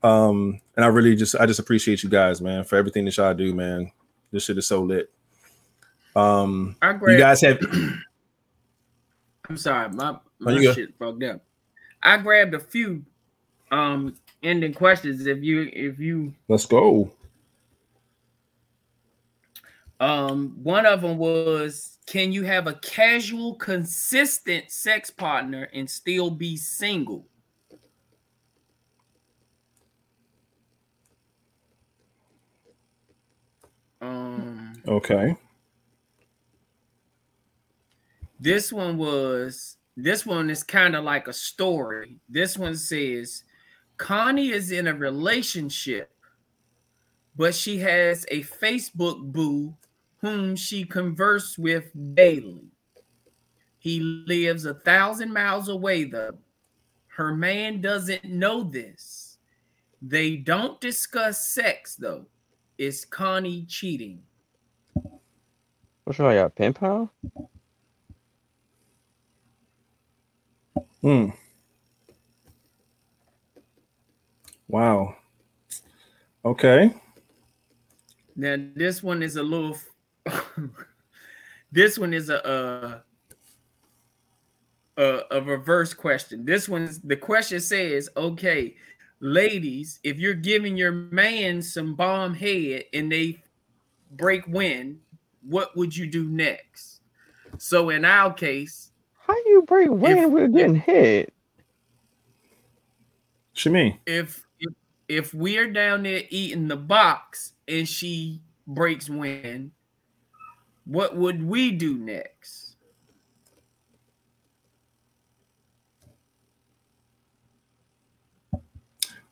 Um, and I really just I just appreciate you guys, man, for everything that y'all do, man. This shit is so lit. Um,
I
you guys have
I'm sorry, my,
Oh,
my
go.
shit fucked up. I grabbed a few um ending questions. If you if you
let's go.
um one of them was can you have a casual consistent sex partner and still be single? Um
Okay.
This one was this one is kind of like a story. This one says Connie is in a relationship, but she has a Facebook boo whom she converses with daily. He lives a thousand miles away though. Her man doesn't know this. They don't discuss sex though. Is Connie cheating?
What's wrong, y'all? Pen pal?
Hmm. Wow. Okay.
Now this one is a little. this one is a, uh a a reverse question. This one's the question says, okay, ladies, if you're giving your man some bomb head and they break wind, what would you do next? So in our case,
How do you break wind with getting hit?
What you mean?
if if if we're down there eating the box and she breaks wind, what would we do next?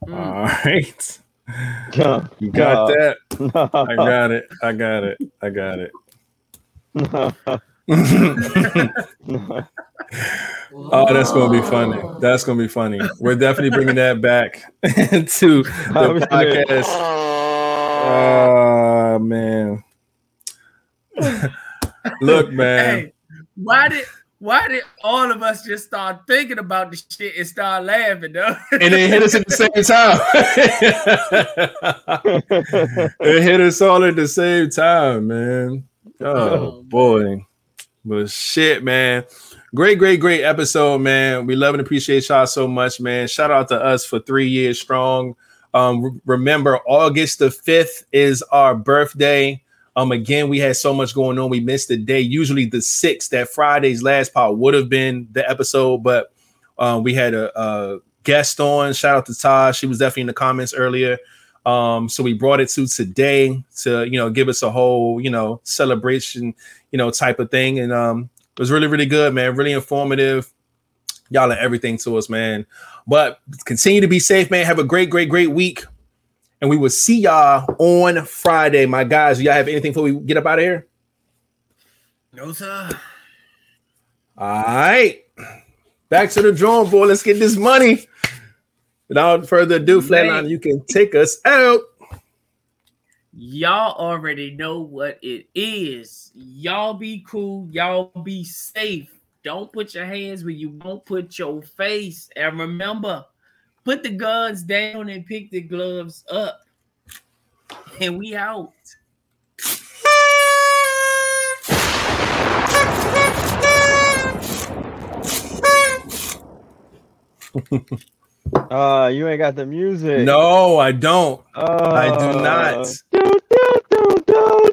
Mm.
All right.
Yeah.
You got
Yeah.
that? I got it. I got it. I got it. oh, that's gonna be funny. That's gonna be funny. We're definitely bringing that back to the oh, podcast. Oh man. Look, man.
Hey, why did why did all of us just start thinking about the shit and start laughing though?
And it hit us at the same time. it hit us all at the same time, man. Oh, oh boy. But shit, man. Great, great, great episode, man. We love and appreciate y'all so much, man. Shout out to us for three years strong. Um, re- remember, August the 5th is our birthday. Um, again, we had so much going on. We missed the day. Usually the sixth, that Friday's last part would have been the episode, but um, we had a, a guest on. Shout out to Todd. She was definitely in the comments earlier. Um, so we brought it to today to you know give us a whole you know celebration you know type of thing, and um, it was really really good, man. Really informative. Y'all are everything to us, man. But continue to be safe, man. Have a great, great, great week. And we will see y'all on Friday, my guys. Do y'all have anything before we get up out of here?
no, sir.
All right. Back to the drawing board. Let's get this money. Without further ado, Flatline, you can take us out.
Y'all already know what it is. Y'all be cool. Y'all be safe. Don't put your hands where you won't put your face. And remember, put the guns down and pick the gloves up. And we out.
Uh, you ain't got the music.
No, I don't.
Uh,
I do not.
do, do, do,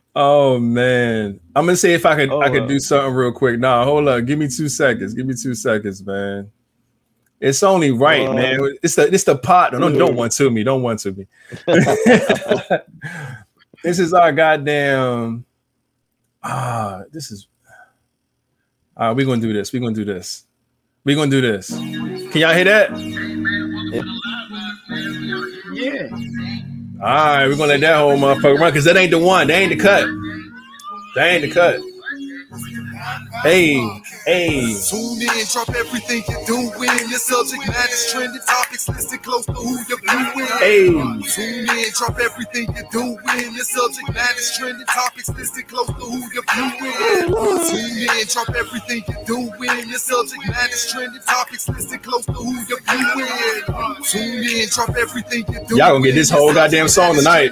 oh man. I'm gonna see if I could I
Hold
could
up.
do something real quick. Nah, hold up. Give me two seconds. Give me two seconds, man. It's only right,
Uh,
man. It's the it's the pot. Don't don't want to me. Don't want to me. this is our goddamn. Ah, this is. Ah, we're gonna do this. We're gonna do this. We're gonna do this. Can y'all hear that?
Yeah.
All right, we're gonna let that whole motherfucker run because that ain't the one. That ain't the cut. That ain't the cut. Hey, hey.
Tune in, drop everything you're doing. Your subject matters, trending topics listed close to who you're viewing.
Hey.
Tune in, drop everything you're doing. Your subject matters, trending topics listed close to who you're viewing. Tune in, drop everything you're doing. Your subject matters, trending topics listed close to who you're viewing. Tune in, drop everything you're doing.
Y'all gonna get this whole goddamn song tonight.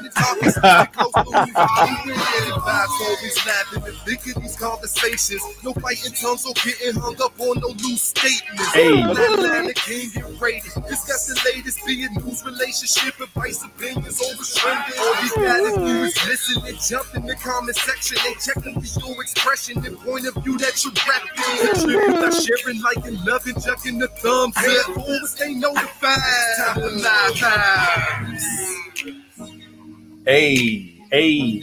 Vibes always snapping in the thick of these conversations. No fighting tongues or getting hung up on no loose statements.
Hey.
Atlanta King get rated. Discuss the latest being news, relationship, advice, opinions, over trending. All you gotta do is listen and jump in the comment section and check them for your expression and point of view that you're repping. By sharing, liking, loving, chucking the thumbs up. Always stay notified. Time for live.
Hey, hey.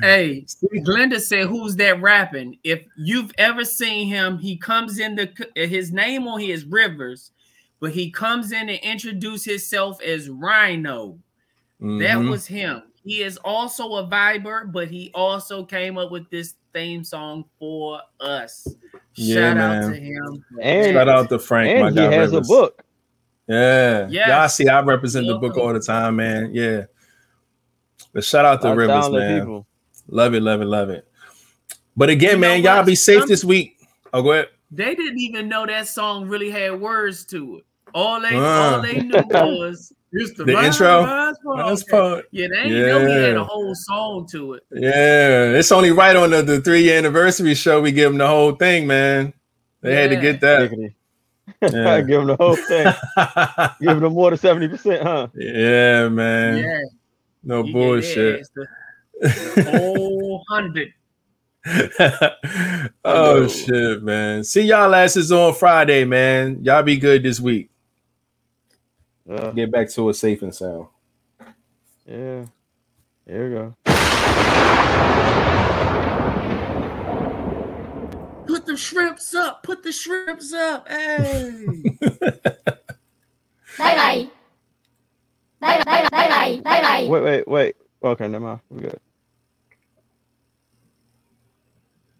Hey,
Glenda said, "Who's that rapping?" If you've ever seen him, he comes in the his name on his Rivers, but he comes in and introduce himself as Rhino. That
Mhm.
was him. He is also a viber, but he also came up with this theme song for us.
Yeah,
Shout out to him.
And-
Shout out to Frank, my
and he
guy.
has
Rivers.
a book.
Yeah.
Yes.
Y'all see, I represent the book all the time, man. Yeah. But shout out to Rivers, man.
people.
Love it, love it, love it. But again,
You
man, y'all be safe
Some-
this week. Oh, go ahead.
They didn't even know that song really had words to it. All they all they knew uh. was it's the,
The
Rise,
intro?
Rise
That's part.
Yeah, they didn't know he had a whole song to it.
Yeah, it's only right on the, the three year anniversary show. We give them the whole thing, man. They had to get that.
Giggity.
Yeah.
Give him the whole thing. Give him more than 70%, huh?
yeah, man.
Yeah,
No
you get
bullshit.
That. It's the whole hundred.
oh
know.
shit, man. See y'all asses on Friday, man. Y'all be good this week.
Uh,
Get back to a safe and sound.
yeah. There we go.
Put the shrimps up. Put the shrimps up. Hey.
Bye bye. Bye bye bye bye bye bye.
Wait, wait, wait. Okay, never mind. We're good.